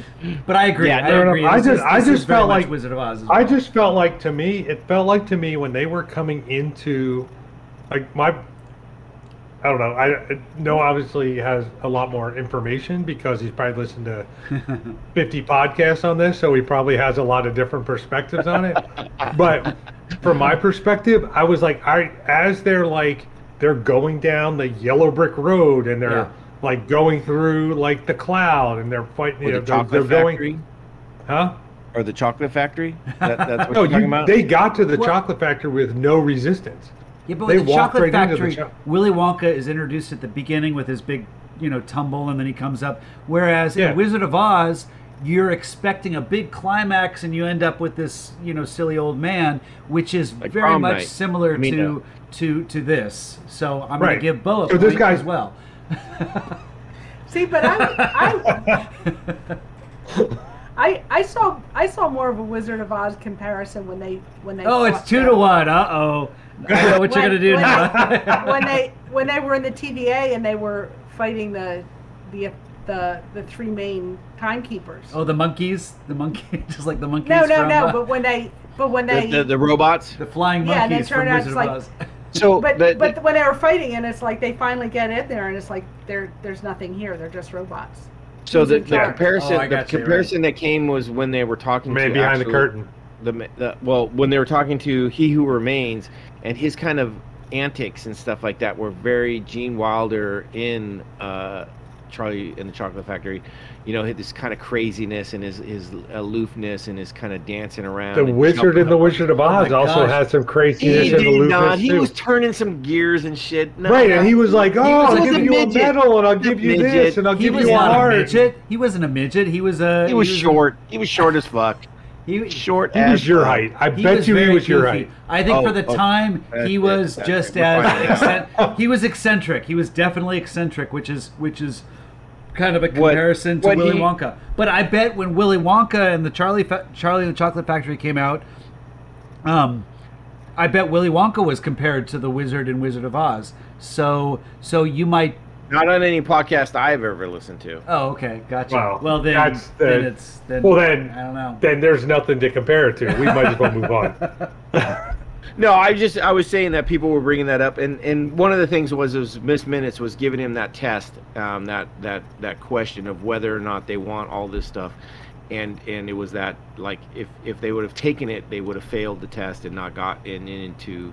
[laughs] but I agree. Yeah, I no, no, agree. I just- I just felt like- Wizard of Oz. As I just felt like to me, it felt like to me when they were coming into, like my, I don't know. I know obviously has a lot more information because he's probably listened to [laughs] 50 podcasts on this, so he probably has a lot of different perspectives on it. But from my perspective, I was like, I as they're like they're going down the yellow brick road and they're Yeah. Like going through like the cloud and they're fighting. Or You know, the they're, chocolate they're factory, going, huh? or the chocolate factory. That, that's what [laughs] No, you're talking you, about. they got to the Well- chocolate factory with no resistance. Yeah, but They with the walked Chocolate right into the Factory, cho- Willy Wonka is introduced at the beginning with his big, you know, tumble, and then he comes up. Whereas Yeah. in Wizard of Oz, you're expecting a big climax, and you end up with this, you know, silly old man, which is Like very much Night. similar I mean, to to to this. So I'm going to give Bo a So this point guy's- as well. [laughs] See, but I, I, I, I saw, I saw more of a Wizard of Oz comparison when they, when they. oh, it's two the- to one. Uh oh. I know what you're going to do when now. They, [laughs] when they, [laughs] when they were in the TVA and they were fighting the, the, the the three main timekeepers. Oh, the monkeys, the monkey, just like the monkeys. no, no, from, no. uh, But when they, but when they, The, the, the robots. the flying Yeah, and it monkeys from turned out Wizard it's of like- Oz. So, but the- but when they were fighting, and it's like they finally get in there, and it's like there there's nothing here. They're just robots. so the, the comparison, Oh, the got you, right. comparison that came was when they were talking Man to behind the curtain. the, the well when they were talking to he who remains and his kind of antics and stuff like that were very gene wilder in uh charlie in the chocolate factory you know had this kind of craziness and his his aloofness and his kind of dancing around The Wizard and the jumping. Wizard of oh Oz my also gosh. has some craziness he and did aloofness not he too. was turning some gears and shit no, right, and he was like, "Oh, was I'll a give you a medal, and I'll give you midget. this, and I'll He give you a not a heart." midget. He wasn't a midget. He was a. he was a- short he was short as fuck [laughs] He, short He was your height. I He bet was you he very was your height. I think Oh, for the oh, time he was that's just as he was eccentric. He was definitely eccentric, which is which is kind of a What- comparison to what Willy he- Wonka. But I bet when Willy Wonka and the Charlie Fa- Charlie and the Chocolate Factory came out, um, I bet Willy Wonka was compared to the Wizard and Wizard of Oz. So so you might. not on any podcast i've ever listened to Oh, okay, gotcha. Wow, well then, that's the- then it's then. Well, then, I don't know. then there's nothing to compare it to. We might as well move on. [laughs] No, I just I was saying that people were bringing that up, and and one of the things was was Miss Minutes was giving him that test, um, that that that question of whether or not they want all this stuff, and and it was that like if if they would have taken it, they would have failed the test and not got in, into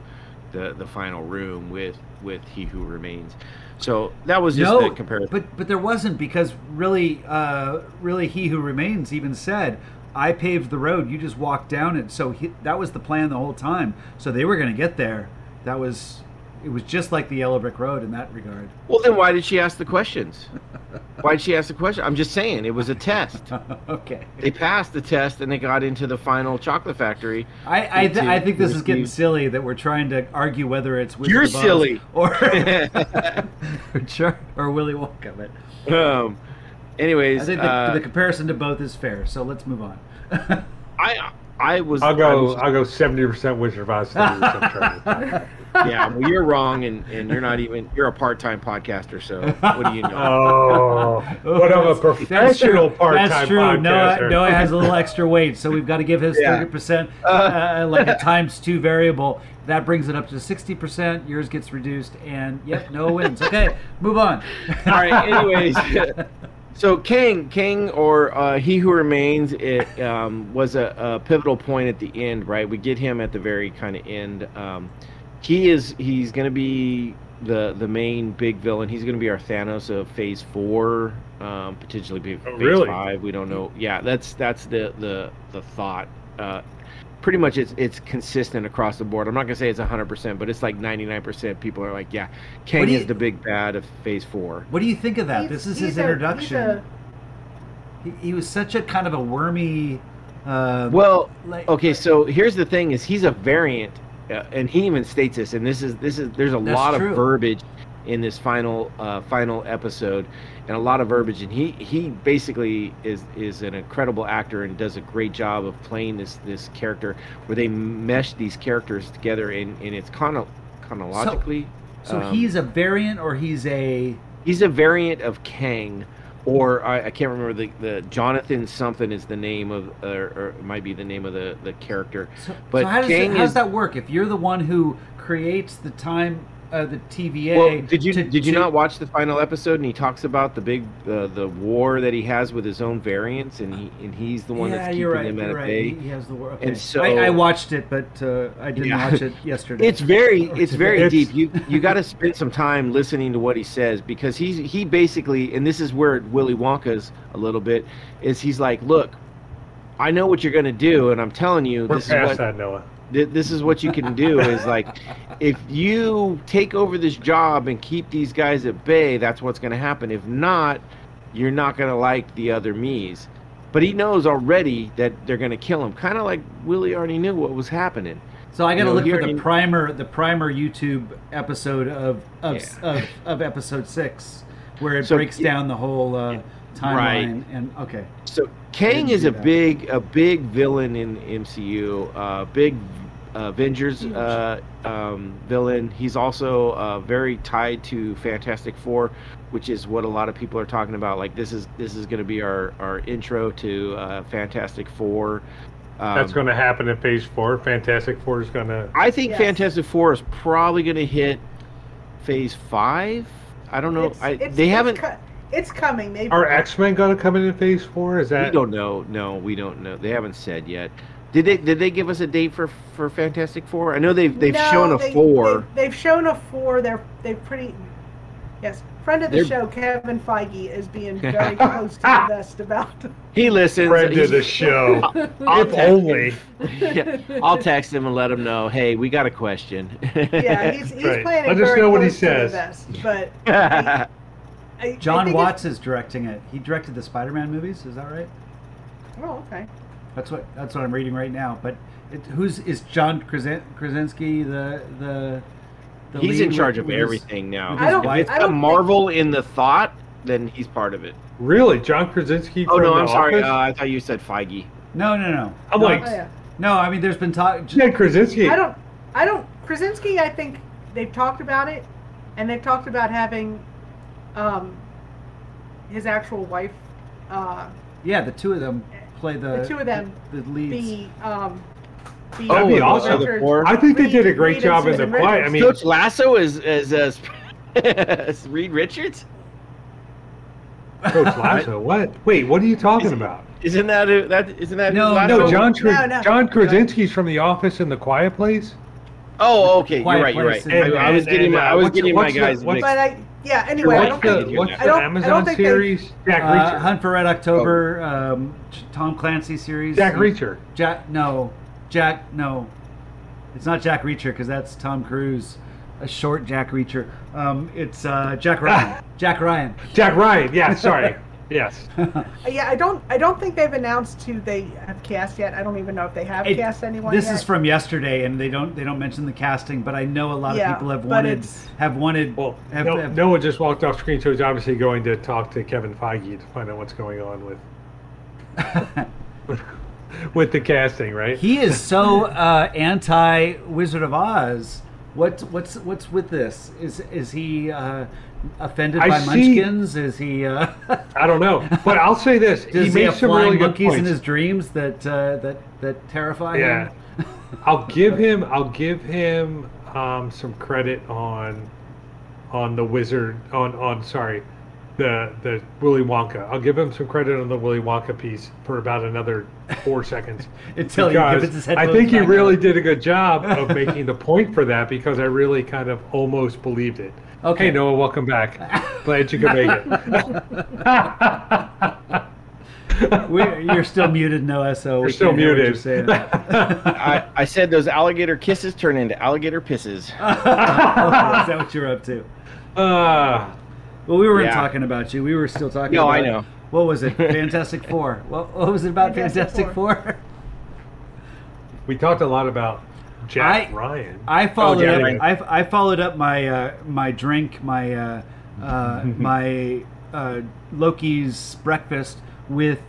the the final room with with He Who Remains. So that was just no, the comparison. but but there wasn't because really, uh, really, he who remains even said, "I paved the road. You just walked down it." So he, that was the plan the whole time. So they were going to get there. That was, it was just like the yellow brick road in that regard. well, then why did she ask the questions? why did she ask the question? I'm just saying it was a test. [laughs] okay. They passed the test and they got into the final chocolate factory. I I, th- I think this is getting silly that we're trying to argue whether it's Wizard You're silly. or [laughs] [laughs] or, Char- or Willy Wonka. But um, anyways, I think the, uh, the comparison to both is fair. So let's move on. [laughs] I I was. I'll go. was- I'll go seventy percent Wizard of Oz. 30% Charlie. [laughs] [laughs] yeah, well, you're wrong, and, and you're not even. You're a part-time podcaster, so what do you know? Oh, but I'm a That's true. professional part-time That's true. podcaster. Noah, Noah has a little extra weight, so we've got to give his Yeah. thirty percent, uh, like a times two variable. That brings it up to sixty percent. Yours gets reduced, and yep, Noah wins. Okay, move on. All right. Anyways, so King, King, or uh, He Who Remains, it um, was a, a pivotal point at the end, right? We get him at the very kind of end. Um, he is. He's going to be the the main big villain. He's going to be our Thanos of Phase Four, um, potentially be Oh, Phase really? Five. We don't know. Yeah, that's that's the the the thought. Uh, pretty much it's it's consistent across the board. I'm not gonna say it's 100%, but it's like 99%. People are like, yeah, Kang you- is the big bad of Phase Four. What do you think of that? He's- this is his a- introduction. a- he, he was such a kind of a wormy. Uh, Well, like, okay, so here's the thing: is he's a variant, uh, and he even states this. And this is this is there's a lot true. of verbiage in this final uh, final episode, and a lot of verbiage. And he he basically is is an incredible actor and does a great job of playing this this character where they mesh these characters together, and and it's chrono- chronologically. so um, he's a variant, or he's a. He's a variant of Kang, or I, I can't remember the, the Jonathan something is the name of, or, or might be the name of the, the character. So, But so how does, it, Kang how does that work? If you're the one who creates the time, uh, the TVA. Well, did you to- did you to- not watch the final episode? And he talks about the big uh, the war that he has with his own variants, and he and he's the one yeah, that's keeping you're right. them at You're right. bay. He, he has the war. Okay. And so- I, I watched it, but uh, I didn't Yeah. watch it [laughs] yesterday. It's very [laughs] it's very It's- deep. You you got to spend some time listening to what he says because he's he basically and this is where Willy Wonka's a little bit is he's like, look, I know what you're gonna do, and I'm telling you, We're this is past what that, Noah. Th- this is what you can do is like if you take over this job and keep these guys at bay that's what's going to happen if not you're not going to like the other me's but he knows already that they're going to kill him kind of like willie already knew what was happening so I got to you know, look for the primer, the primer YouTube episode of of, Yeah. of, of episode six, where it So, breaks down the whole uh, timeline. Right. And okay, so kang is a that. big a big villain in mcu uh big Avengers uh, um, villain. He's also uh, very tied to Fantastic Four, which is what a lot of people are talking about. Like this is this is going to be our our intro to uh, Fantastic Four. Um, That's going to happen in Phase Four. Fantastic Four is going to. I think Yes. Fantastic Four is probably going to hit Phase Five. I don't know. It's- I, it's- they it's haven't. co- It's coming. They Are X Men going to come in in Phase Four? Is that? we don't know. No, we don't know. They haven't said yet. Did they? Did they give us a date for for Fantastic Four? I know they've they've No, shown a they- four. They, have shown a four. They're they pretty. Yes, friend of the They're- show, Kevin Feige, is being [laughs] very close to the vest about. [laughs] He listens. Friend of the show. [laughs] I'll if text only. yeah, I'll text him and let him know. Hey, we got a question. yeah, he's, he's Right. planning Let us very know what he close to the says. vest, but I, I John think Watts is directing it. He directed the Spider-Man movies. Is that right? Oh, okay. That's what that's what I'm reading right now. But it, who's is John Krasin- Krasinski the the? the he's lead in charge with- of with his- everything now. with I don't- wife? If it's I got don't think- Marvel in the thought, then he's part of it. Really, John Krasinski? Oh from no, The I'm sorry. Uh, I thought you said Feige. No, no, no. I'm no, like- Oh, yeah. no. I mean, there's been talk. Yeah, Krasinski. I don't. I don't. Krasinski. I think they've talked about it, and they've talked about having, um, his actual wife, uh, Yeah, the two of them play the The two of them the leads. be um. Be That'd be the awesome. other Richards- four. I think they did a great Reed job in the Susan quiet. I mean, Coach Lasso is is [laughs] as as Reed Richards. Coach Lasso. [laughs] What? Wait, what are you talking about? Isn't that a, that? Isn't that No, Lasso? No, John. Tra- No, no. John Krasinski's from The Office and The Quiet Place. Oh, okay. You're right. You're right. And- I, I was getting and, my I uh, was what's- getting my what's the- guys what's- mixed. But I. Yeah. Anyway, I what's don't the think. what's I the don't- I Amazon don't think they- series? Jack Uh, Reacher. Hunt for Red October, um, Tom Clancy series. Jack Reacher. Jack, no, Jack, no, it's not Jack Reacher because that's Tom Cruise, a short Jack Reacher. Um, it's uh, Jack Ryan. [laughs] Jack Ryan. Jack Ryan. Yeah, sorry. Yes. [laughs] Yeah, I don't. I don't think they've announced who they have cast yet. I don't even know if they have It- cast anyone this yet. is from yesterday, and they don't they don't mention the casting, but I know a lot Yeah, of people have wanted have wanted. Well, have, no, have- Noah just walked off screen, so he's obviously going to talk to Kevin Feige to find out what's going on with [laughs] with the casting, right? he is so uh, anti Wizard of Oz. What what's what's with this? Is is he uh, offended I by see- Munchkins? Is he? Uh, [laughs] I don't know, but I'll say this: [laughs] Does he have some really good monkeys in points. his dreams that uh, that that terrify Yeah. him? I'll [laughs] give him I'll give him um, some credit on on the wizard on on sorry the the Willy Wonka. I'll give him some credit on the Willy Wonka piece for about another four [laughs] seconds. Until he because gives his I think he really on. did a good job of [laughs] making the point for that because I really kind of almost believed it. Okay. Hey Noah, welcome back. Glad you could make it. [laughs] We, you're still muted, Noah. So You're we still can't what muted. you're saying. I, I said those alligator kisses turn into alligator pisses. Is that what you're up to? Ah. Well, we weren't Yeah. talking about you. We were still talking. No, about, I know. What was it? Fantastic [laughs] Four. What, what was it about Fantastic Fantastic Four? we talked a lot about Jack I- Ryan. I followed yeah, up. I, I followed up my uh, my drink, my uh, uh, [laughs] my uh, Loki's breakfast with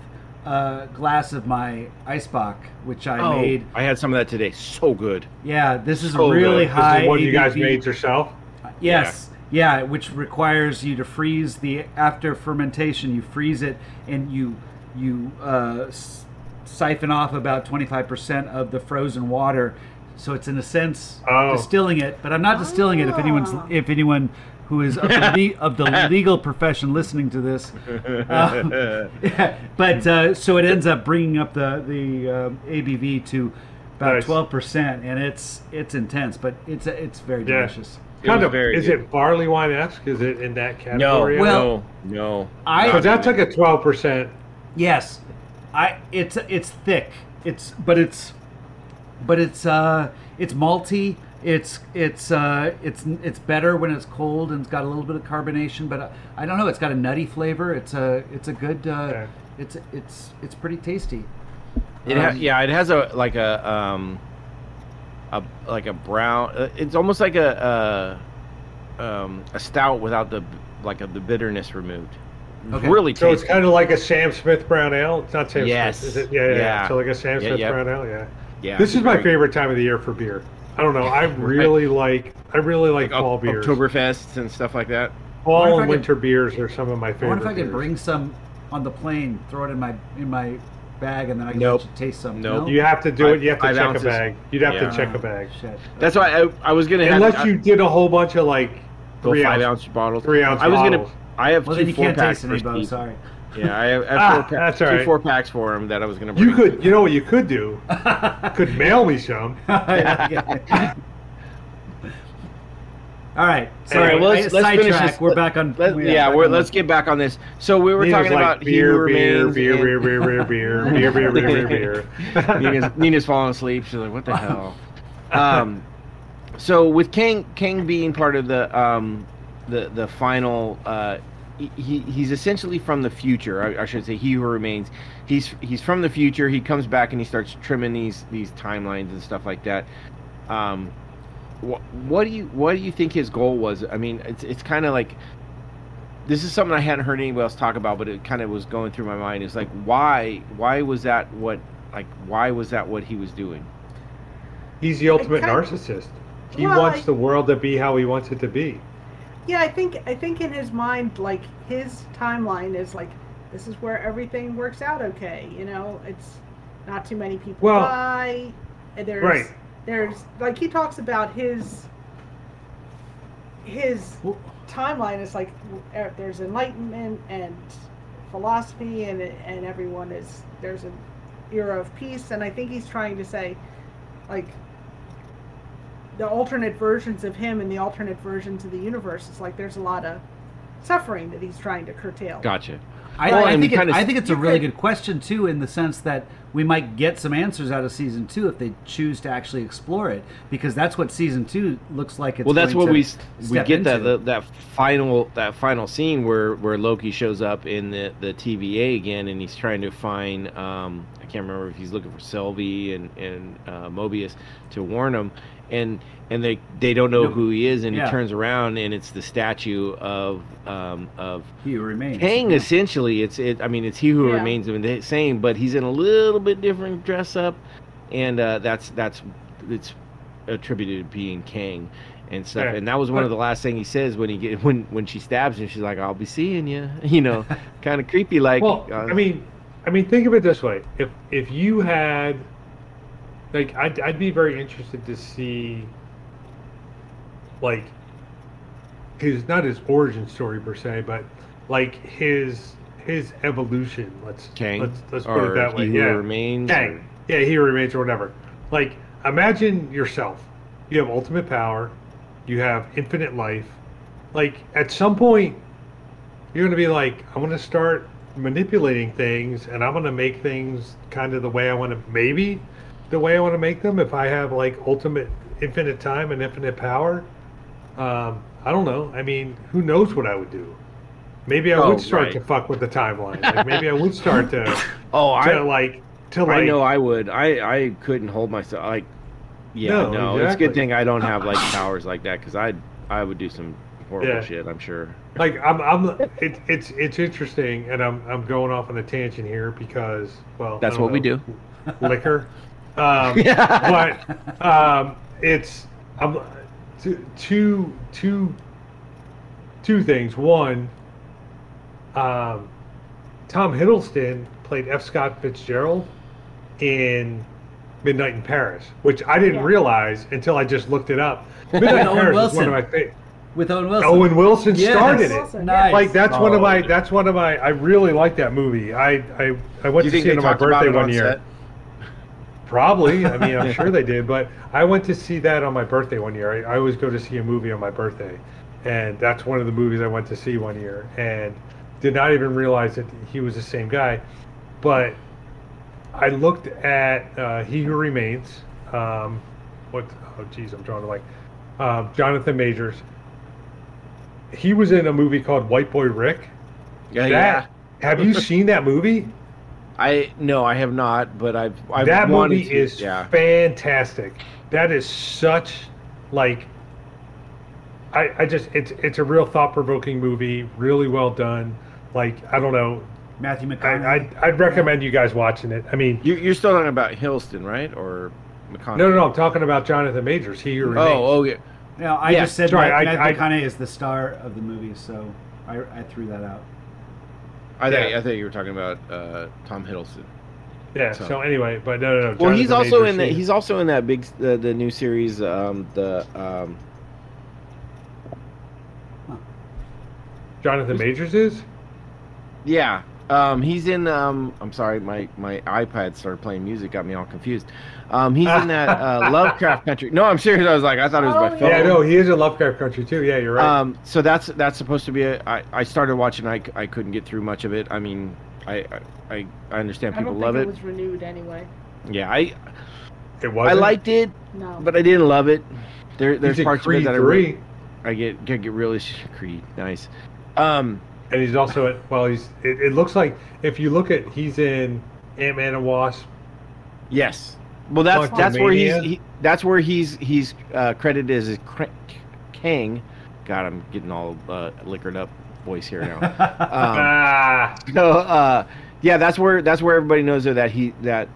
a glass of my ice Eisbock, which I Oh, made. I had some of that today. So good. Yeah, this is So really good. This is this high. is one you guys made yourself. Yes. Yeah, which requires you to freeze the after fermentation. You freeze it and you you uh, s- siphon off about twenty five percent of the frozen water. So it's in a sense Oh. distilling it, but I'm not distilling it. If anyone's Ah. if anyone who is of the, le- of the [laughs] legal profession listening to this, um, [laughs] yeah, [laughs] but uh, so it ends up bringing up the the um ABV to about Nice. twelve percent, and it's it's intense, but it's it's very delicious. It kind of. very Is good. it barley wine esque? Is it in that No, category? Well- no, no. I- Not because that's even. like a twelve percent. Yes, I it's it's thick. It's but it's but it's uh it's malty. It's it's uh it's it's better when it's cold and it's got a little bit of carbonation. But uh, I don't know. It's got a nutty flavor. It's a it's a good. Uh, Okay. It's it's it's pretty tasty. It ha- Um, yeah, it has a like a um, a like a brown. Uh, it's almost like a uh, um, a stout without the like a, the bitterness removed. Okay. Really So it's kind of like a Sam Smith brown ale. It's not Sam Yes. Smith, is it? Yeah, yeah. Yeah. So like a Sam Smith yeah. brown ale. Yeah. Yeah. This is my very- favorite time of the year for beer. I don't know. I [laughs] really like. I really like, Like fall Ok- beers. Oktoberfests and stuff like that. Fall and I could- winter beers are some of my I favorite. wonder if I could beers. bring some on the plane, throw it in my in my bag, and then I can Nope. taste some. Nope. No? You have to do Five- it. You have to five check ounces. a bag. You'd have Yeah. to check a bag. Shit. That's why I, I was gonna have Unless I- you did a whole bunch of like three five ounce. ounce bottles. three ounce I was bottles. gonna. I have Well, two then you four can't packs taste for any, Bo. Steve. Sorry. Yeah, I have, I have [laughs] Ah, four, pa- two all right. four packs for him that I was gonna bring. You could. You know what you could do? [laughs] could mail me some. [laughs] All right. All Sorry. right, well, let's, let's finish sidetrack. this. We're back on. Let, we yeah, we're, on let's get back on this. So we were Nina's talking like, about [laughs] beer, beer, beer, beer, beer, beer, beer, beer, beer, beer, beer, beer. Nina's, Nina's falling asleep. She's like, "What the hell?" [laughs] Um, so with King, Kang being part of the um, the the final, uh, he- he he's essentially from the future. I, I should say, he who remains. He's he's from the future. He comes back and he starts trimming these these timelines and stuff like that. Um, what, what do you what do you think his goal was? I mean, it's it's kind of like this is something I hadn't heard anybody else talk about, but it kind of was going through my mind. It's like why why was that what like why was that what he was doing? He's the ultimate narcissist. He Well, wants I- the world to be how he wants it to be. Yeah, I think I think in his mind, like his timeline is like this is where everything works out okay. You know, it's not too many people Well, die. There's right. There's like he talks about his his timeline is like uh, there's enlightenment and philosophy and and everyone is there's an era of peace and I think he's trying to say like the alternate versions of him and the alternate versions of the universe is like there's a lot of suffering that he's trying to curtail. Gotcha. I, Well, I think it, I think it's a really could- good question too, in the sense that we might get some answers out of season two if they choose to actually explore it, because that's what season two looks like. It's well, that's what we we get that into. that that final that final scene where where Loki shows up in the the TVA again, and he's trying to find um, I can't remember if he's looking for Sylvie and and uh, Mobius to warn him, and and they they don't know No. who he is, and Yeah. he turns around and it's the statue of um, of he who remains. Kang. Yeah. Essentially, it's it. I mean, it's he who Yeah. remains the same, but he's in a little bit different dress up, and uh, that's that's it's attributed to being Kang and stuff. Yeah. And that was one of the last thing he says when he get when when she stabs him. She's like, "I'll be seeing you," [laughs] you know, [laughs] kind of creepy. Like, Well, uh, I mean, I mean, think of it this way: if if you had, like, I'd I'd be very interested to see, like, his not his origin story per se, but like his his evolution. Let's Kang, let's let's put or it that way. He yeah, remains. Kang. Yeah, he remains or whatever. Like, imagine yourself. You have ultimate power. You have infinite life. Like, at some point, you're going to be like, I'm to start manipulating things and I'm going to make things kind of the way I want to, maybe the way I want to make them if I have like ultimate infinite time and infinite power. Um, I don't know. I mean, who knows what I would do? Maybe I Oh, would start right. to fuck with the timeline. Like maybe I would start to, [laughs] Oh, to I like, to like. I know I would. I I couldn't hold myself. Like, yeah, No, no, it's a good thing I don't have like [laughs] powers like that because I I would do some horrible Yeah. shit. I'm sure. like I'm, I'm [laughs] it, it's it's interesting and I'm I'm going off on a tangent here because well That's don't what we do. liquor um, Yeah. but um, it's I'm two two two two things one um, Tom Hiddleston played F Scott Fitzgerald in Midnight in Paris which I didn't Yeah. realize until I just looked it up [laughs] Midnight in Owen Paris is one of my favorite with Owen Wilson. Owen Wilson Yes. started it Nice. like that's one of Oh. my that's one of my I really like that movie. I I, I went you to see it on my birthday it one on year. Probably. I mean, I'm [laughs] sure they did, but I went to see that on my birthday one year. I, I always go to see a movie on my birthday, and that's one of the movies I went to see one year, and did not even realize that he was the same guy. But I looked at uh, He Who Remains. Um, what? Oh, geez, I'm drawing a blank. Um, Jonathan Majors. He was in a movie called White Boy Rick. Yeah, that, yeah. Have you [laughs] seen that movie? I no, I have not, but I've I've that wanted movie to, is yeah. fantastic. That is such like I I just it's it's a real thought provoking movie, really well done. Like I don't know, Matthew McConaughey. I'd, I'd recommend you guys watching it. I mean, You, you're still talking about Hiddleston, right? Or McConaughey. No, no, no. I'm talking about Jonathan Majors. He who oh, remains. Oh, oh yeah. No, I Yeah, just said sorry, Sorry, I- Matthew I- McConaughey is the star of the movie, so I, I threw that out. I think Yeah. I think you were talking about uh, Tom Hiddleston. yeah. so- So, anyway, but no, no, no. Well, he's also Majors, in the he's also in that big uh, the new series um, the um, Jonathan Majors is. yeah um, he's in um, I'm sorry my my iPad started playing music got me all confused. Um, he's in that uh, [laughs] Lovecraft Country. No, I'm serious. I was like I thought it was Oh, my yeah. phone. Yeah, no, he is in Lovecraft Country too. Yeah, you're right. Um, so that's that's supposed to be a. I, I started watching. I, I couldn't get through much of it. I mean, I I, I understand I people don't love think it. it was renewed anyway. Yeah, I it was. I liked it, No. but I didn't love it. There there's parts Creed of it that I, three, re- I get get get really [laughs] Creed nice. Um, and he's also at. Well, he's. It, it looks like if you look at, he's in Ant Man and Wasp. yes. Well, that's that's where he's he, that's where he's he's uh, credited as Kang. God, I'm getting all uh, liquored up voice here now. [laughs] Um, ah, So uh, yeah, that's where that's where everybody knows that he that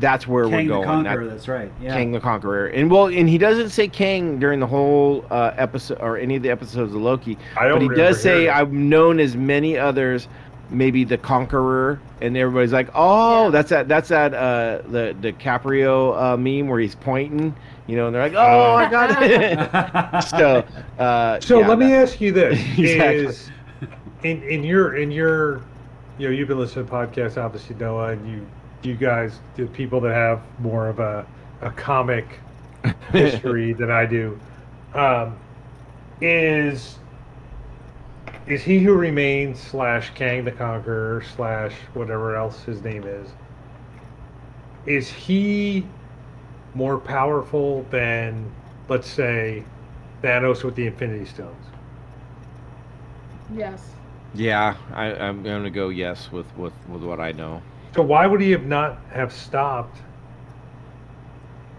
that's where Kang we're the going. Conqueror, That- that's right. Yeah. Kang the Conqueror, and well, and he doesn't say Kang during the whole uh, episode or any of the episodes of Loki, I don't but he does say it. I'm known as many others, maybe the Conqueror, and everybody's like, oh, Yeah. that's that that's that uh, the DiCaprio uh, meme where he's pointing, you know, and they're like, oh, I got it. [laughs] so uh, So yeah, let me ask you this: [laughs] Exactly. Is in in your in your you know you've been listening to podcasts obviously Noah and you you guys the people that have more of a a comic [laughs] history than I do um, is is he who remains slash Kang the Conqueror slash whatever else his name is is he more powerful than let's say Thanos with the Infinity Stones yes. yeah, I, I'm gonna go yes with with with what I know. So why would he have not have stopped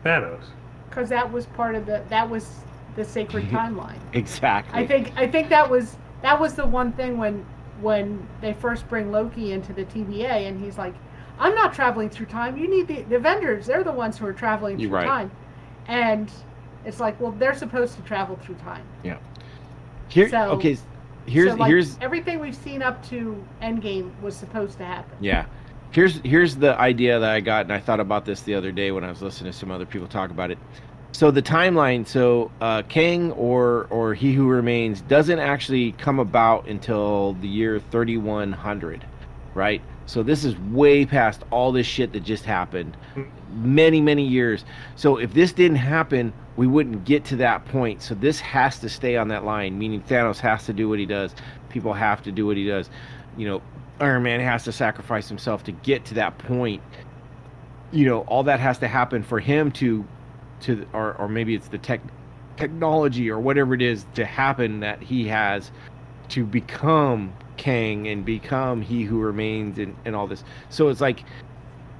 Thanos Because that was part of the that was the sacred mm-hmm. timeline. Exactly. I think I think that was that was the one thing when when they first bring Loki into the TVA and he's like, I'm not traveling through time. You need the, the Avengers. They're the ones who are traveling You're through right. time. And it's like, well, they're supposed to travel through time. Yeah. Here, So- okay. Here's so, like, here's everything we've seen up to Endgame was supposed to happen. yeah. Here's here's the idea that I got, and I thought about this the other day when I was listening to some other people talk about it. So the timeline, so uh, Kang or or He Who Remains doesn't actually come about until the year 3100, right? So this is way past all this shit that just happened, many many years. So if this didn't happen, we wouldn't get to that point. So this has to stay on that line, meaning Thanos has to do what he does. People have to do what he does. You know, Iron Man has to sacrifice himself to get to that point. You know, all that has to happen for him to, to or or maybe it's the tech, technology or whatever it is to happen that he has to become Kang and become He Who Remains and, and all this. So it's like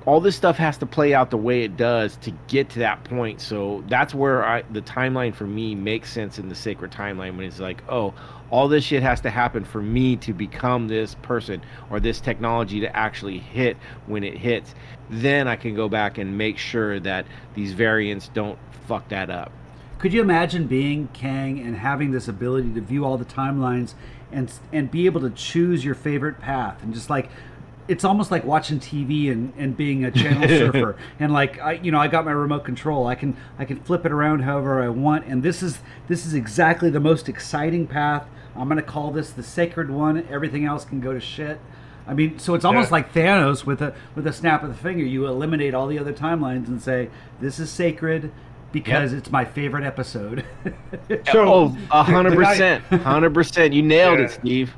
all this stuff has to play out the way it does to get to that point. So that's where I the timeline for me makes sense in the sacred timeline when it's like, oh, all this shit has to happen for me to become this person or this technology to actually hit when it hits. Then I can go back and make sure that these variants don't fuck that up. Could you imagine being Kang and having this ability to view all the timelines and and be able to choose your favorite path and just like it's almost like watching TV and, and being a channel [laughs] surfer and like I you know I got my remote control I can I can flip it around however I want and this is this is exactly the most exciting path I'm gonna call this the sacred one everything else can go to shit I mean so it's almost Yeah. like Thanos with a with a snap of the finger you eliminate all the other timelines and say this is sacred because it's my favorite episode. [laughs] So oh, a hundred percent, hundred percent. You nailed Yeah. it, Steve.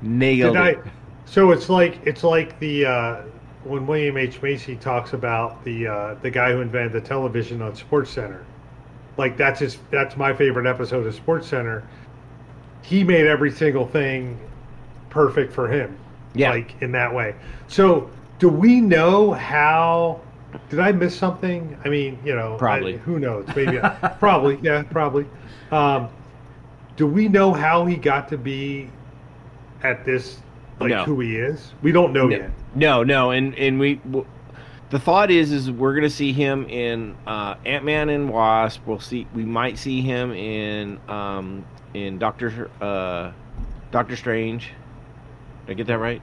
Nailed I, it. so it's like it's like the uh, when William H Macy talks about the uh, the guy who invented the television on Sports Center. Like that's his that's my favorite episode of Sports Center. He made every single thing perfect for him. Yeah. Like in that way. So do we know how did I miss something? I mean, you know, I- Probably. who knows? Maybe [laughs] probably, yeah, probably. Um, do we know how he got to be at this like No. who he is? We don't know No, yet. no, no, and and we, w- the thought is is we're gonna see him in uh, Ant Man and Wasp. We'll see. We might see him in um, in Doctor uh, Doctor Strange. Did I get that right?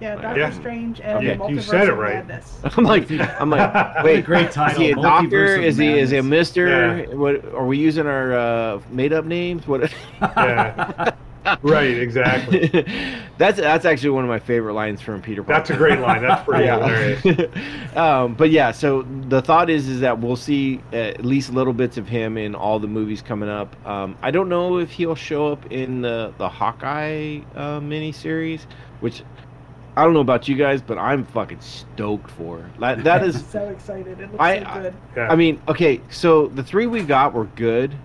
Yeah, Yeah. Doctor Strange and Okay. the Multiverse You said it right. Madness. [laughs] I'm like, I'm like, [laughs] wait, great title, Is he a doctor? Is he is he a Mister? Yeah. What are we using our uh, made up names? What? [laughs] Yeah. Right, exactly. [laughs] that's that's actually one of my favorite lines from Peter Parker. That's a great line. That's pretty hilarious. [laughs] um, but yeah, so the thought is is that we'll see at least little bits of him in all the movies coming up. Um, I don't know if he'll show up in the the Hawkeye uh, miniseries, which I don't know about you guys, but I'm fucking stoked for. Like, that [laughs] is so excited. It looks I- so good. Yeah. I mean, okay, so the three we got were good,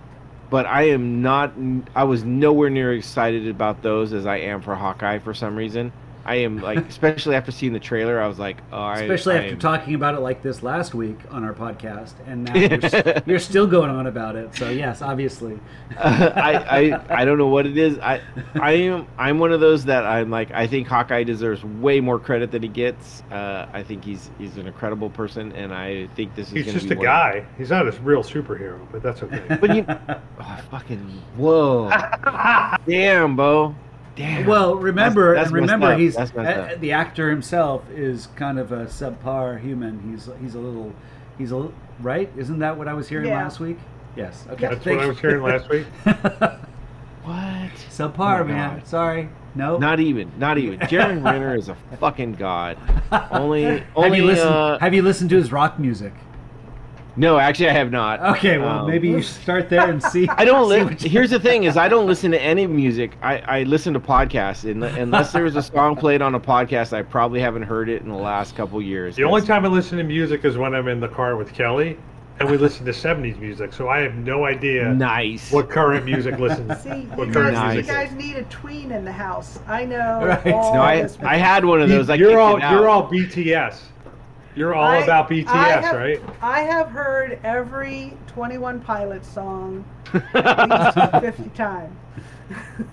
but I am not. I was nowhere near excited about those as I am for Hawkeye for some reason. I am like, [laughs] especially after seeing the trailer, I was like, oh, I, Especially I after am- talking about it like this last week on our podcast, and now you're, [laughs] you're still going on about it. So yes, obviously. [laughs] I, I I don't know what it is. I I am I'm one of those that I'm like I think Hawkeye deserves way more credit than he gets. Uh, I think he's he's an incredible person, and I think this is He's just be a one- guy. He's not a real superhero, but that's okay. But you, oh, fucking whoa, damn, Bo, damn. Well, remember, That's- that's and remember, he's That's messed uh, up. the actor himself is kind of a subpar human. He's he's a little, he's a li- right. Isn't that what I was hearing Yeah. last week? Yes. Okay. That's what I was hearing last week. [laughs] what? subpar, Oh man. God. Sorry. No. Not even, not even. [laughs] Jeremy Renner is a fucking god. Only, only. have you listened? uh, have you listened to his rock music? No, actually, I have not. Okay. Well, Um, maybe you [laughs] start there and see. I don't see li- Here's the thing: is I don't listen to any music. I, I listen to podcasts, and [laughs] unless there was a song played on a podcast, I probably haven't heard it in the last couple years. The only time I listen to music is when I'm in the car with Kelly, and we listen to '70s music. So I have no idea nice. what current music [laughs] listens. See, you what guys, current Nice. you music. guys need a tween in the house. I know. Right. all No, I I had one of those. I You're kicked all you're all BTS. You're all I- about BTS, I have- right? I have heard every 21 Pilots song [laughs] at least 50 times.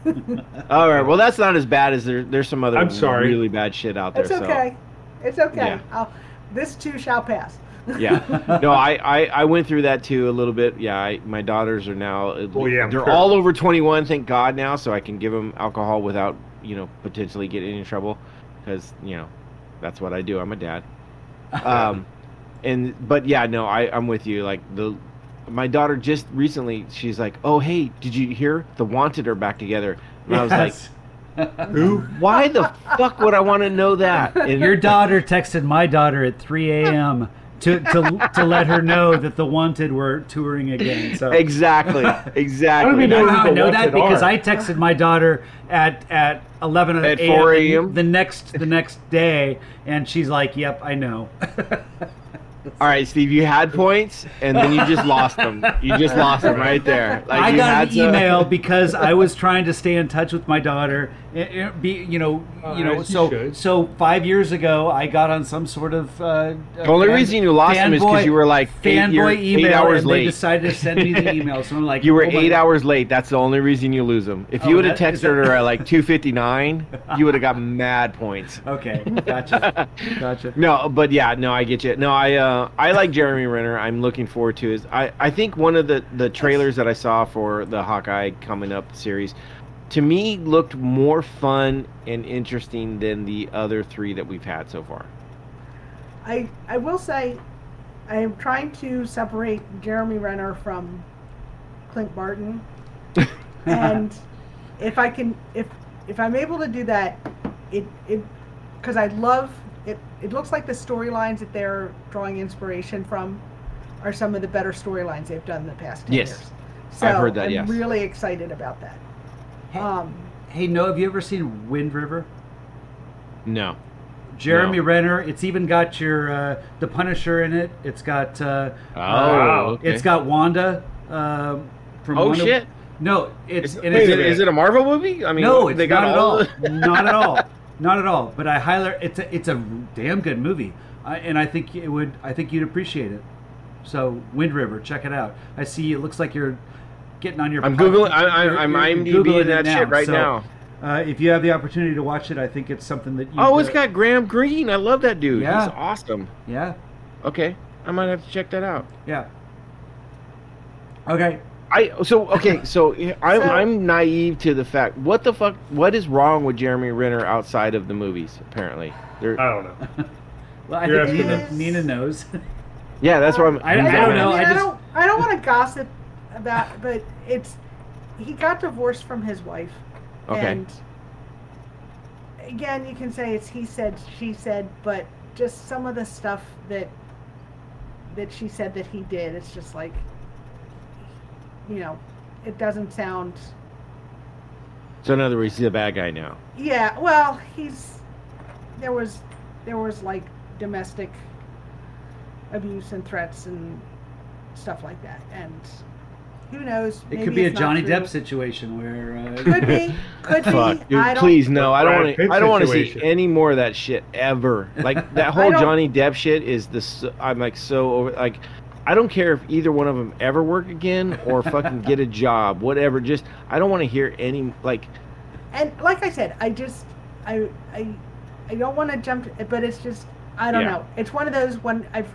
[laughs] All right. Well, that's not as bad as there. There's some other I'm sorry. really bad shit out there. It's so. okay. It's okay. Yeah. I'll, this too shall pass. [laughs] yeah no I, I i went through that too a little bit yeah I, my daughters are now Well, oh, yeah, they're sure. all over 21 thank god now so i can give them alcohol without you know potentially getting in trouble because you know that's what i do i'm a dad um and but yeah no i i'm with you like the my daughter just recently she's like oh hey did you hear the wanted are back together and i was like [laughs] Who? why the fuck would i want to know that and Your daughter texted my daughter at 3 a.m. to, to, to let her know that the Wanted were touring again. So exactly [laughs] exactly even You know know how I know that because are. I texted my daughter at at 11 At a.m. 4 the- a.m.? the next the next day, and she's like, "Yep, I know." [laughs] All right, Steve, you had points, and then you just lost them. You just lost them right there. Like, I you got had an to- email because I was trying to stay in touch with my daughter. It- it be you know Oh, you know as you so so five years ago I got on some sort of uh, The only reason you lost him is because you were, like, eight- you're fanboy eight hours and late. they decided to send me the [laughs] email. So I'm like, You were oh my eight God. hours late. That's the only reason you lose them. If Oh, you would have that- is texted that- her at like [laughs] two fifty nine, you would have got [laughs] mad points. Okay, gotcha, gotcha. No, but yeah, no, I get you. No, I uh, I like Jeremy Renner. I'm looking forward to his. I I think one of the the trailers that I saw for the Hawkeye coming up series, to me looked more fun and interesting than the other three that we've had so far. I, I will say, I am trying to separate Jeremy Renner from Clint Barton. [laughs] and if I can, if if I'm able to do that, it it because I love it. It looks like the storylines that they're drawing inspiration from are some of the better storylines they've done in the past 10 Yes. years. So I've heard that, I'm yes. really excited about that. Hey, Um, hey, no, have you ever seen Wind River? No. Jeremy No. Renner. It's even got your uh, the Punisher in it. It's got uh, Oh, uh, okay. it's got Wanda um, from. Oh Wonder- shit! No, it's Is, and is it's, it a Marvel movie? I mean, no, it's they got not at all. all. the- [laughs] [laughs] not at all. Not at all. But I highly, it's a, it's a damn good movie, I, and I think it would. I think you'd appreciate it. So Wind River, check it out. I see. It looks like you're getting on your. I'm pod- googling. I, I, you're- I'm you're Googling that it shit right So, now. Uh, if you have the opportunity to watch it, I think it's something that you. Oh, it's got Graham Greene. I love that dude. Yeah. He's awesome. Yeah. Okay, I might have to check that out. Yeah. Okay. I so okay [laughs] so I'm So- I'm naive to the fact what the fuck what is wrong with Jeremy Renner outside of the movies apparently there I don't know. [laughs] Well, I You're think Nina. Nina knows. yeah that's what I'm I- I don't know, mean, I I, don't. I don't want to gossip about, but it's he got divorced from his wife. Okay. And again, you can say it's he said, she said, but just some of the stuff that that she said that he did, it's just like, you know, it doesn't sound. so in other words he's a bad guy now Yeah. Well, he's there was there was like domestic abuse and threats and stuff like that, and who knows? It maybe could be a Johnny true. Depp situation where. Uh, Could be. Could [laughs] be. fuck dude please no I don't want to I don't want to see any more of that shit ever like [laughs] that whole Johnny Depp shit is this I'm like so over like I don't care if either one of them ever work again or [laughs] fucking get a job whatever just I don't want to hear any like And like I said, I just I I I don't want to jump, to, but it's just I don't Yeah. know. It's one of those when I've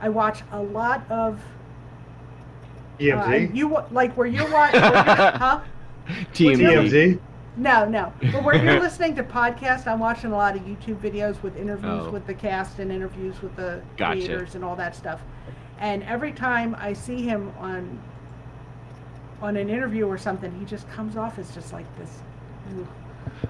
I watch a lot of uh, you like where you're watching, [laughs] huh? TMZ EMZ. No, no. But where you're [laughs] listening to podcasts, I'm watching a lot of YouTube videos with interviews Oh. with the cast and interviews with the Gotcha. creators and all that stuff. And every time I see him on on an interview or something, he just comes off as just like this.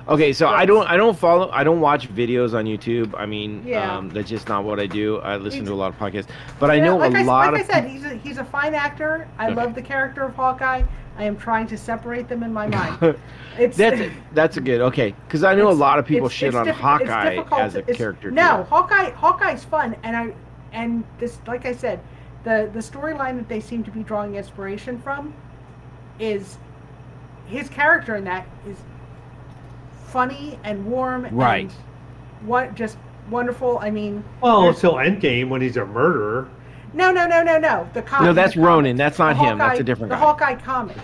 Okay, so I don't I don't follow I don't watch videos on YouTube. I mean, Yeah. um, that's just not what I do. I listen He's- to a lot of podcasts, but I Yeah, know like a I, lot like of Like I said, he's a, he's a fine actor. I Okay. love the character of Hawkeye. I am trying to separate them in my [laughs] mind. [laughs] It's that's that's a good okay because I know a lot of people it's- shit it's on diff- Hawkeye as a character. No, too. Hawkeye Hawkeye's fun, and I and this like I said, the the storyline that they seem to be drawing inspiration from is his character in that is funny and warm Right. and what just wonderful. I mean, Well, there's- until Endgame when he's a murderer. no, no, no, no, no. The comic. No, that's the Ronin. comics. That's not The him. That's a different the guy. Hawkeye comic.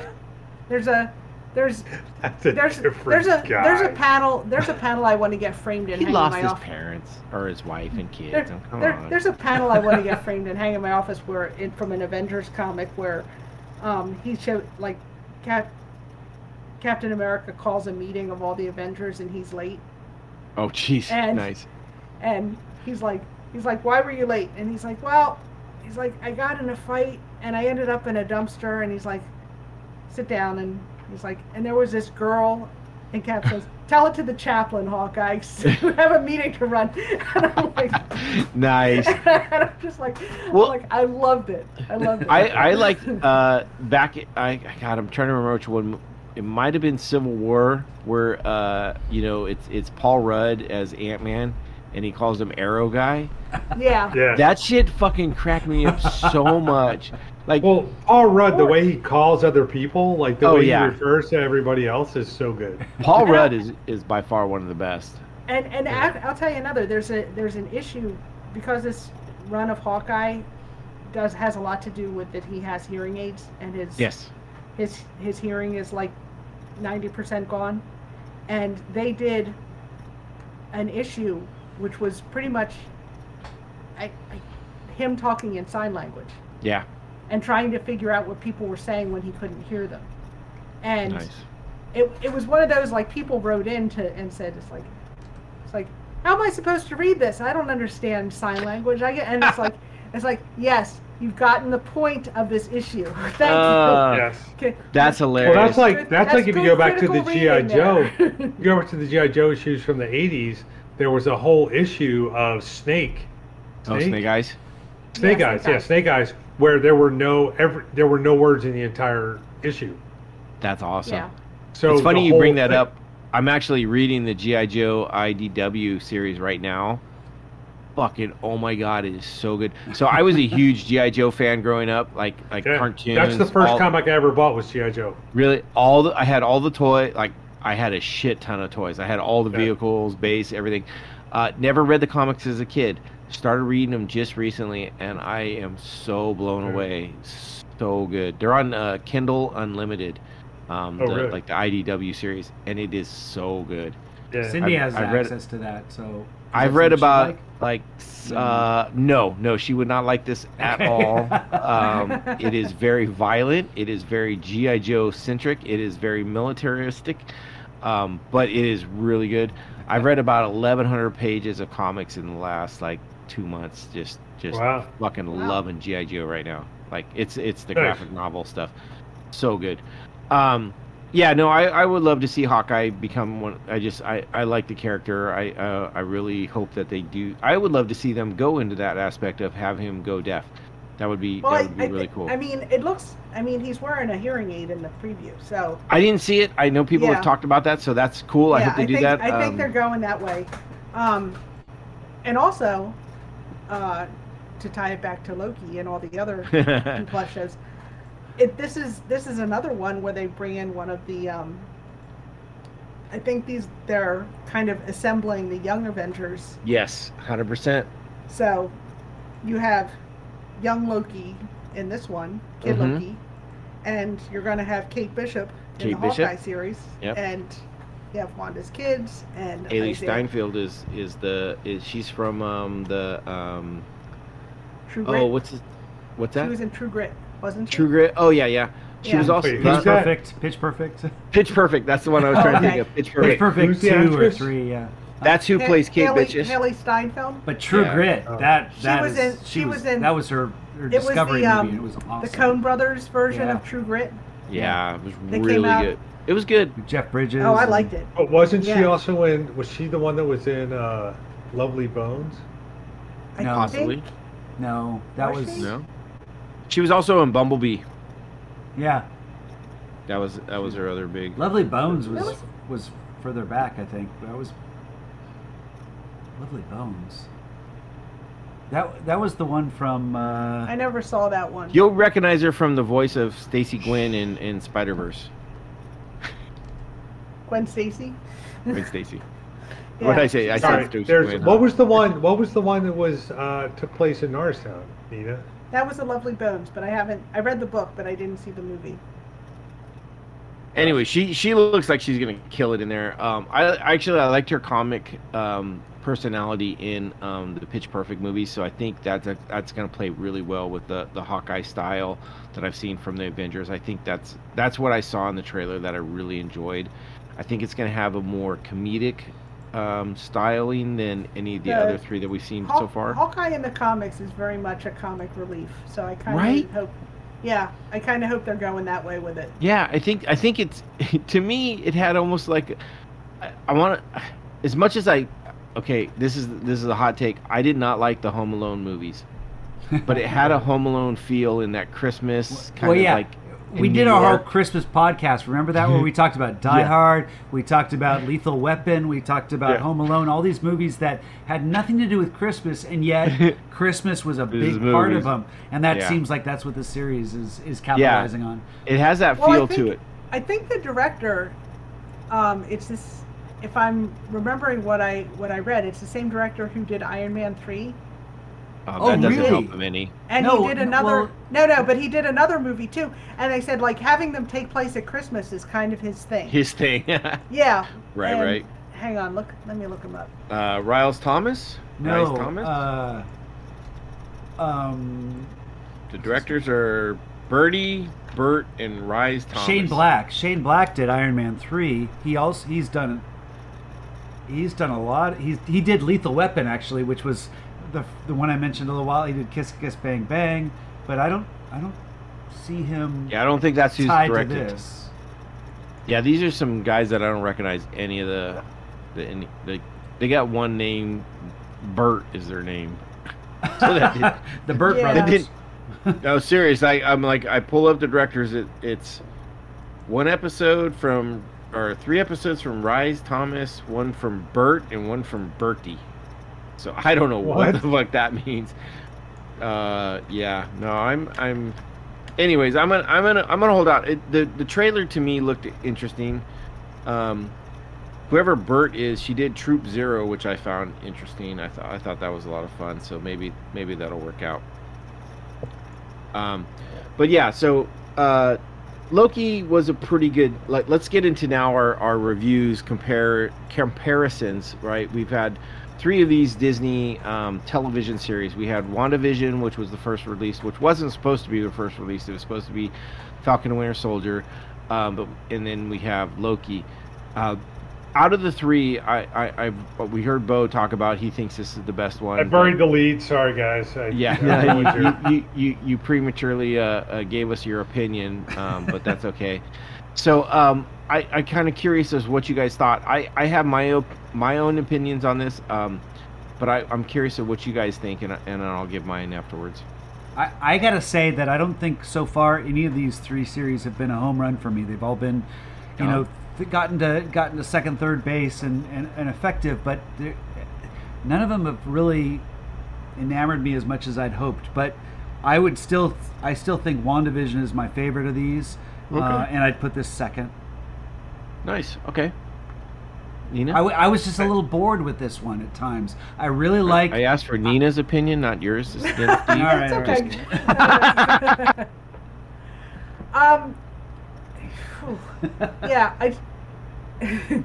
There's a there's [laughs] That's a there's different there's a guy. there's a panel there's a panel I want to get framed and he hang lost in my his office. parents or his wife and kids. There, Oh, come there- on. there's a panel I want to get framed and hang in my office where it, from an Avengers comic where um, he showed like Cap, Captain America calls a meeting of all the Avengers and he's late oh, jeez, and- nice. and he's like he's like why were you late and he's like well he's like I got in a fight and I ended up in a dumpster and he's like sit down and he's like and there was this girl and Cap says [laughs] tell it to the chaplain Hawkeye we [laughs] have a meeting to run [laughs] and I'm like nice. and I'm just like, Well- like I loved it. I loved it. I I like uh back I God I'm trying to remember which one it might have been Civil War where uh you know it's it's Paul Rudd as Ant Man and he calls him Arrow Guy. [laughs] yeah. Yeah. That shit fucking cracked me up so [laughs] much. Like well, Paul Rudd, the way he calls other people, like the Oh, way yeah. he refers to everybody else, is so good. [laughs] Paul Rudd is is by far one of the best. And and I, I'll tell you another. There's a there's an issue because this run of Hawkeye does has a lot to do with that he has hearing aids and his Yes. his his hearing is like ninety percent gone, and they did an issue which was pretty much I, I, him talking in sign language. Yeah. and trying to figure out what people were saying when he couldn't hear them. And Nice. it, it was one of those like people wrote in to and said it's like it's like how am I supposed to read this? I don't understand sign language. I get and it's like [laughs] it's like yes, you've gotten the point of this issue. [laughs] Thank Uh, you. yes. Okay. That's Well, hilarious. that's like that's, that's like if you go back to the GI Joe, you go back to the GI Joe issues from the '80s. There was a whole issue of Snake. oh, Snake Eyes. Snake Yeah, Eyes, Snake yeah, Snake Eyes, where there were no every, there were no words in the entire issue. That's awesome. Yeah. So it's funny you bring that thing- up. I'm actually reading the GI Joe IDW series right now. Fucking oh my god, it is so good. So I was a huge GI Joe fan growing up, like like Yeah, cartoons. That's the first all- comic I ever bought was GI Joe. Really, all the I had all the toy like I had a shit ton of toys. I had all the Yeah. vehicles, base, everything. Uh, never read the comics as a kid. Started reading them just recently, and I am so blown Yeah. away. So good. They're on uh, Kindle Unlimited, um, Oh, the, really? like the IDW series, and it is so good. Yeah. Cindy I've- has I've read- access to that, so. Is I've read about like? like, uh, no, no, she would not like this at Okay. all. [laughs] Um, it is very violent. It is very GI Joe centric. It is very militaristic, um, but it is really good. I've read about 1,100 pages of comics in the last like two months. Just, just Wow. fucking Wow. loving GI Joe right now. Like it's it's the Nice. graphic novel stuff. So good. Um, yeah, no, I, I would love to see Hawkeye become one. I just I, I like the character. I uh, I really hope that they do. I would love to see them go into that aspect of have him go deaf. That would be Well, that would be I, really thi- cool. I mean, it looks. I mean, he's wearing a hearing aid in the preview, so I didn't see it. I know people Yeah. have talked about that, so that's cool. I hope they do think, that. I think Um, they're going that way. Um, and also, uh, to tie it back to Loki and all the other [laughs] Disney Plus shows, it this is this is another one where they bring in one of the. Um, I think these they're kind of assembling the young Avengers. yes, hundred percent. So, you have young Loki in this one, Kid Mhm. Loki, and you're going to have Kate Bishop in Kate the Bishop. Hawkeye series, Yep. and you have Wanda's kids and Hailee Isaiah Steinfeld is is the is she's from um the um True Grit. oh what's it, what's She that was in True Grit, wasn't she? True Grit oh yeah yeah she Yeah. was also Wait, Pitch that? Perfect. Pitch Perfect. [laughs] Pitch Perfect that's the one I was Oh, trying to okay. think of Pitch Pitch Perfect Perfect Who's the two or actress? three. Yeah. that's who Ha- plays Kate Haley, Bitches Hailee Steinfeld. But True Yeah. Grit, Oh. that She that was is- in- she she was, was in- that was her, her It was discovery the, um, movie. It was awesome. The Coen Brothers version Yeah. of True Grit. yeah it was They came really out- good it was good With Jeff Bridges. Oh, I and- liked it. But wasn't she Yeah. also in? Was she the one that was in uh, Lovely Bones? I No. possibly think- No, that Was was she? no she was also in Bumblebee yeah. that was that was her other big Lovely Bones was was- was further back, I think. That was Lovely Bones. That that was the one from. Uh, I never saw that one. You'll recognize her from the voice of Stacy Gwynn in, in Spider Verse. Gwen Stacy. Gwen Stacy. [laughs] Yeah. What did I say? I Sorry, said Stacy there's Gwynn. what was the one? What was the one that was uh, took place in Norristown, Nina? That was a Lovely Bones, but I haven't. I read the book, but I didn't see the movie. Anyway, she she looks like she's gonna kill it in there. Um, I actually I liked her comic um, personality in um, the Pitch Perfect movie, so I think that, that that's gonna play really well with the the Hawkeye style that I've seen from the Avengers. I think that's that's what I saw in the trailer that I really enjoyed. I think it's gonna have a more comedic um, styling than any of the Yeah. other three that we've seen so far. Hawkeye in the comics is very much a comic relief, so I kind of Right? hope. Yeah, I kind of hope they're going that way with it. Yeah, I think I think it's [laughs] to me it had almost like I, I want to as much as I okay this is this is a hot take I did not like the Home Alone movies but it had a [laughs] Home Alone feel in that Christmas kind well, of yeah. like we did New our whole Christmas podcast. Remember that where we talked about Die Yeah. Hard, we talked about Lethal Weapon, we talked about Yeah. Home Alone, all these movies that had nothing to do with Christmas, and yet [laughs] Christmas was a These big part movies. of them. And that Yeah. seems like that's what the series is is capitalizing on. it has that Well, I feel to it I think the director, um, it's this. If I'm remembering what I what I read, it's the same director who did Iron Man three, uh, Oh, that doesn't really? help him any and No, he did n- another. well- no, no, but he did another movie too. And they said like having them take place at Christmas is kind of his thing. his thing [laughs] yeah. Right, and- right. Hang on, look. Let me look him up. uh, Riles Thomas No, Riles Thomas uh, um, the directors are Bertie Bert and Rise Thomas Shane Black. Shane Black did Iron Man three. He also he's done he's done a lot. He's he did Lethal Weapon actually, which was the the one I mentioned a little while. He did Kiss Kiss Bang Bang, but I don't I don't see him yeah I don't think that's who's tied to directed this. Yeah, these are some guys that I don't recognize any of the, the any, they they got one name, Bert is their name. [laughs] So that did- the Burt Yeah. Brothers. did- no, serious. I I'm like I pull up the directors. It it's one episode from or three episodes from Rise Thomas, one from Bert, and one from Bertie. So I don't know what, What? the fuck that means. Uh, yeah, no, I'm I'm. Anyways, I'm gonna I'm gonna I'm gonna hold out. It, the the trailer to me looked interesting. Um, whoever Bert is, she did Troop Zero, which I found interesting. I thought I thought that was a lot of fun. So maybe maybe that'll work out. Um, but yeah, so uh, Loki was a pretty good. Like, let's get into now our, our reviews, compare comparisons. Right, we've had three of these Disney um, television series. We had WandaVision, which was the first release, which wasn't supposed to be the first release. It was supposed to be Falcon and Winter Soldier, um, but and then we have Loki. Uh, out of the three, I, I, I, we heard Bo talk about. He thinks this is the best one. I buried the lead. Sorry, guys. I, Yeah, [laughs] [laughs] you, you, you, you prematurely uh, uh, gave us your opinion, um, but that's okay. So um, I, I kind of curious as what you guys thought. I, I have my op- my own opinions on this, um, but I, I'm curious of what you guys think, and, and I'll give mine afterwards. I, I gotta say that I don't think so far any of these three series have been a home run for me. They've all been, you know, th- gotten to gotten to second, third base and, and, and effective, but none of them have really enamored me as much as I'd hoped. But I would still, I still think WandaVision is my favorite of these, uh, and I'd put this second. Nice. Okay. Nina. I, w- I was just a little bored with this one at times. I really like. I asked for Nina's opinion, not yours. Steve. [laughs] All right, all right. It's okay. [laughs] um, phew. yeah, I, [laughs]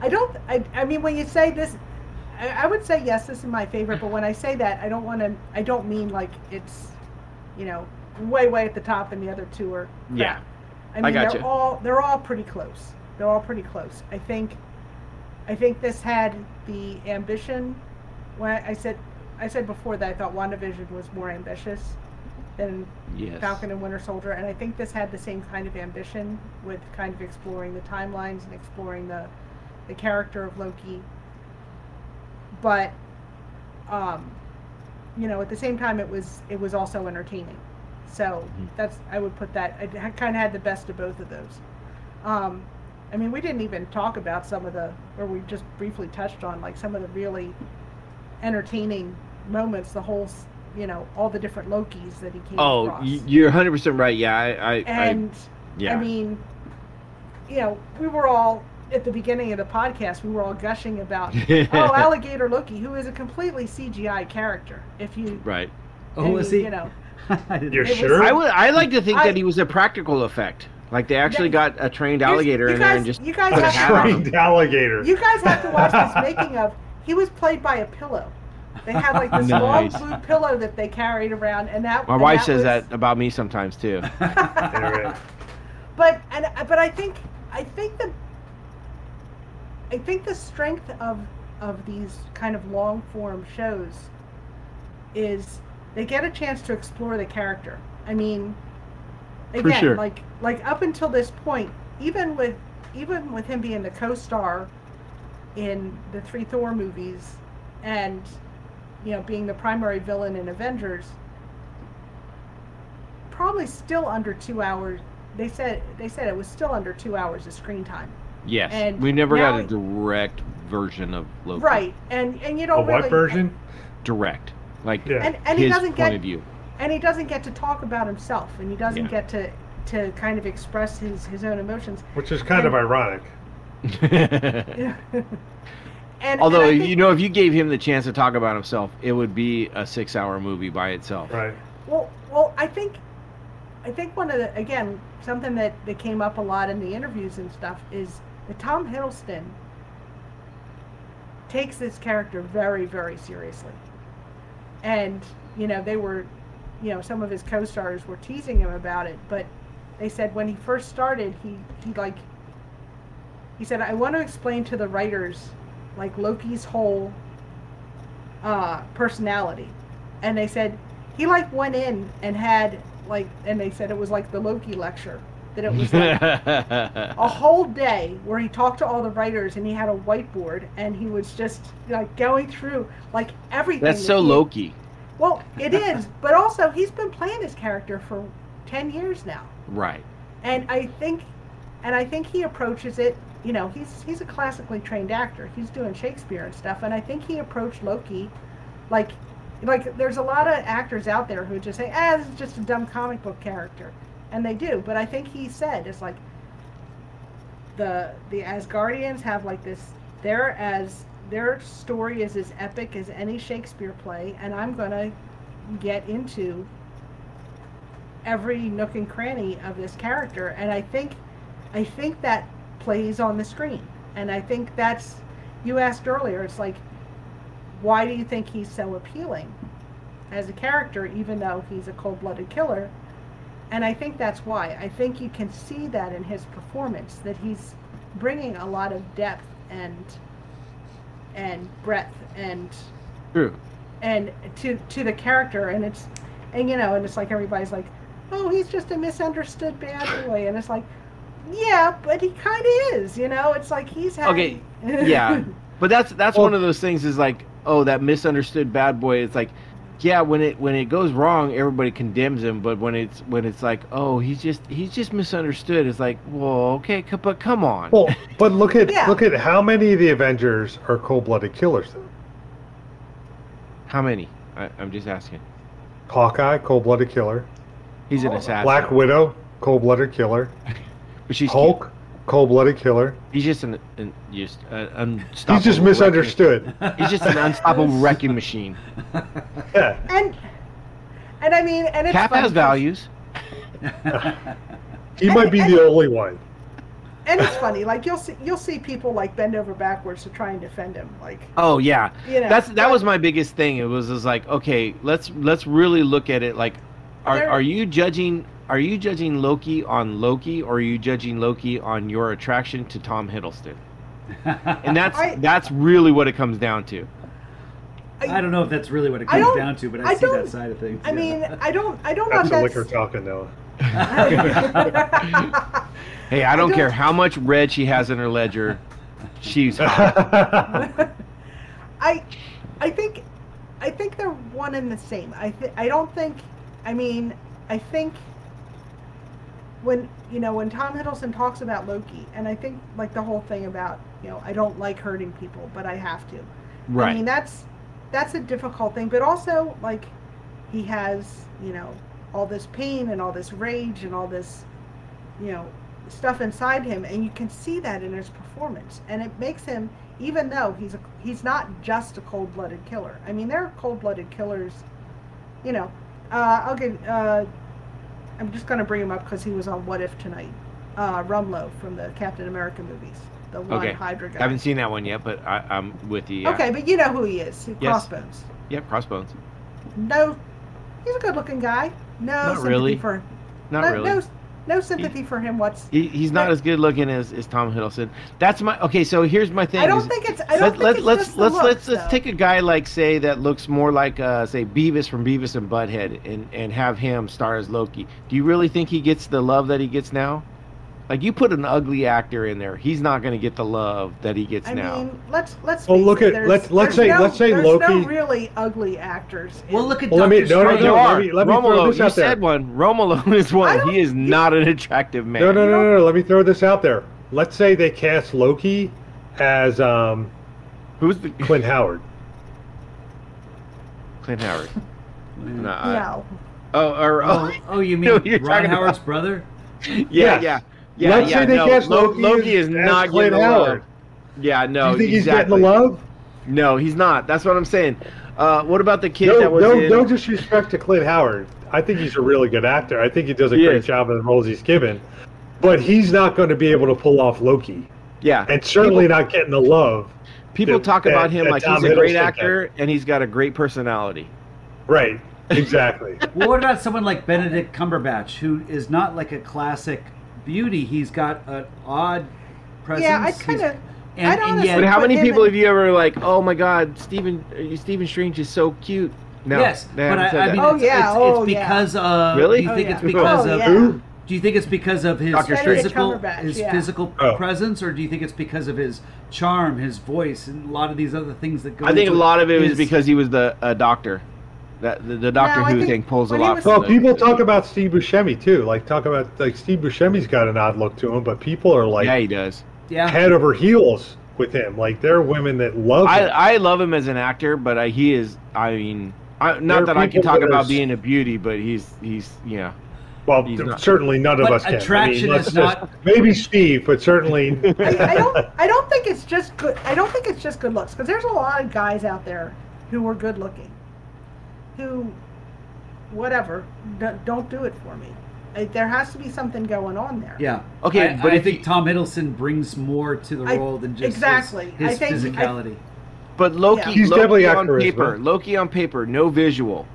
I don't. I, I mean, when you say this, I, I would say yes. This is my favorite. But when I say that, I don't want to. I don't mean like it's, you know, way way at the top, and the other two are. crap. Yeah. I mean, gotcha. they're all they're all pretty close. They're all pretty close. I think. I think this had the ambition. When I said, I said before that I thought WandaVision was more ambitious than Yes. Falcon and Winter Soldier, and I think this had the same kind of ambition with kind of exploring the timelines and exploring the the character of Loki. But, um, you know, at the same time, it was it was also entertaining. So Mhm. that's I would put that. I kind of had the best of both of those. Um, I mean, we didn't even talk about some of the, or we just briefly touched on like some of the really entertaining moments. The whole, you know, all the different Lokis that he came Oh, across. y- you're 100 percent right. Yeah, I, I, and I yeah. I mean, you know, we were all at the beginning of the podcast. We were all gushing about, [laughs] oh, alligator Loki, who is a completely CGI character. If you, right. oh, I was mean, he? You know, [laughs] You're It was- sure? I would. I like to think I- that he was a practical effect. Like they actually got a trained alligator you in there and just you guys put a have hat to- Trained alligator. you guys have to watch this [laughs] making of. He was played by a pillow. They had like this [laughs] long blue pillow that they carried around, and that My and wife that says was- that about me sometimes too. [laughs] But and but I think I think the I think the strength of of these kind of long form shows is they get a chance to explore the character. I mean, again, sure. like like up until this point, even with even with him being the co-star in the three Thor movies and you know being the primary villain in Avengers, probably still under two hours. They said they said it was still under two hours of screen time. Yes, And we never now got a direct version of Loki. Right, and and you a don't what really version? [laughs] Direct, like Yeah. and and his he doesn't point get of view. And he doesn't get to talk about himself, and he doesn't Yeah. get to to kind of express his his own emotions. Which is kind of ironic. [laughs] and and Although I if think- you know, if you gave him the chance to talk about himself, it would be a six-hour movie by itself. Right. Well, well, I think, I think one of the again something that that came up a lot in the interviews and stuff is that Tom Hiddleston takes this character very, very seriously, and you know they were, you know, some of his co-stars were teasing him about it, but they said when he first started, he he like, he said, I want to explain to the writers, like Loki's whole uh, personality, and they said he like went in and had like and they said it was like the Loki lecture that it was like [laughs] a whole day where he talked to all the writers and he had a whiteboard and he was just like going through like everything That's that so he- Loki. Well it is [laughs] but also he's been playing this character for 10 years now Right. and I think and I think he approaches it you know he's he's a classically trained actor he's doing Shakespeare and stuff and I think he approached Loki like like there's a lot of actors out there who just say ah this is just a dumb comic book character and they do but I think he said it's like the the Asgardians have like this they're as their story is as epic as any Shakespeare play and I'm gonna get into every nook and cranny of this character, and I think, I think that plays on the screen, and I think that's. You asked earlier. It's like, why do you think he's so appealing as a character, even though he's a cold-blooded killer? And I think that's why. I think you can see that in his performance that he's bringing a lot of depth and and breadth and True. and to to the character and it's and you know and it's like everybody's like oh he's just a misunderstood bad boy and it's like yeah but he kind of is you know it's like he's had Okay, yeah, [laughs] but that's that's Well- one of those things. Is like, oh, that misunderstood bad boy. It's like, yeah, when it when it goes wrong, everybody condemns him. But when it's when it's like, oh, he's just he's just misunderstood. It's like, well, okay, c- but come on. Well, but look at Yeah. look at how many of the Avengers are cold-blooded killers. Though. How many? I, I'm just asking. Hawkeye, cold-blooded killer. He's an Oh. assassin. Black Widow, cold-blooded killer. [laughs] but she's cute. Hulk, cold-blooded killer. He's just an, an just an unstoppable. He's just misunderstood. He's just an unstoppable [laughs] wrecking machine. Yeah. and and I mean and it's Cap has values. [laughs] He might be the only one. and it's funny like you'll see you'll see people like bend over backwards to try and defend him like Oh yeah, you know that's that but- was my biggest thing. It was just like, okay, let's let's really look at it. Like, are are you judging? Are you judging Loki on Loki, or are you judging Loki on your attraction to Tom Hiddleston? And that's [laughs] I- that's really what it comes down to. I don't know if that's really what it comes down to, but I, I see that side of things. I yeah. mean I don't I don't know That's if the liquor that's talking, Noah. [laughs] Hey, I don't, don't- care how much red she has in her ledger. She's [laughs] hot. I, I think, I think they're one and the same. I th- I don't think. I mean, I think when you know when Tom Hiddleston talks about Loki, and I think like the whole thing about you know I don't like hurting people, but I have to. Right. I mean that's that's a difficult thing, but also like he has you know all this pain and all this rage and all this you know stuff inside him, and you can see that in his performance, and it makes him even though he's a, he's not just a cold-blooded killer. I mean, there are cold-blooded killers. You know, uh, I'll give. Uh, I'm just going to bring him up because he was on What If tonight. Uh, Rumlow from the Captain America movies, the one Okay. Hydra guy. I haven't seen that one yet, but I, I'm with you. Yeah. Okay, but you know who he is. Yes. Crossbones. Yep. Crossbones. No, he's a good-looking guy. No Not really. for Not no, really. no no sympathy for him. What's He, he's not But- as good looking as, as Tom Hiddleston. That's my okay. So here's my thing. I don't is- think it's. I don't let, think let, it's let's let's looks, let's let's take a guy like say that looks more like uh, say Beavis from Beavis and Butthead and and have him star as Loki. Do you really think he gets the love that he gets now? Like you put an ugly actor in there, he's not going to get the love that he gets I now. mean, let's let's. Well, look at- let's- let's say- no- let's say there's no Loki- really ugly actors. well, in- look at Well, let Doctor me- no, no, Strange. no, are. let me- let me throw this out there. You said one. Rumlow [laughs] is one. He is you- not an attractive man. No, no, no, no, no. Let me throw this out there. Let's say they cast Loki as um, Who's the Clint Howard. [laughs] Clint Howard? No. I- no. Oh, or Oh, oh, oh, you [laughs] mean what Ron Howard's about. brother? yeah, Yes. yeah, yeah. Let's yeah, say they no, cast Loki, Loki as, is not Clint getting the Howard. love. Yeah, no, Do you think exactly. he's getting the love? No, he's not. That's what I'm saying. Uh, what about the kid No, that was no, in? no disrespect to Clint Howard. I think he's a really good actor. I think he does a He great is. job in the roles he's given. But he's not going to be able to pull off Loki, yeah, and certainly people, not getting the love. people that- talk that- about him that like Tom he's a great Hiddleston actor and he's got a great personality. Right. Exactly. [laughs] Well, what about someone like Benedict Cumberbatch, who is not like a classic beauty? He's got an odd presence. Yeah, I kind of. and, I'd and yet, But how many people have you ever like? Oh my God, Stephen uh, Stephen Strange is so cute. No, yes, but I, I mean, Oh, it's, yeah, it's, oh, it's yeah. because of. Really? Do you Oh, think yeah. it's because Oh, of? yeah. Who? Do you think it's because of his Doctor physical his yeah. physical Oh. presence, or do you think it's because of his charm, his voice, and a lot of these other things that go? I think a lot of it was because he was the uh, doctor. That the, the Doctor No, Who think thing pulls a lot. was- from Well, the- people talk about Steve Buscemi too. Like talk about like Steve Buscemi's got an odd look to him, but people are like yeah, he does. yeah. head over heels with him. Like there are women that love I, him. I love him as an actor, but I, he is. I mean, I, not that I can talk that are about being a beauty, but he's he's yeah. well, th- not. certainly none of us can. attraction I mean, let's is just- not- maybe Steve, but certainly. [laughs] I, I don't. [laughs] I don't think it's just good. I don't think it's just good looks because there's a lot of guys out there who are good looking, who, whatever. Don't do it for me. There has to be something going on there. Yeah. Okay, I, but I if think Tom Hiddleston brings more to the I- role than just his- exactly. his, I think- I- physicality. But Loki, Yeah. He's Loki definitely on charisma. paper, Loki on paper, no visual.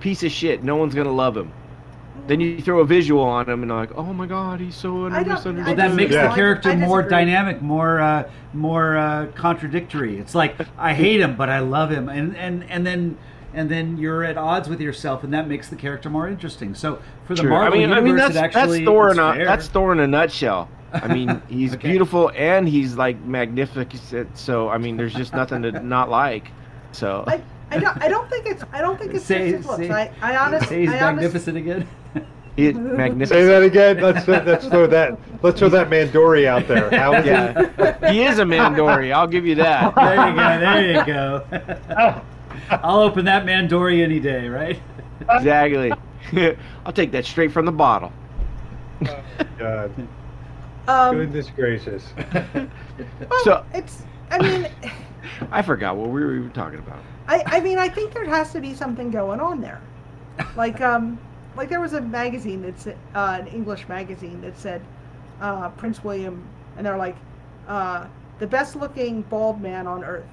Piece of shit. No one's gonna love him. Then you throw a visual on him, and like, "Oh my god, he's so I don't- misunderstood." well, that makes Yeah. the character more dynamic, more uh, more uh, contradictory. It's like I hate him, but I love him, and and and then and then you're at odds with yourself, and that makes the character more interesting. So for the Sure. Marvel I mean, I mean universe, that's it actually that's Thor in a fair. that's Thor in a nutshell. I mean, [laughs] he's Okay. beautiful and he's like magnificent. So I mean, there's just nothing to not like. So I, I don't. I don't think it's. I don't think it's Say- just his looks. say- I, I honestly. Say he's I honest- magnificent again. he, [laughs] Say magnificent. that again. Let's uh, let's throw that let's throw that Mandori out there. How is Yeah, he is a Mandori. I'll give you that. there you go. There you go. [laughs] I'll open that Mandori any day, right? Exactly. [laughs] I'll take that straight from the bottle. [laughs] it? God, Um, goodness gracious. [laughs] well, So- it's. I mean, I forgot what we were even talking about. I. I mean, I think there has to be something going on there. Like um, like there was a magazine that's uh, an English magazine that said uh, Prince William, and they're like, uh, the best looking bald man on earth.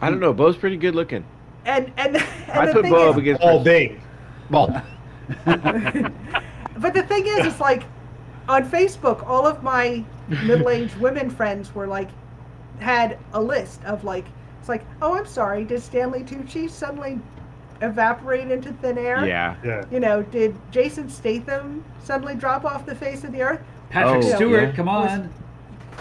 I don't know. Bo's pretty good looking. And and, and I the put thing Bo is, up against All Bane. Bald. [laughs] but the thing is, it's like on Facebook, all of my middle-aged women friends were like, had a list of like, it's like, oh, I'm sorry, did Stanley Tucci suddenly evaporate into thin air? Yeah. Yeah. You know, did Jason Statham suddenly drop off the face of the earth? Patrick Oh, Stewart, yeah. come on. Is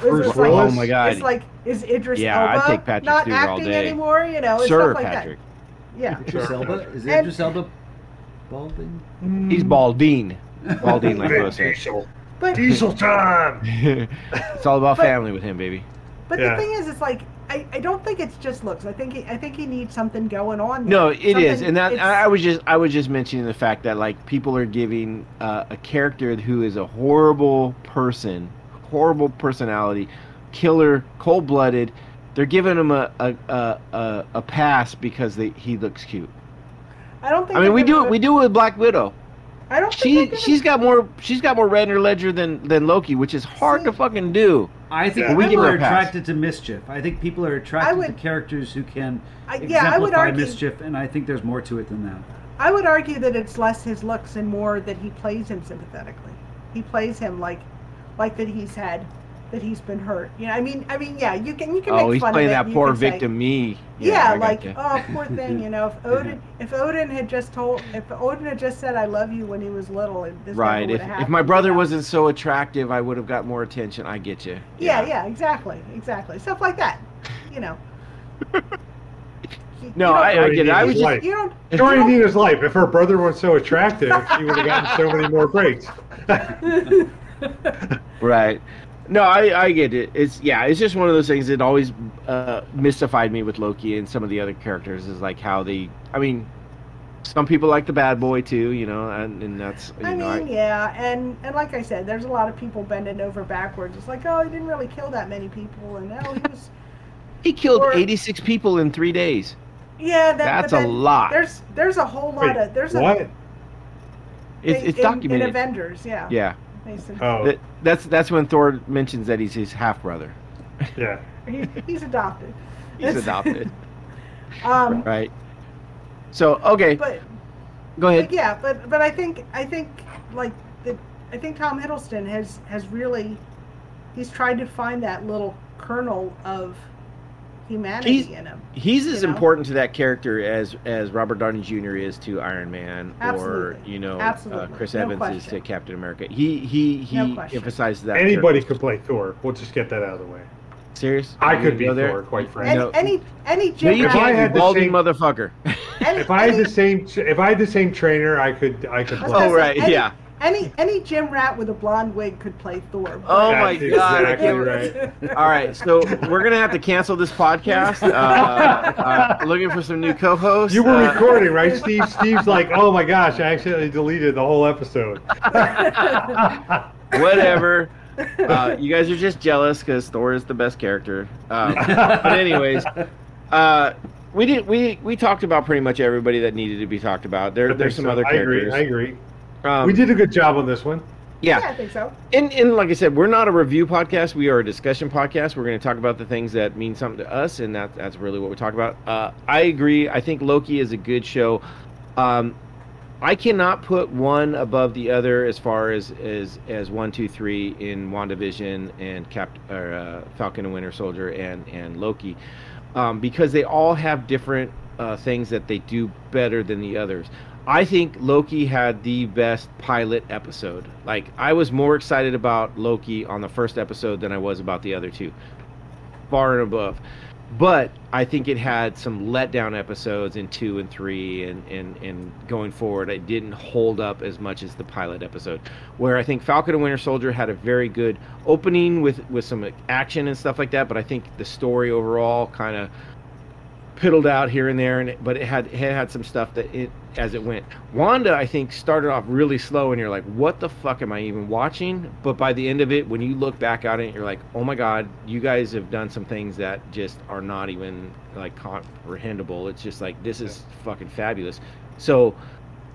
Bruce this Willis? Oh my God. It's like, is Idris Yeah, I'd Elba take Patrick not Stewart all acting day. anymore? You know, and Sir stuff like Patrick. that. Yeah. Idris Elba? Is And- Idris Elba balding? He's Baldine. Baldine, like Vin Bo. Diesel. But Diesel time. [laughs] it's all about But- family with him, baby. But Yeah. the thing is, it's like I, I don't think it's just looks. I think he, I think he needs something going on. there. No, it is, Something- and that it's- I I was just I was just mentioning the fact that like people are giving uh, a character who is a horrible person, horrible personality, killer, cold blooded. They're giving him a a, a, a, a pass because they, he looks cute. I don't think. I mean, we do it. We do it with Black Widow. I don't. She think they're she's got more she's got more red in her ledger than than Loki, which is hard to fucking do. I think Yeah. People her are attracted to mischief. I think people are attracted would- to characters who can I- yeah, I would exemplify argue- mischief, and I think there's more to it than that. I would argue that it's less his looks and more that he plays him sympathetically. He plays him like, like that he's had, that he's been hurt. You know, I mean, I mean, yeah, you can you can Oh, make he's fun playing of it. that you poor can say- victim me. Yeah, I like oh, poor thing. You know, if [laughs] Odin, if Odin had just told, if Odin had just said "I love you" when he was little, this right. If, would've if happened, my you brother know? wasn't so attractive, I would have got more attention. I get you. Yeah, yeah, exactly, exactly, stuff like that. You know. You- you No, don't- I, I get it. I was just Right. You don't. Story you of Nina's life. If her brother weren't so attractive, she would have gotten so many more [laughs] breaks. [laughs] right. No, I, I get it. It's yeah, it's just one of those things that always uh, mystified me with Loki and some of the other characters is like how they. I mean, some people like the bad boy too, you know, and, and that's you I know. mean, yeah, and and like I said, there's a lot of people bending over backwards. It's like, oh, he didn't really kill that many people, and oh, he was. [laughs] he killed or- 86 people in three days. Yeah, that, That's a lot. There's there's a whole lot Wait, of there's what? a It's, thing it's in- documented. in Avengers. Yeah. yeah, They Oh, that, that's that's when Thor mentions that he's his half brother. yeah. [laughs] he, he's adopted. He's It's- adopted, [laughs] Um, right? So okay, but go ahead. But yeah, but but I think I think like the I think Tom Hiddleston has has really he's tried to find that little kernel of humanity He's- in him. He's as know? important to that character as as Robert Downey Jr. is to Iron Man, or you know, uh, Chris No Evans is to Captain America. He he he No question. emphasizes that. Anybody could play Thor. We'll just get that out of the way. serious? I could be go there? Thor, quite Any frankly. No. any any No, you If I can't, had the balding same- motherfucker. any, If I had any, the same, if I had the same trainer, I could, I could play. Oh, right, any, yeah. Any any Jim Rat with a blonde wig could play Thor. Oh That's my god! I exactly can't- right. All right, so we're gonna have to cancel this podcast. Uh, uh, looking for some new co-hosts. You were Uh, recording, right, Steve? Steve's like, oh my gosh, I accidentally deleted the whole episode. [laughs] whatever. Uh, you guys are just jealous because Thor is the best character. Um, but anyways, uh, we did we we talked about pretty much everybody that needed to be talked about. There there's some so. other I agree. I agree. Um, we did a good job on this one. yeah. I think so. And, and like I said, we're not a review podcast. We are a discussion podcast. We're going to talk about the things that mean something to us, and that, that's really what we talk about. Uh, I agree. I think Loki is a good show. Um, I cannot put one above the other as far as as as one, two, three in WandaVision and Cap or uh, Falcon and Winter Soldier and and Loki, um, because they all have different uh, things that they do better than the others. I think Loki had the best pilot episode. Like I was more excited about Loki on the first episode than I was about the other two, far and above. But I think it had some letdown episodes in two and three, and, and, and going forward, it didn't hold up as much as the pilot episode. Where I think Falcon and Winter Soldier had a very good opening with, with some action and stuff like that, but I think the story overall kind of piddled out here and there, and it, but it had it had some stuff that it as it went. Wanda, I think, started off really slow, and you're like, "What the fuck am I even watching?" But by the end of it, when you look back at it, you're like, "Oh my god, you guys have done some things that just are not even like comprehensible." It's just like this is fucking fabulous. So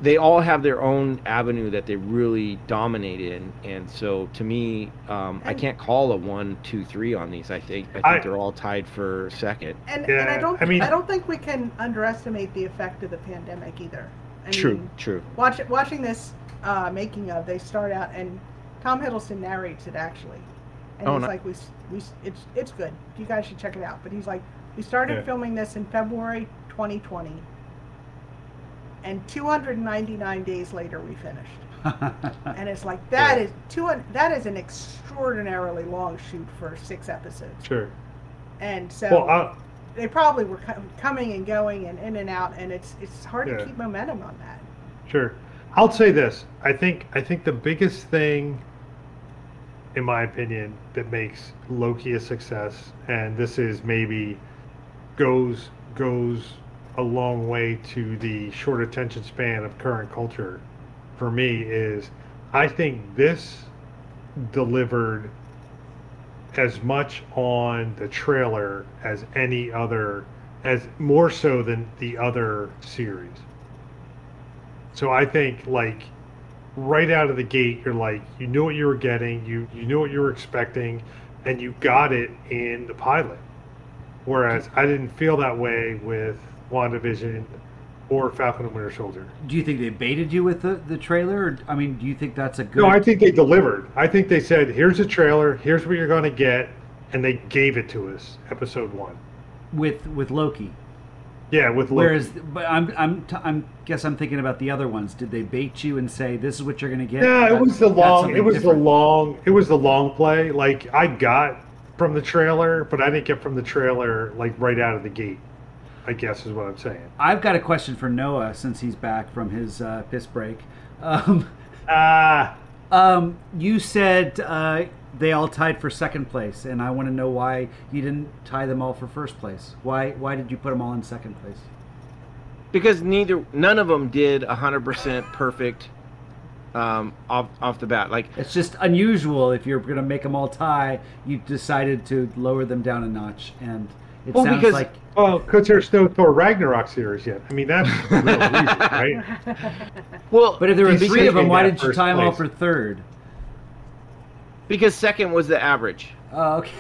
they all have their own avenue that they really dominate in, and so to me, um, I can't call a one, two, three on these. I think I think I- they're all tied for second. And, Yeah, and I don't I mean- I don't think we can underestimate the effect of the pandemic either. I True, mean, true. watch, watching this uh, making of, they start out and Tom Hiddleston narrates it actually, and Oh, he's no- like, "We, we, it's, it's good. You guys should check it out." But he's like, "We started Yeah. filming this in February 2020, and 299 days later we finished." [laughs] And it's like that Yeah. is two. That is an extraordinarily long shoot for six episodes, Sure. and so Well, uh, they probably were co- coming and going and in and out, and it's it's hard Yeah. to keep momentum on that. Sure. I'll say this. I think I think the biggest thing in my opinion that makes Loki a success and this is maybe goes goes a long way to the short attention span of current culture for me is I think this delivered as much on the trailer as any other as more so than the other series. So I think like right out of the gate, you're like you knew what you were getting, you you knew what you were expecting, and you got it in the pilot. Whereas I didn't feel that way with WandaVision or Falcon and Winter Soldier. do you think they baited you with the, the trailer? Or, I mean, do you think that's a good? No, I think they delivered. I think they said, "Here's a trailer. Here's what you're going to get," and they gave it to us. Episode one. with with Loki. Yeah, with Loki. Whereas, but I'm I'm t- I'm guess I'm thinking about the other ones. Did they bait you and say this is what you're going to get? Yeah, it was the long. It was different. the long. It was the long play. Like I got from the trailer, but I didn't get from the trailer like right out of the gate. I guess is what I'm saying. I've got a question for Noah since he's back from his uh, piss break. Um, Ah, [laughs] um, you said uh, they all tied for second place, and I want to know why you didn't tie them all for first place. Why why did you put them all in second place? because neither none of them did 100% perfect um, off off the bat like It's just unusual if you're going to make them all tie. You decided to lower them down a notch, and it Well, sounds because- like well, because there's no Thor Ragnarok series yet. I mean, that's the [laughs] real reason, right? well But if there were three of them, why that did you first tie them all for third? because second was the average Oh, okay.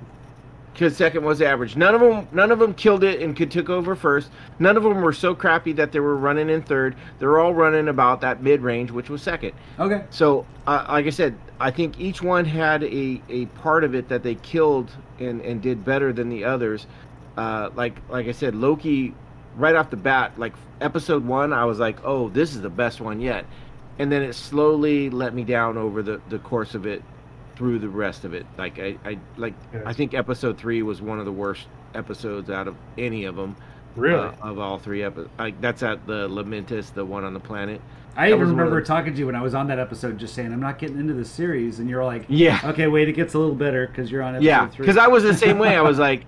[laughs] because second was the average none of them none of them killed it and could took over first none of them were so crappy that they were running in third they're all running about that mid range which was second Okay. So, uh, like I said, I think each one had a, a part of it that they killed and, and did better than the others. Uh, like like I said, Loki, right off the bat, like episode one, I was like, oh, this is the best one yet, and then it slowly let me down over the, the course of it through the rest of it. Like I, I like Yeah. I think episode three was one of the worst episodes out of any of them. Really? uh, of all three episodes. Like that's at the Lamentis, the one on the planet. I even was one of remember talking to you when I was on that episode, just saying I'm not getting into this series, and you're like, Yeah. okay, wait, it gets a little better because you're on episode Yeah, because I was the same way. I was [laughs] like,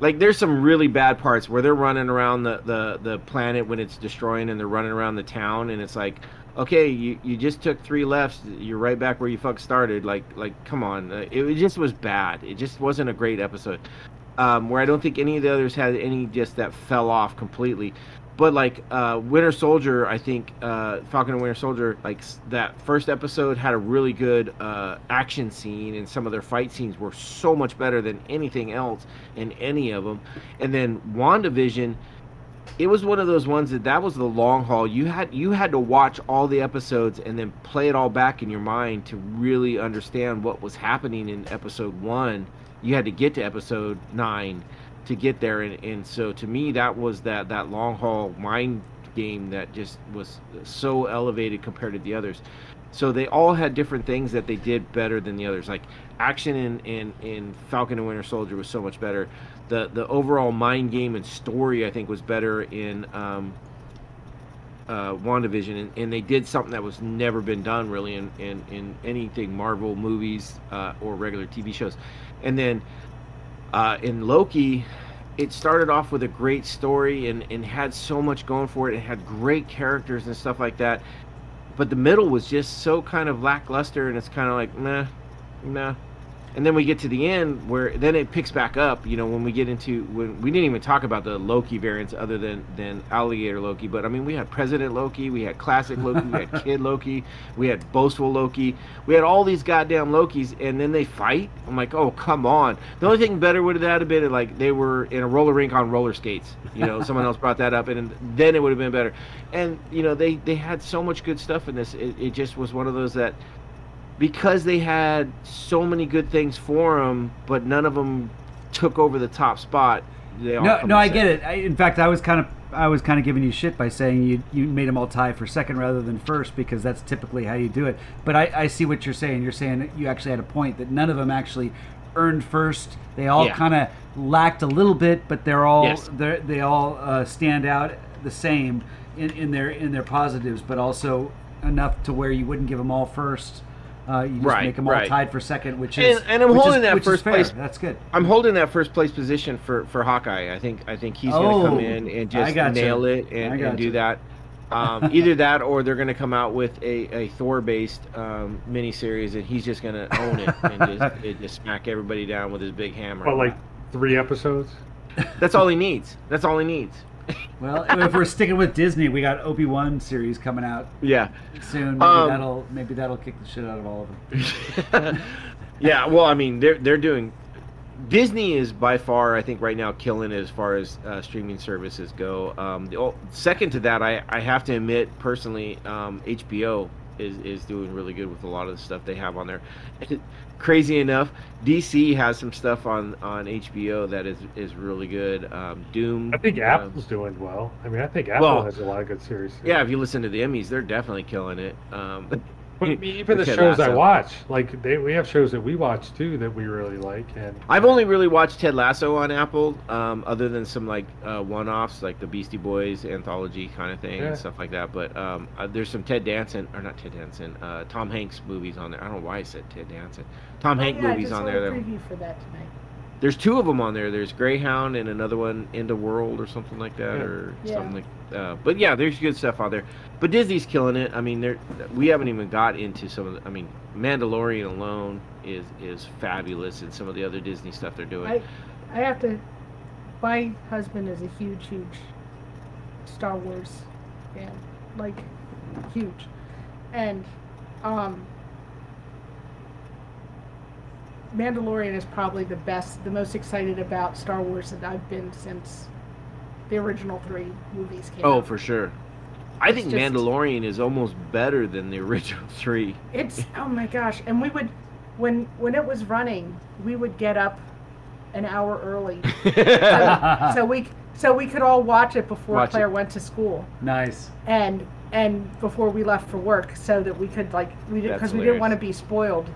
like there's some really bad parts where they're running around the, the, the planet when it's destroying, and they're running around the town, and it's like, okay, you, you just took three lefts, you're right back where you fuck started. Like like come on, Uh, it, it just was bad. It just wasn't a great episode. um, where I don't think any of the others had any just that fell off completely. But like uh, Winter Soldier, I think uh, Falcon and Winter Soldier, like that first episode had a really good uh, action scene, and some of their fight scenes were so much better than anything else in any of them. And then WandaVision, it was one of those ones that that was the long haul. You had you had to watch all the episodes and then play it all back in your mind to really understand what was happening in episode one. You had to get to episode nine to get there, and, and so to me that was that that long haul mind game that just was so elevated compared to the others. So they all had different things that they did better than the others. Like action in, in, in Falcon and Winter Soldier was so much better. The the overall mind game and story I think was better in um, uh, WandaVision, and, and they did something that was never been done really in, in, in anything Marvel movies uh, or regular TV shows. And then uh, in Loki, it started off with a great story and, and had so much going for it. It had great characters and stuff like that. But the middle was just so kind of lackluster, and it's kind of like, meh, nah. And then we get to the end where then it picks back up. You know, when we get into when we didn't even talk about the Loki variants other than than alligator Loki, but I mean we had President Loki, we had classic Loki, we had Kid Loki, we had boastful Loki, we had all these goddamn Lokis, and then they fight. I'm like, oh come on. The only thing better would have been like they were in a roller rink on roller skates. You know, [laughs] someone else brought that up, and then it would have been better. And you know they they had so much good stuff in this. It, it just was one of those that because they had so many good things for them, but none of them took over the top spot. They all No, no, I get it. I, in fact, I was kind of I was kind of giving you shit by saying you you made them all tie for second rather than first because that's typically how you do it. But I, I see what you're saying. You're saying that you actually had a point that none of them actually earned first. They all Yeah. kind of lacked a little bit, but they're all Yes. they're, they all uh, stand out the same in, in their in their positives, but also enough to where you wouldn't give them all first. Uh, you just Right, make them all right. tied for second, which is And- and I'm holding is, that first place- That's good. I'm holding that first place position for for Hawkeye. I think I think he's going to come Oh, in and just gotcha. nail it I and, and do that. Um, [laughs] either that or they're going to come out with a, a Thor based um, miniseries and he's just going to own it and just, [laughs] and just smack everybody down with his big hammer. What, like three episodes? That's all he needs. That's all he needs. Well, if we're sticking with Disney, we got Obi Wan series coming out Yeah. soon. Maybe Um, that'll maybe that'll kick the shit out of all of them. [laughs] yeah, well, I mean, they're they're doing. Disney is by far, I think, right now killing it as far as uh, streaming services go. Um, the oh, second to that, I, I have to admit personally, um, HBO is, is doing really good with a lot of the stuff they have on there. Crazy enough, DC has some stuff on, on HBO that is is really good. Um, Doom. I think Apple's doing well. I mean, I think Apple Well, has a lot of good series. too. yeah, if you listen to the Emmys, they're definitely killing it. Um, But even the Ted shows I watch, like they, we have shows that we watch too that we really like, and I've only really watched Ted Lasso on Apple, um, other than some like uh, one-offs, like the Beastie Boys anthology kind of thing Yeah. and stuff like that. But um, uh, there's some Ted Danson, or not Ted Danson, uh, Tom Hanks movies on there. I don't know why I said Ted Danson. Tom Oh, Hanks yeah, I movies just on there. a That, for that tonight. there's two of them on there. There's Greyhound and another one, Into the World or something like that, Yeah. or Yeah. something like. Uh, but yeah, there's good stuff out there. But Disney's killing it. I mean, we haven't even got into some of. The, I mean, Mandalorian alone is is fabulous, and some of the other Disney stuff they're doing. I, I have to. My husband is a huge, huge Star Wars fan, like huge, and um, Mandalorian is probably the best, the most excited about Star Wars that I've been since the original three movies came Oh, out. for sure. I think just- Mandalorian is almost better than the [laughs] original three. It's oh my gosh! And we would, when when it was running, we would get up an hour early [laughs] so, so we so we could all watch it before Watch Claire it. went to school nice. and and before we left for work, so that we could like we did because we didn't want to be spoiled,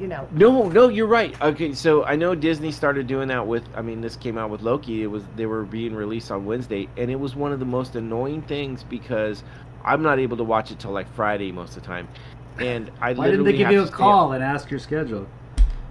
you know. No, no, you're right. Okay, so I know Disney started doing that with. I mean, this came out with Loki. It was they were being released on Wednesday, and it was one of the most annoying things because I'm not able to watch it till like Friday most of the time, and I Why didn't they give you a stay- call and ask your schedule?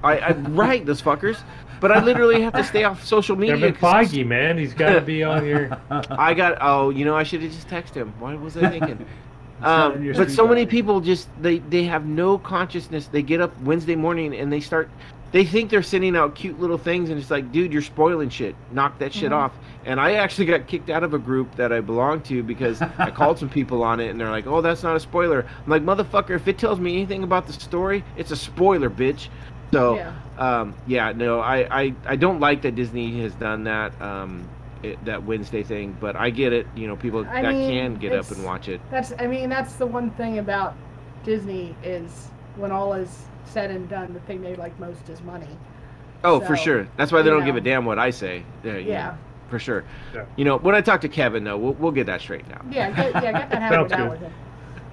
I, I right, those fuckers. But I literally have to stay off social media. Kevin 'cause Feige, man, he's got to be on your. [laughs] I got. Oh, you know, I should have just texted him. Why was I thinking? [laughs] not in um, but so many people just they they have no consciousness. They get up Wednesday morning and they start they think they're sending out cute little things, and it's like, dude, you're spoiling shit. Knock that shit Mhm. off. And I actually got kicked out of a group that I belonged to because I [laughs] called some people on it, and they're like, "Oh, that's not a spoiler." I'm like, "Motherfucker, if it tells me anything about the story, it's a spoiler, bitch." So, Yeah. um, yeah, no, I, I, I don't like that Disney has done that, um, it, that Wednesday thing, but I get it. You know, people I that mean, can get up and watch it. That's I mean that's the one thing about Disney is when all is said and done, the thing they like most is money. Oh, for sure. That's why they don't give a damn what I say. Yeah, you Yeah. for sure. Yeah. You know, when I talk to Kevin, though, we'll, we'll get that straightened out. Yeah, get, yeah, get that [laughs] hammered Sounds out good.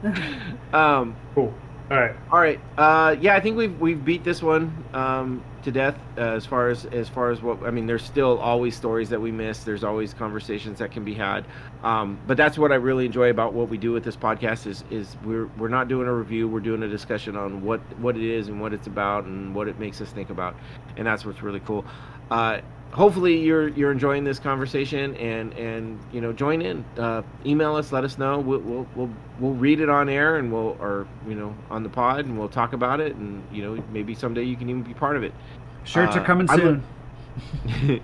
with him. [laughs] Um, Cool. All right. all right. Uh, yeah, I think we've we've beat this one um, to death uh, as far as as far as what I mean. There's still always stories that we miss. There's always conversations that can be had. Um, but that's what I really enjoy about what we do with this podcast is is we're we're not doing a review. We're doing a discussion on what what it is and what it's about and what it makes us think about, and that's what's really cool. Uh, hopefully you're you're enjoying this conversation and and you know join in. Uh, email us let us know. We'll, we'll we'll we'll read it on air and we'll or you know on the pod and we'll talk about it and you know maybe someday you can even be part of it. Shirts Uh, are coming soon. [laughs]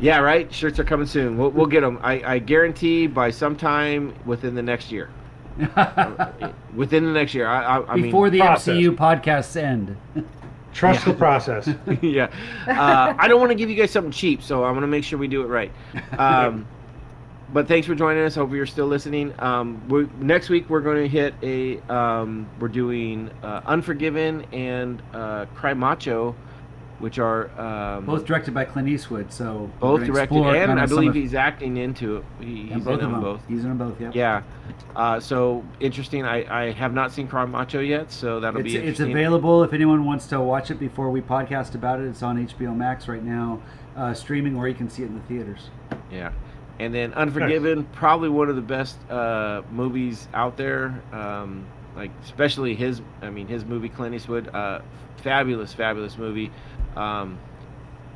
yeah right? Shirts are coming soon. We'll, we'll get them I, I guarantee by sometime within the next year. [laughs] Within the next year. I i, I mean Before the process. MCU podcasts end. [laughs] Trust the process. [laughs] yeah. Uh, I don't want to give you guys something cheap, so I want to make sure we do it right. Um, but thanks for joining us. Hope you're still listening. Um, next week we're going to hit a. Um, we're doing uh, Unforgiven and uh, Cry Macho, which are um, Both directed by Clint Eastwood, so both gonna directed, explore and kind I of some believe of- he's acting into it. He, yeah, he's both in of them them. both. He's in them both. Yep. Yeah. Uh, so interesting. I, I have not seen Cry Macho yet, so that'll It's, be it's available if anyone wants to watch it before we podcast about it. It's on HBO Max right now, uh, streaming, or you can see it in the theaters. Yeah. And then Unforgiven, probably one of the best uh, movies out there. Um, like especially his, I mean his movie Clint Eastwood, uh, fabulous, fabulous movie, um,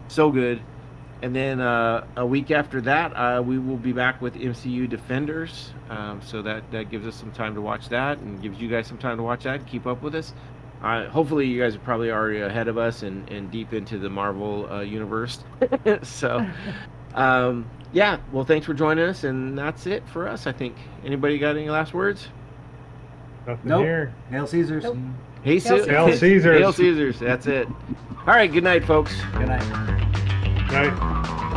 so good. And then uh, a week after that, uh, we will be back with MCU Defenders. Um, so that that gives us some time to watch that, and gives you guys some time to watch that. and Keep up with us. Uh, hopefully, you guys are probably already ahead of us and, and deep into the Marvel uh, universe. [laughs] so, um, yeah. Well, thanks for joining us, and that's it for us. I think. Anybody got any last words? Nothing Nope. here. Hail Caesars. Nope. Hey, Caesar. Ca- Hail Caesars. Hail Caesars. That's it. All right. Good night, folks. Good night. Right.